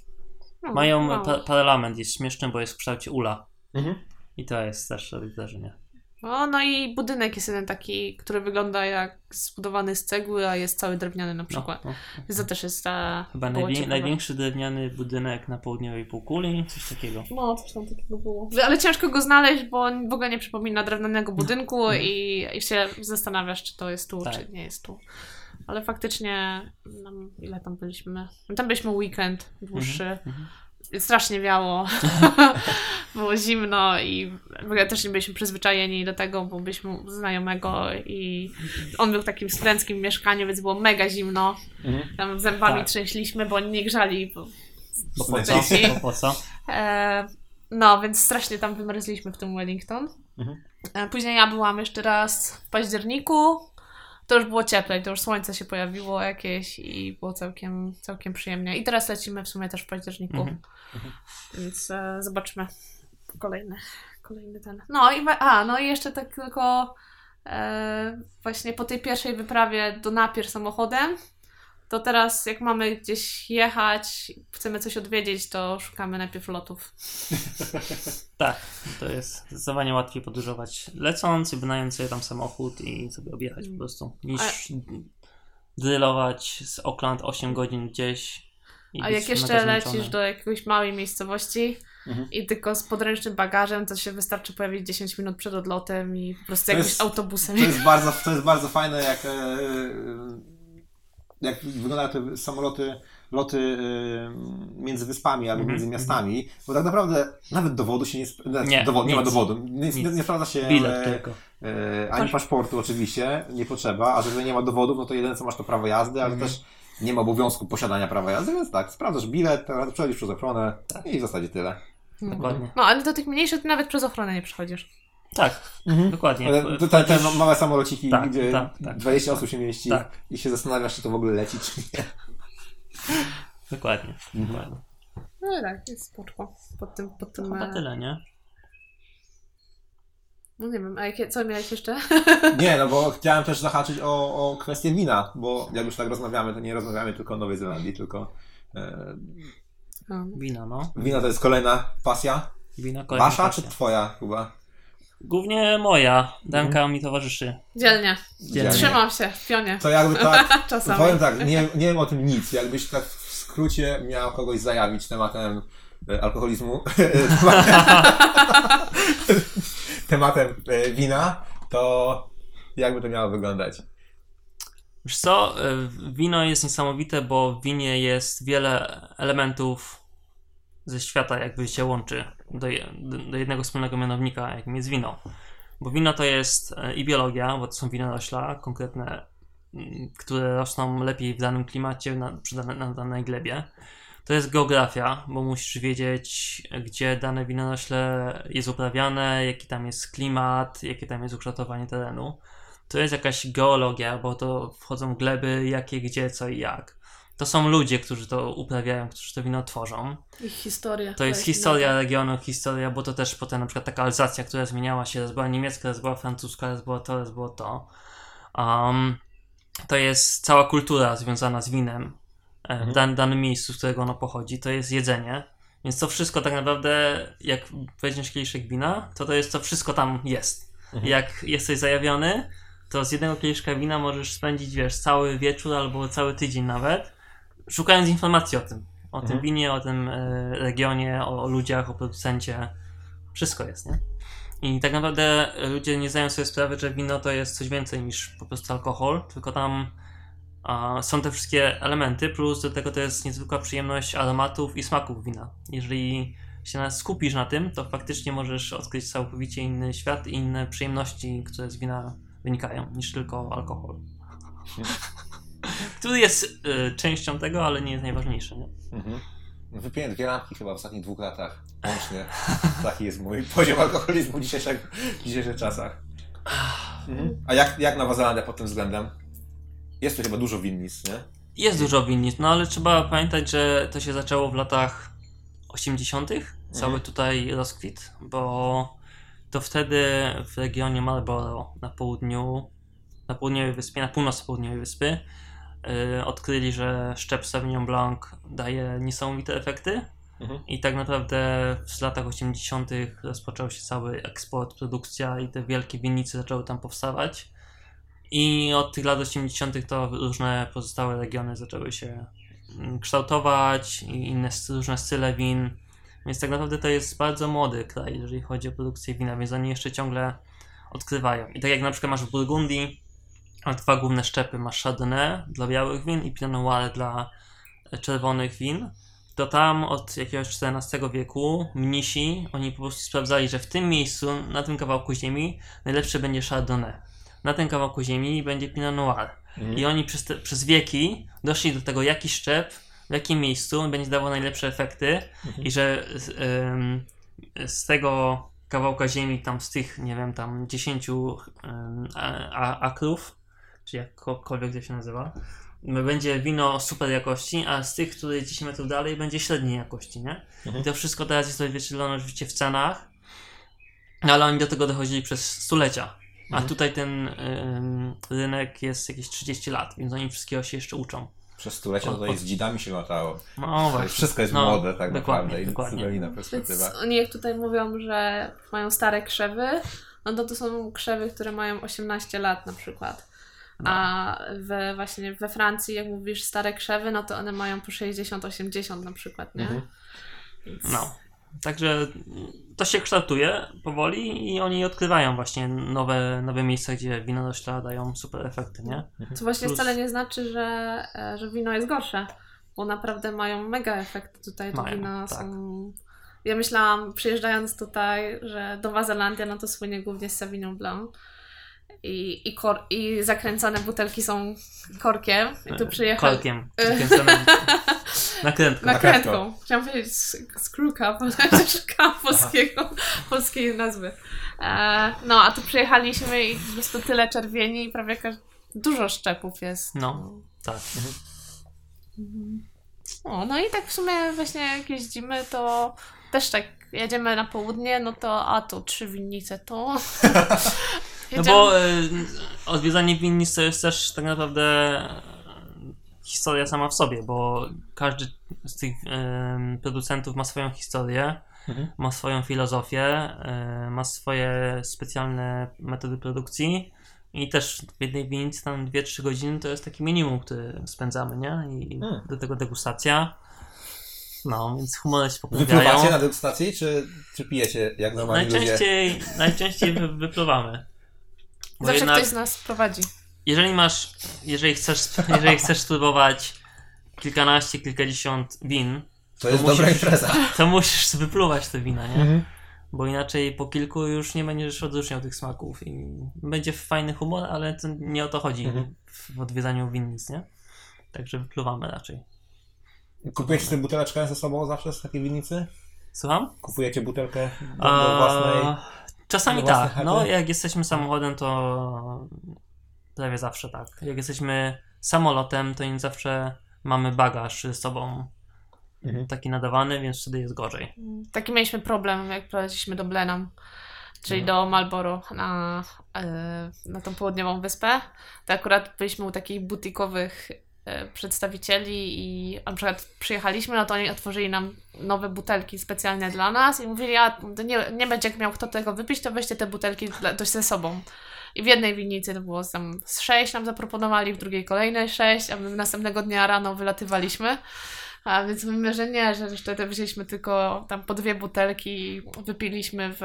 C: No,
D: Mają
C: mało.
D: pa- parlament, jest śmieszny, bo jest w kształcie ula.
A: Mhm.
D: I to jest też wrażenie.
C: O, no i budynek jest jeden taki, który wygląda jak zbudowany z cegły, a jest cały drewniany na
D: No,
C: przykład.
D: no.
C: Więc to też jest ta.
D: Chyba najwię- największy drewniany budynek na południowej półkuli, coś takiego.
C: No, coś tam takiego było. Ale ciężko go znaleźć, bo on w ogóle nie przypomina drewnianego budynku i, i się zastanawiasz, czy to jest tu,
D: Tak.
C: czy nie jest tu. Ale faktycznie, no, ile tam byliśmy? Tam byliśmy weekend dłuższy.
D: Mhm.
C: Strasznie wiało. Było zimno i w ogóle też nie byliśmy przyzwyczajeni do tego, bo byliśmy u znajomego i on był w takim studenckim mieszkaniu, więc było mega zimno.
A: Mhm.
C: Tam zębami
D: Tak.
C: trzęśliśmy, bo nie grzali. Bo,
D: Bo po co? Bo po co?
C: e, no, więc strasznie tam wymarzliśmy w tym Wellington.
A: Mhm.
C: E, później ja byłam jeszcze raz w październiku. To już było cieplej, to już słońce się pojawiło jakieś i było całkiem, całkiem przyjemnie. I teraz lecimy w sumie też w październiku.
D: Mhm.
C: Więc e, zobaczymy kolejny, kolejny ten. No i a, no i jeszcze tak tylko e, właśnie po tej pierwszej wyprawie do Napier samochodem, to teraz jak mamy gdzieś jechać, chcemy coś odwiedzić, to szukamy najpierw lotów.
D: Tak, to jest zdecydowanie łatwiej podróżować lecąc i wynająć sobie tam samochód i sobie objechać po prostu, niż drylować z Auckland 8 godzin gdzieś i
C: A jak jeszcze lecisz do jakiejś małej miejscowości
A: Mhm.
C: i tylko z podręcznym bagażem, to się wystarczy pojawić 10 minut przed odlotem i po prostu
A: To
C: jakimś
A: jest-
C: autobusem.
A: To jest bardzo, to jest bardzo fajne, jak, e, jak wyglądają te samoloty, loty e, między wyspami albo
D: Mhm,
A: między miastami, bo tak naprawdę nawet dowodu się nie, sp-
D: Nie,
A: dowod, nie ma dowodu, nie, nie, nie sprawdza się
D: Bilet
A: e,
D: tylko.
A: e, ani paszportu oczywiście, nie potrzeba, a że nie ma dowodów, no to jedyne co masz to prawo jazdy, ale
D: Mhm.
A: też nie ma obowiązku posiadania prawa jazdy, więc tak, sprawdzasz bilet, teraz przechodzisz przez ochronę i w zasadzie tyle.
D: Dokładnie.
C: No, ale do tych mniejszych to nawet przez ochronę nie przechodzisz.
D: Tak, dokładnie.
A: Ale te, te, te małe samolociki,
D: Tak,
A: gdzie
D: tak, tak.
A: 20 osób się mieści
D: Tak.
A: i się zastanawiasz, czy to w ogóle leci, czy nie.
D: Dokładnie.
A: Mhm.
D: dokładnie.
C: No tak, jest spoczko. Pod tym, pod tym...
D: Chyba
C: e,
D: tyle, nie?
C: No nie wiem, a jakie, co miałeś jeszcze?
A: Nie, no bo chciałem też zahaczyć o, o kwestię wina, bo jak już tak rozmawiamy, to nie rozmawiamy tylko o Nowej Zelandii, tylko e,
C: No.
D: Wina, no.
A: wino to jest kolejna pasja.
D: Wina kolejna
A: Wasza
D: pasja.
A: czy twoja chyba?
D: Głównie moja. Danka mi towarzyszy.
C: Dzielnie.
A: Dzielnie.
C: Trzymam się w pionie.
A: To jakby tak,
C: Czasami.
A: powiem tak, nie, nie wiem o tym nic. Jakbyś tak w skrócie miał kogoś zajawić tematem e, alkoholizmu, tematem e, wina, to jakby to miało wyglądać?
D: Wiesz co, y, wino jest niesamowite, bo w winie jest wiele elementów ze świata jakby się łączy do, do jednego wspólnego mianownika, jakim jest wino. Bo wino to jest e, i biologia, bo to są winorośla konkretne, mm, które rosną lepiej w danym klimacie, na, na danej glebie. To jest geografia, bo musisz wiedzieć, gdzie dane winorośle jest uprawiane, jaki tam jest klimat, jakie tam jest ukształtowanie terenu. To jest jakaś geologia, bo to wchodzą gleby, jakie, gdzie, co i jak. To są ludzie, którzy to uprawiają, którzy to wino tworzą.
C: Ich historia.
D: To jest historia regionu, historia, bo to też potem na przykład taka Alzacja, która zmieniała się, raz była niemiecka, raz była francuska, raz było to, raz było to. Um, to jest cała kultura związana z winem e, w dan, danym miejscu, z którego ono pochodzi. To jest jedzenie. Więc to wszystko tak naprawdę, jak weźmiesz kieliszek wina, to to jest to wszystko tam jest. Jak jesteś zajawiony, to z jednego kieliszka wina możesz spędzić, wiesz, cały wieczór albo cały tydzień nawet, szukając informacji o tym. O tym
A: Mhm.
D: winie, o tym e, regionie, o, o ludziach, o producencie. Wszystko jest, nie? I tak naprawdę ludzie nie zdają sobie sprawy, że wino to jest coś więcej niż po prostu alkohol, tylko tam a, są te wszystkie elementy, plus do tego to jest niezwykła przyjemność aromatów i smaków wina. Jeżeli się na- skupisz na tym, to faktycznie możesz odkryć całkowicie inny świat i inne przyjemności, które z wina wynikają, niż tylko alkohol. Który jest y, częścią tego, ale nie jest najważniejszy. Nie?
A: Mhm. Wypiłem dwie lampki chyba w ostatnich dwóch latach. Łącznie. Taki jest mój poziom alkoholizmu w dzisiejszych, w dzisiejszych czasach. Mhm. A jak, jak Nowa Zelandia pod tym względem? Jest tu chyba dużo winnic, nie?
D: Jest dużo winnic, no ale trzeba pamiętać, że to się zaczęło w latach 80. Cały
A: Mhm.
D: tutaj rozkwit, bo to wtedy w regionie Marlborough na południu, na południowej wyspie, na północ-południowej wyspy yy, odkryli, że szczep Sauvignon Blanc daje niesamowite efekty
A: Mhm.
D: i tak naprawdę w latach 80. rozpoczął się cały eksport, produkcja i te wielkie winnice zaczęły tam powstawać. I od tych lat 80. to różne pozostałe regiony zaczęły się mm, kształtować i inne różne style win. Więc tak naprawdę to jest bardzo młody kraj, jeżeli chodzi o produkcję wina, więc oni jeszcze ciągle odkrywają. I tak jak na przykład masz w Burgundii, dwa główne szczepy, masz Chardonnay dla białych win i Pinot Noir dla czerwonych win, to tam od jakiegoś XIV wieku mnisi, oni po prostu sprawdzali, że w tym miejscu, na tym kawałku ziemi, najlepsze będzie Chardonnay. Na tym kawałku ziemi będzie Pinot Noir.
A: Mhm.
D: I oni przez, te, przez wieki doszli do tego, jaki szczep, w jakim miejscu będzie dawał najlepsze efekty i że z, ym, z tego kawałka ziemi, tam z tych, nie wiem, tam 10 ym, a, a, akrów, czy jakkolwiek to się nazywa, będzie wino super jakości, a z tych, które 10 metrów dalej, będzie średniej jakości, nie?
A: Mhm.
D: I to wszystko teraz jest odzwierciedlone oczywiście w cenach, no ale oni do tego dochodzili przez stulecia. A
A: Mhm.
D: tutaj ten ym, rynek jest jakieś 30 lat, więc oni wszystkiego się jeszcze uczą.
A: Przez stulecia tutaj
D: o-
A: z dzidami się latało.
D: No właśnie.
A: Wszystko jest
D: No,
A: młode tak
D: dokładnie,
A: naprawdę i
D: dokładnie.
A: zupełnie inna
C: Więc
A: perspektywa.
C: oni jak tutaj mówią, że mają stare krzewy, no to to są krzewy, które mają 18 lat na przykład. A we, właśnie we Francji, jak mówisz stare krzewy, no to one mają po 60-80 na przykład, nie?
A: Mhm.
C: Więc...
D: No. Także to się kształtuje powoli i oni odkrywają właśnie nowe, nowe miejsca, gdzie do ślada dają super efekty, nie?
C: Co właśnie
D: Plus-
C: wcale nie znaczy, że, e, że wino jest gorsze, bo naprawdę mają mega efekty tutaj.
D: Mają,
C: wina
D: tak.
C: są... Ja myślałam, przyjeżdżając tutaj, że Nowa Zelandia, no to słynie głównie z Sauvignon Blanc. I, i, kor- I zakręcane butelki są korkiem. I tu przyjechał.
D: Zakręconym nakrętką.
C: nakrętką. Chciałam powiedzieć screw cup, ale szukałam polskiego, polskiej nazwy. E, no, a tu przyjechaliśmy i po prostu tyle czerwieni i prawie każ- dużo szczepów jest.
D: No, tak.
C: O, no i tak w sumie właśnie jak jeździmy, to też tak jedziemy na południe, no to a to trzy winnice, to...
D: No bo e, odwiedzanie winnic to jest też tak naprawdę e, historia sama w sobie, bo każdy z tych e, producentów ma swoją historię,
A: Mhm.
D: ma swoją filozofię, e, ma swoje specjalne metody produkcji i też w jednej winnicy tam 2-3 godziny to jest taki minimum, który spędzamy, nie? I
A: Hmm.
D: do tego degustacja. No, więc humory się poprawiają.
A: na degustacji, czy, czy pijecie jak normalni ludzie?
D: Najczęściej, najczęściej wy- wypluwamy. Bo
C: Zawsze
D: jednak-
C: ktoś z nas prowadzi.
D: jeżeli masz, jeżeli chcesz, jeżeli chcesz spróbować kilkanaście, kilkadziesiąt win,
A: To jest
D: musisz-
A: dobra impreza.
D: to musisz wypluwać te wina, nie?
A: Mhm.
D: Bo inaczej po kilku już nie będziesz odróżniał tych smaków i będzie fajny humor, ale to nie o to chodzi
A: Mhm.
D: w odwiedzaniu winnic, nie? Także wypluwamy raczej.
A: Kupujecie tę buteleczkę ze sobą zawsze z takiej winnicy?
D: Słucham?
A: Kupujecie butelkę do, do własnej...
D: Czasami tak. No,
A: chaty?
D: jak jesteśmy samochodem, to prawie zawsze tak. Jak jesteśmy samolotem, to nie zawsze mamy bagaż ze sobą
A: Mhm.
D: taki nadawany, więc wtedy jest gorzej.
C: Taki mieliśmy problem, jak prowadziliśmy do Blenheim, czyli
A: No.
C: do Marlboro na, e, na tą południową wyspę. To akurat byliśmy u takich butikowych przedstawicieli i na przykład przyjechaliśmy, no to oni otworzyli nam nowe butelki specjalnie dla nas i mówili, a nie, nie będzie miał kto tego wypić, to weźcie te butelki dość ze sobą. I w jednej winnicy to było tam z sześć nam zaproponowali, w drugiej kolejne sześć, a my następnego dnia rano wylatywaliśmy. A więc mówimy, że nie, że wtedy wzięliśmy tylko tam po dwie butelki i wypiliśmy w...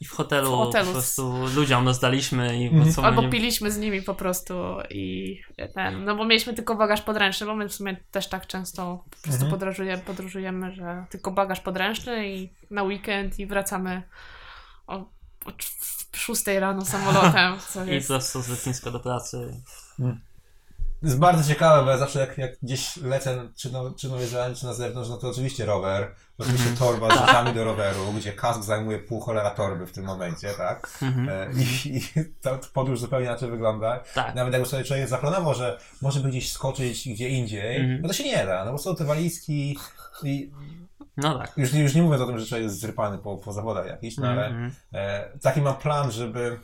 D: I w hotelu,
C: W hotelu
D: po
C: z-
D: prostu ludziom rozdaliśmy i co
C: Albo
D: będziemy-
C: piliśmy z nimi po prostu i ten, no bo mieliśmy tylko bagaż podręczny, bo my w sumie też tak często po prostu
A: Mhm.
C: podróżujemy, podróżujemy, że tylko bagaż podręczny i na weekend i wracamy o, o cz- 6 rano samolotem, co
D: I
C: jest...
D: prosto z lotniska do pracy.
A: To jest bardzo ciekawe, bo ja zawsze jak, jak gdzieś lecę, czy, no, czy Nowej Zelandii, czy na zewnątrz, no to oczywiście rower, oczywiście
D: Mhm.
A: torba z rzeczami do roweru, gdzie kask zajmuje pół cholera torby w tym momencie, tak?
D: Mhm.
A: E, I, i ta podróż zupełnie inaczej wygląda.
D: Tak.
A: Nawet jakby sobie człowiek zaplanował, że może by gdzieś skoczyć gdzie indziej,
D: Mhm.
A: no to się nie da, no bo są te walizki i
D: No tak.
A: już, już nie mówiąc o tym, że człowiek jest zrypany po, po zawodach jakichś, no ale
D: Mhm.
A: E, taki mam plan, żeby.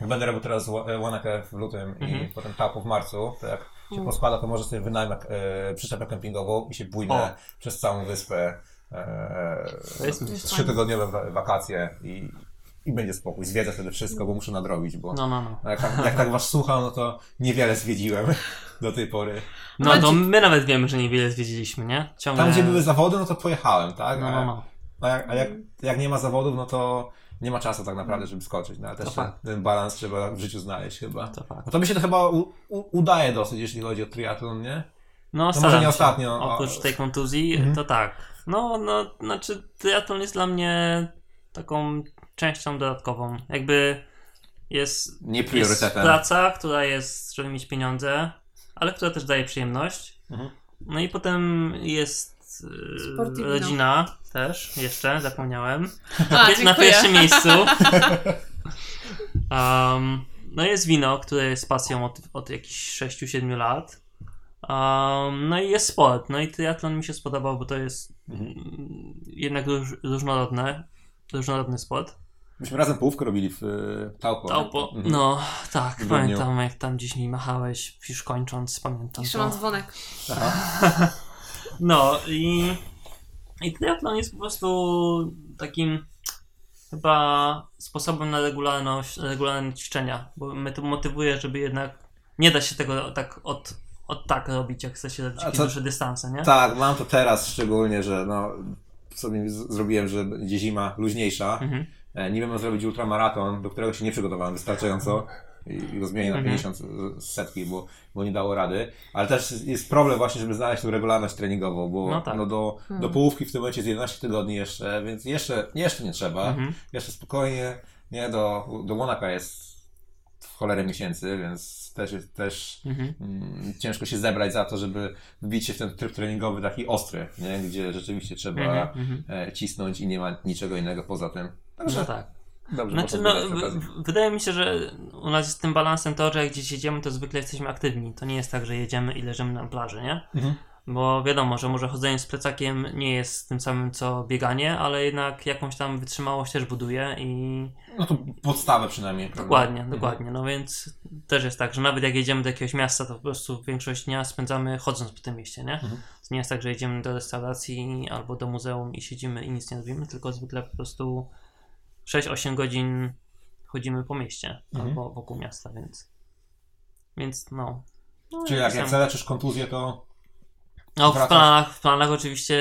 A: Jak Będę robił teraz Ła- Łanakę w lutym i
D: Mhm.
A: potem Tapu w marcu. To jak się
C: Mm.
A: poskłada, to może sobie wynajmę e, przyczepę kempingową i się bójnę
D: O.
A: przez całą wyspę. E,
D: To jest
C: myśl.
A: Trzytygodniowe wa- wakacje i, i będzie spokój. Zwiedzę wtedy wszystko, bo muszę nadrobić, bo
D: No, no, no.
A: jak, tak, jak tak was słucham, no to niewiele zwiedziłem do tej pory.
D: No to my nawet wiemy, że niewiele zwiedziliśmy, nie? Ciągle...
A: Tam, gdzie były zawody, no to pojechałem, tak?
D: No, no, no.
A: A, jak, a jak, jak nie ma zawodów, no to nie ma czasu tak naprawdę, żeby skoczyć. No, ale też ten balans trzeba w życiu znaleźć chyba.
D: To fakt.
A: No to mi się to chyba u, u, udaje dosyć, jeśli chodzi o triatlon, nie?
D: No,
A: może
D: staram
A: nie ostatnio,
D: Oprócz tej kontuzji,
A: Mhm.
D: to tak. No, no, znaczy triatlon jest dla mnie taką częścią dodatkową. Jakby jest,
A: Nie
D: jest
A: priorytetem.
D: praca, która jest, żeby mieć pieniądze, ale która też daje przyjemność.
A: Mhm.
D: No i potem jest
C: wino.
D: rodzina też, jeszcze, zapomniałem.
C: A,
D: na
C: dziękuję.
D: pierwszym miejscu. Um, no jest wino, które jest pasją od, od jakichś 6-7 lat. Um, no i jest sport. No i triatlon mi się spodobał, bo to jest mm, jednak róż, różnorodne, różnorodny sport.
A: Myśmy razem połówkę robili w y, Taupo.
D: Taupo.
A: Mhm.
D: No tak,
A: grudniu.
D: pamiętam jak tam gdzieś mi machałeś, już kończąc, pamiętam
C: Jeszcze
D: to.
C: mam dzwonek.
A: Aha.
D: No i, i triatlon jest po prostu takim chyba sposobem na regularność, regularne ćwiczenia, bo mnie to motywuje, żeby jednak nie da się tego tak od, od tak robić, jak chce się robić jakieś duże dystanse, nie?
A: Tak, mam to teraz szczególnie, że no, sobie zrobiłem, że będzie zima luźniejsza.
D: Mhm.
A: E, Niby mam zrobić ultramaraton, do którego się nie przygotowałem wystarczająco i go zmienię na
D: Mhm.
A: 50 z- z setki, bo, bo nie dało rady. Ale też jest problem właśnie, żeby znaleźć tą regularność treningową, bo
D: No
A: no
D: tak.
A: do, do
C: Hmm.
A: połówki w tym momencie jest 11 tygodni jeszcze, więc jeszcze, jeszcze nie trzeba.
D: Mhm.
A: Jeszcze spokojnie, nie, do, do Monaka jest w cholerę miesięcy, więc też jest też
D: Mhm.
A: mm, ciężko się zebrać za to, żeby wbić się w ten tryb treningowy taki ostry, nie? gdzie rzeczywiście trzeba
D: Mhm. Mhm.
A: e, cisnąć i nie ma niczego innego poza tym. Także
D: No tak.
A: Dobrze
D: Znaczy, no, wydaje mi się, że u nas jest tym balansem to, że jak gdzieś jedziemy, to zwykle jesteśmy aktywni. To nie jest tak, że jedziemy i leżymy na plaży, nie?
A: Mhm.
D: Bo wiadomo, że może chodzenie z plecakiem nie jest tym samym co bieganie, ale jednak jakąś tam wytrzymałość też buduje i
A: No to podstawę przynajmniej. prawda?
D: dokładnie,
A: Mhm.
D: dokładnie. No więc też jest tak, że nawet jak jedziemy do jakiegoś miasta, to po prostu większość dnia spędzamy chodząc po tym mieście, nie?
A: Mhm.
D: To nie jest tak, że jedziemy do restauracji albo do muzeum i siedzimy i nic nie robimy, tylko zwykle po prostu 6-8 godzin chodzimy po mieście
A: Mhm.
D: albo wokół miasta, więc więc no. no
A: Czyli jak, jak zaleczysz kontuzję, to
D: no, w planach, w planach oczywiście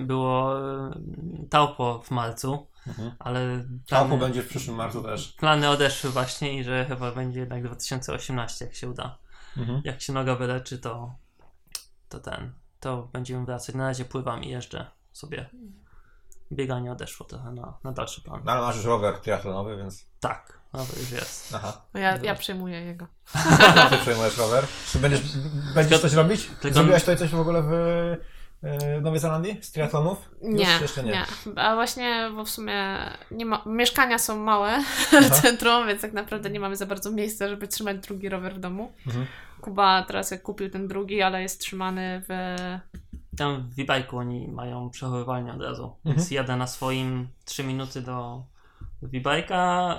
D: y, było y, Taupo w marcu,
A: mhm.
D: ale
A: Taupo
D: plany,
A: będzie w przyszłym marcu też.
D: plany odeszły właśnie i że chyba będzie jednak 2018, jak się uda.
A: Mhm.
D: Jak się noga wyleczy, to, to ten, to będziemy wracać. Na razie pływam i jeżdżę sobie. Bieganie odeszło trochę na, na dalszy plan.
A: No ale masz już rower triatlonowy, więc...
D: Tak, to już jest.
A: Aha.
C: No ja, ja przejmuję jego.
A: Ty przejmujesz rower. Czy będziesz, będziesz coś robić?
D: tylko-
A: Zrobiłaś tutaj coś w ogóle w e, Nowej Zelandii? Z triatlonów?
C: Nie,
A: Już? Jeszcze nie.
C: A właśnie, bo w sumie nie ma, mieszkania są małe w centrum, więc tak naprawdę nie mamy za bardzo miejsca, żeby trzymać drugi rower w domu.
A: Mhm.
C: Kuba teraz jak kupił ten drugi, ale jest trzymany w...
D: Tam w e-bike'u oni mają przechowywalnię od razu, więc
A: Mhm.
D: jadę na swoim 3 minuty do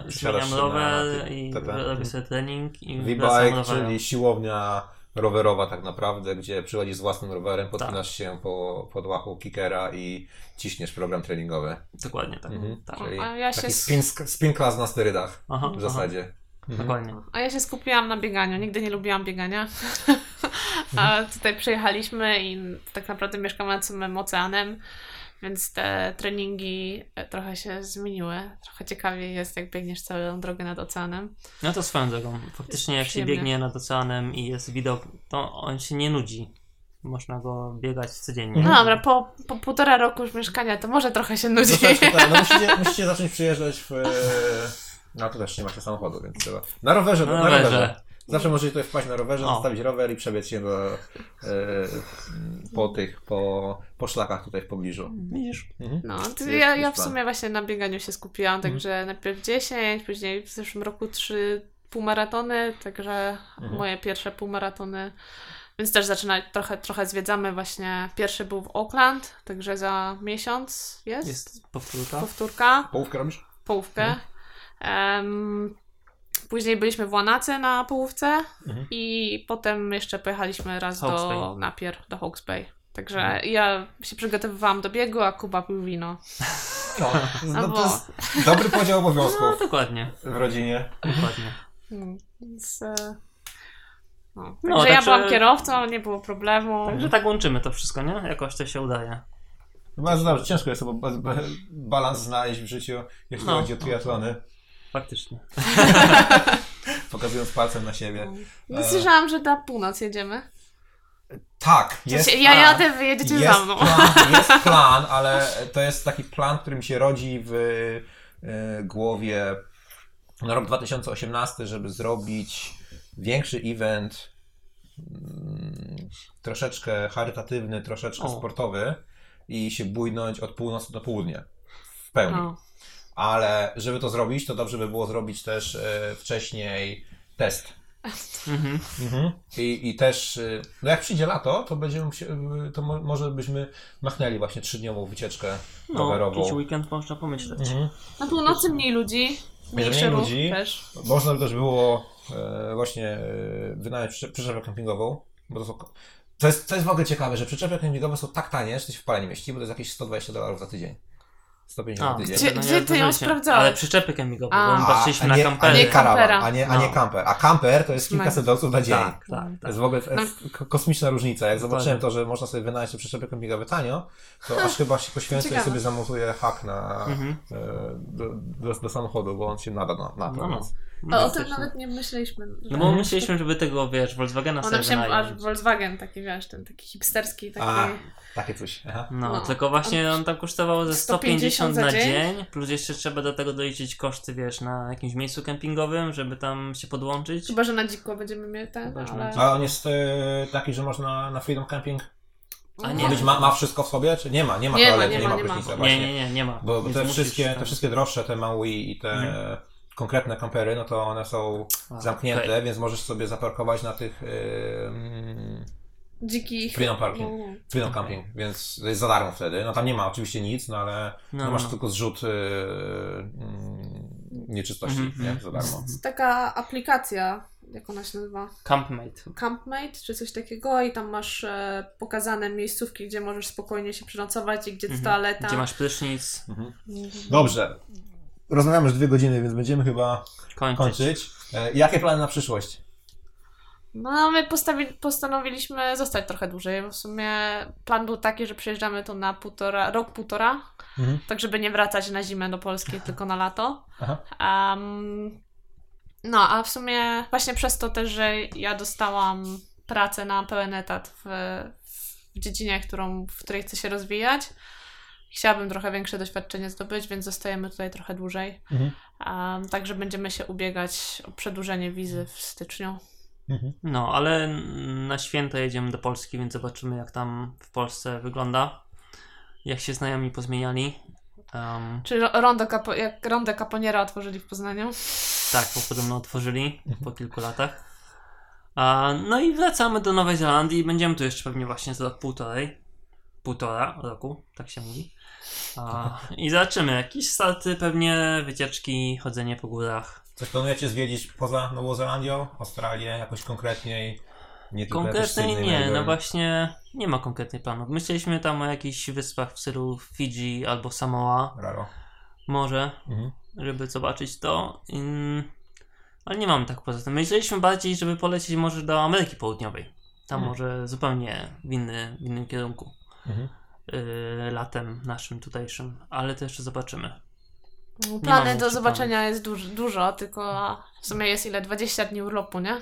A: Wsiadasz
D: zmieniam rower i robię sobie trening i rowerem.
A: czyli siłownia rowerowa tak naprawdę, gdzie przychodzisz z własnym rowerem, podpinasz
D: Tak.
A: się po podłachu kickera i ciśniesz program treningowy.
D: Dokładnie tak.
A: Mhm.
D: tak.
A: Czyli
C: A ja się
A: taki spin, spin class na sterydach
D: Aha,
A: w zasadzie.
D: Aha, dokładnie.
C: A ja się skupiłam na bieganiu. Nigdy nie lubiłam biegania. A tutaj przyjechaliśmy i tak naprawdę mieszkamy nad samym oceanem, więc te treningi e, trochę się zmieniły. Trochę ciekawiej jest, jak biegniesz całą drogę nad oceanem.
D: No to swoją drogą. Faktycznie jak się biegnie nad oceanem i jest widok, to on się nie nudzi. Można go biegać codziennie.
C: No dobra, po, po półtora roku już mieszkania to może trochę się nudzi.
A: Troszeczkę tak, no musicie, musicie zacząć przyjeżdżać w... No to też nie macie samochodu, więc trzeba... Na rowerze,
D: Na
A: na, rowerze.
D: rowerze.
A: Zawsze możecie tutaj wpaść na rowerze,
D: O.
A: zostawić rower i przebiec się do, e, po tych, po, po szlakach tutaj w pobliżu.
D: Widzisz?
A: Mhm.
C: No, to ja, ja w sumie właśnie na bieganiu się skupiłam, także najpierw 10, później w zeszłym roku 3 półmaratony, także moje pierwsze półmaratony. Więc też zaczyna, trochę, trochę zwiedzamy właśnie. Pierwszy był w Auckland, także za miesiąc jest,
D: Jest powtórka.
C: powtórka,
A: Połówkę robisz?
C: połówkę. Em, później byliśmy w Łanace na połówce
A: Mhm.
C: i potem jeszcze pojechaliśmy raz
D: Hawke's
C: do
D: Bay.
C: Napier, do Hawke's Bay. Także ja się przygotowywałam do biegu, a Kuba pił wino.
A: No, no
C: Albo-
A: to dobry podział
D: No
A: obowiązków
D: dokładnie,
A: w rodzinie.
D: dokładnie.
C: Hmm, Więc, e, no. Także
D: No,
C: ja
D: także-
C: byłam kierowcą, nie było problemu.
D: Także tak łączymy to wszystko, nie? Jakoś to się udaje.
A: Bardzo dobrze, ciężko jest ba- balans znaleźć w życiu, jeśli
D: No.
A: chodzi o triatlony,
D: Faktycznie.
A: pokazując palcem na siebie.
C: No, słyszałam, że na północ jedziemy.
A: Tak, jest
C: ja
A: plan.
C: jadę, wy jedziecie
A: jest
C: za mną.
A: Plan, jest plan, ale to jest taki plan, który mi się rodzi w e, głowie na rok 2018, żeby zrobić większy event, mm, troszeczkę charytatywny, troszeczkę
D: O.
A: sportowy i się bójnąć od północy do południa w pełni.
C: No.
A: Ale żeby to zrobić, to dobrze by było zrobić też e, wcześniej test.
D: Mhm.
A: I, I też, y, no jak przyjdzie lato, to będziemy, y, to mo- może byśmy machnęli właśnie trzydniową wycieczkę
D: No,
A: rowerową.
D: jakiś weekend można pomyśleć.
A: Mhm.
C: Na północy mniej ludzi. Mniejszy
A: mniej
C: ruch
A: ludzi.
C: też.
A: Można by też było e, właśnie e, wynająć przy- przyczepę kempingową, bo to są, to jest, to jest w ogóle ciekawe, że przyczepy kempingowe są tak tanie, że to się w pale nie mieści, bo to jest jakieś 120 dolarów za tydzień. 150
D: A,
A: na tydzień.
C: Gdzie-
D: no
C: gdzie ty ją sprawdzałeś?
D: Ale przyczepy kempingowe,
C: A.
D: bo my patrzyliśmy
A: a
D: na
A: nie,
D: kampery.
A: A nie karawan,
C: Kampera.
A: a nie, a nie
D: No.
A: kamper. A kamper to jest kilkaset dolców na dzień.
D: Tak, tak,
A: To
D: tak.
A: jest w ogóle to jest
C: No.
A: ko- kosmiczna różnica. Jak zobaczyłem
D: Dokładnie.
A: to, że można sobie wynająć te przyczepy kempingowe tanio, to aż chyba się poświęcę i sobie zamontuję hak na,
D: Mhm.
A: e, do, do, do samochodu, bo on się nada na, na to.
D: No, no.
A: więc-
C: O, o
D: Faktycznie.
C: tym nawet nie myśleliśmy.
D: No bo myśleliśmy, żeby tego, wiesz, Volkswagena sobie
C: się aż
D: wynająć.
C: Volkswagen taki, wiesz, ten taki hipsterski, taki...
A: A, takie coś. Aha.
D: No,
C: No.
D: tylko właśnie on tam kosztował ze 150
C: za
D: na
C: dzień?
D: dzień, plus jeszcze trzeba do tego doliczyć koszty, wiesz, na jakimś miejscu kempingowym, żeby tam się podłączyć.
C: Chyba, że na dziko będziemy mieli ten,
D: Chyba, że
C: ale...
A: A on jest e, taki, że można na Freedom Camping
D: A
A: nie.
D: nie.
A: Być, ma, ma wszystko w sobie, czy nie ma? Nie ma
C: Nie ma,
A: toalety,
C: nie
A: nie
C: ma, nie ma.
A: prysznica,
D: Nie, nie, nie, nie ma.
A: Bo te
D: musisz
A: wszystkie, te wszystkie droższe, te Maui i te
D: Mhm.
A: Konkretne kampery, no to one są
D: A,
A: zamknięte,
D: okej.
A: więc możesz sobie zaparkować na tych yy, mm,
C: Dzikich...
A: Freedom Parking.
C: No, no.
A: Freedom Camping, więc to jest za darmo wtedy. No tam nie ma oczywiście nic, no ale no,
D: No,
A: masz
D: no.
A: tylko zrzut yy, mm, nieczystości,
D: Mhm,
A: nie?
D: mhm.
A: Za darmo.
C: Jest taka aplikacja, jak ona się nazywa?
D: Campmate.
C: Campmate czy coś takiego i tam masz e, pokazane miejscówki, gdzie możesz spokojnie się przenocować i gdzie jest
D: Mhm.
C: toaleta.
D: Gdzie masz prysznic,
C: Mhm.
A: Dobrze. Rozmawiamy już dwie godziny, więc będziemy chyba
D: kończyć.
A: kończyć. E, jakie plany na przyszłość?
C: No, my postawi- postanowiliśmy zostać trochę dłużej. bo W sumie plan był taki, że przyjeżdżamy tu na półtora, rok, półtora,
A: Mhm.
C: tak żeby nie wracać na zimę do Polski, tylko na lato.
A: Aha.
C: Am, no, a w sumie właśnie przez to też, że ja dostałam pracę na pełen etat w, w dziedzinie, którą, w której chcę się rozwijać. Chciałabym trochę większe doświadczenie zdobyć, więc zostajemy tutaj trochę dłużej.
A: Mhm.
C: Um, także będziemy się ubiegać o przedłużenie wizy w styczniu.
A: Mhm.
D: No, ale na święta jedziemy do Polski, więc zobaczymy jak tam w Polsce wygląda. Jak się znajomi pozmieniali. Um,
C: Czy ro- rondo Capo- jak rondę Caponiera otworzyli w Poznaniu?
D: tak, bo podobno otworzyli po kilku latach. A, no i wracamy do Nowej Zelandii i będziemy tu jeszcze pewnie właśnie za półtorej. Półtora roku, tak się mówi. A, I zobaczymy. Jakieś starty, pewnie wycieczki, chodzenie po górach.
A: Coś planujecie zwiedzić poza Nową Zelandią? Australię jakoś konkretniej? Nie
D: Konkretnej nie, no właśnie nie ma konkretnych planów. Myśleliśmy tam o jakichś wyspach w stylu Fidżi albo Samoa,
A: Raro.
D: może,
A: Mhm.
D: żeby zobaczyć to. Ym, ale nie mamy tak poza tym. Myśleliśmy bardziej, żeby polecieć może do Ameryki Południowej. Tam
A: Hmm.
D: może zupełnie w, inny, w innym kierunku.
A: Mhm.
D: Yy, latem naszym tutejszym, ale to jeszcze zobaczymy.
C: Plany
D: mamy
C: do zobaczenia jest dużo, dużo, tylko w sumie jest ile? 20 dni urlopu, nie?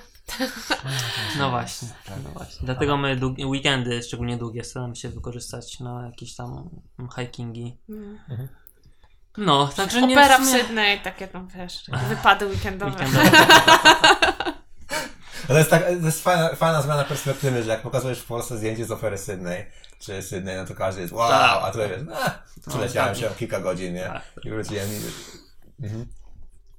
D: No właśnie, no właśnie. Dlatego my długi, weekendy, szczególnie długie, staramy się wykorzystać na jakieś tam hikingi.
C: Mm.
D: No, także nie
C: Opera w
D: sumie-
C: Sydney, takie tam wiesz, takie wypady weekendowe.
D: Weekendowe.
A: To jest, tak, to jest fajna, fajna zmiana perspektywy, że jak pokazujesz w Polsce zdjęcie z opery Sydney, czy Sydney, no to każdy jest wow,
D: Tak.
A: a tutaj wiesz, eh, przyleciałem
D: tak.
A: się kilka godzin, nie?
D: Tak.
A: I wróciłem i... Mhm.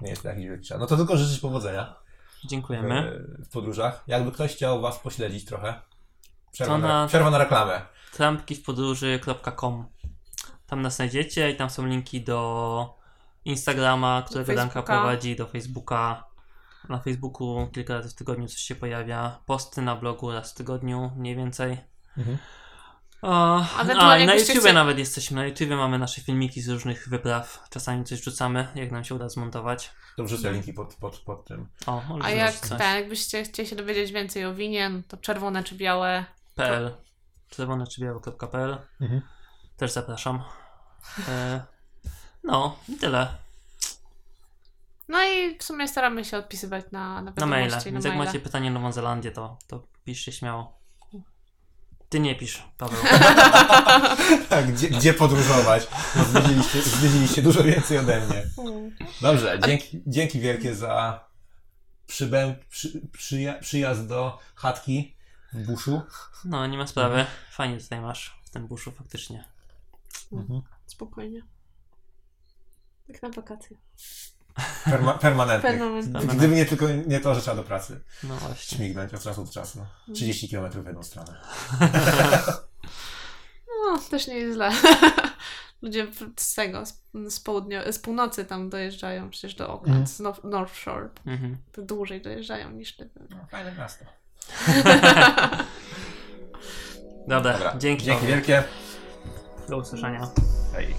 A: Nie jest to jakiś wielki szan. No to tylko życzyć powodzenia w,
D: Dziękujemy.
A: w podróżach. Jakby ktoś chciał Was pośledzić trochę, przerwa, na,
D: na-
A: przerwa na reklamę.
D: trampkiwpodróży.com Tam nas znajdziecie i tam są linki do Instagrama, którego Danka
C: Facebooka.
D: prowadzi, do Facebooka. Na Facebooku kilka razy w tygodniu coś się pojawia. Posty na blogu raz w tygodniu, mniej więcej.
A: Mhm.
D: O, a na YouTubie
C: chcie-
D: nawet jesteśmy. Na YouTubie mamy nasze filmiki z różnych wypraw. Czasami coś rzucamy, jak nam się uda zmontować.
A: To wrzucę linki pod, pod, pod tym.
D: O, możesz
C: A jak
D: coś.
C: tak, jakbyście chcieli się dowiedzieć więcej o winie, no to czerwone czy białe.
D: PL. Czerwone czy białe.pl.
A: Mhm.
D: Też zapraszam. E, no, i tyle.
C: No i w sumie staramy się odpisywać na, na
D: Na
C: na
D: Więc jak
C: maile.
D: macie pytanie o Nową Zelandię, to, to piszcie śmiało. Ty nie pisz, Paweł.
A: Tak, gdzie, gdzie podróżować? No, Zwiedziliście, zwiedziliście dużo więcej ode mnie. Dobrze, dzięki, dzięki wielkie za przybę, przy, przyja, przyjazd do chatki w buszu.
D: No, nie ma sprawy. Fajnie tutaj masz w tym buszu faktycznie.
C: Spokojnie. Jak na wakacje.
A: Perma, permanentny.
C: Permanentny.
A: Gdyby nie tylko nie to, że trzeba do pracy
D: No właśnie.
A: śmignąć od czasu do czasu. 30 km w jedną stronę.
C: No, też nie jest źle. Ludzie z tego, z, południa, z północy tam dojeżdżają przecież do Auckland,
A: Mhm.
C: z North, North Shore.
D: Mhm.
C: To dłużej dojeżdżają niż ty.
A: No, fajne miasto.
D: Dobra,
A: Dobra,
D: dzięki.
A: Dzięki wielkie.
D: Do usłyszenia.
A: Hej.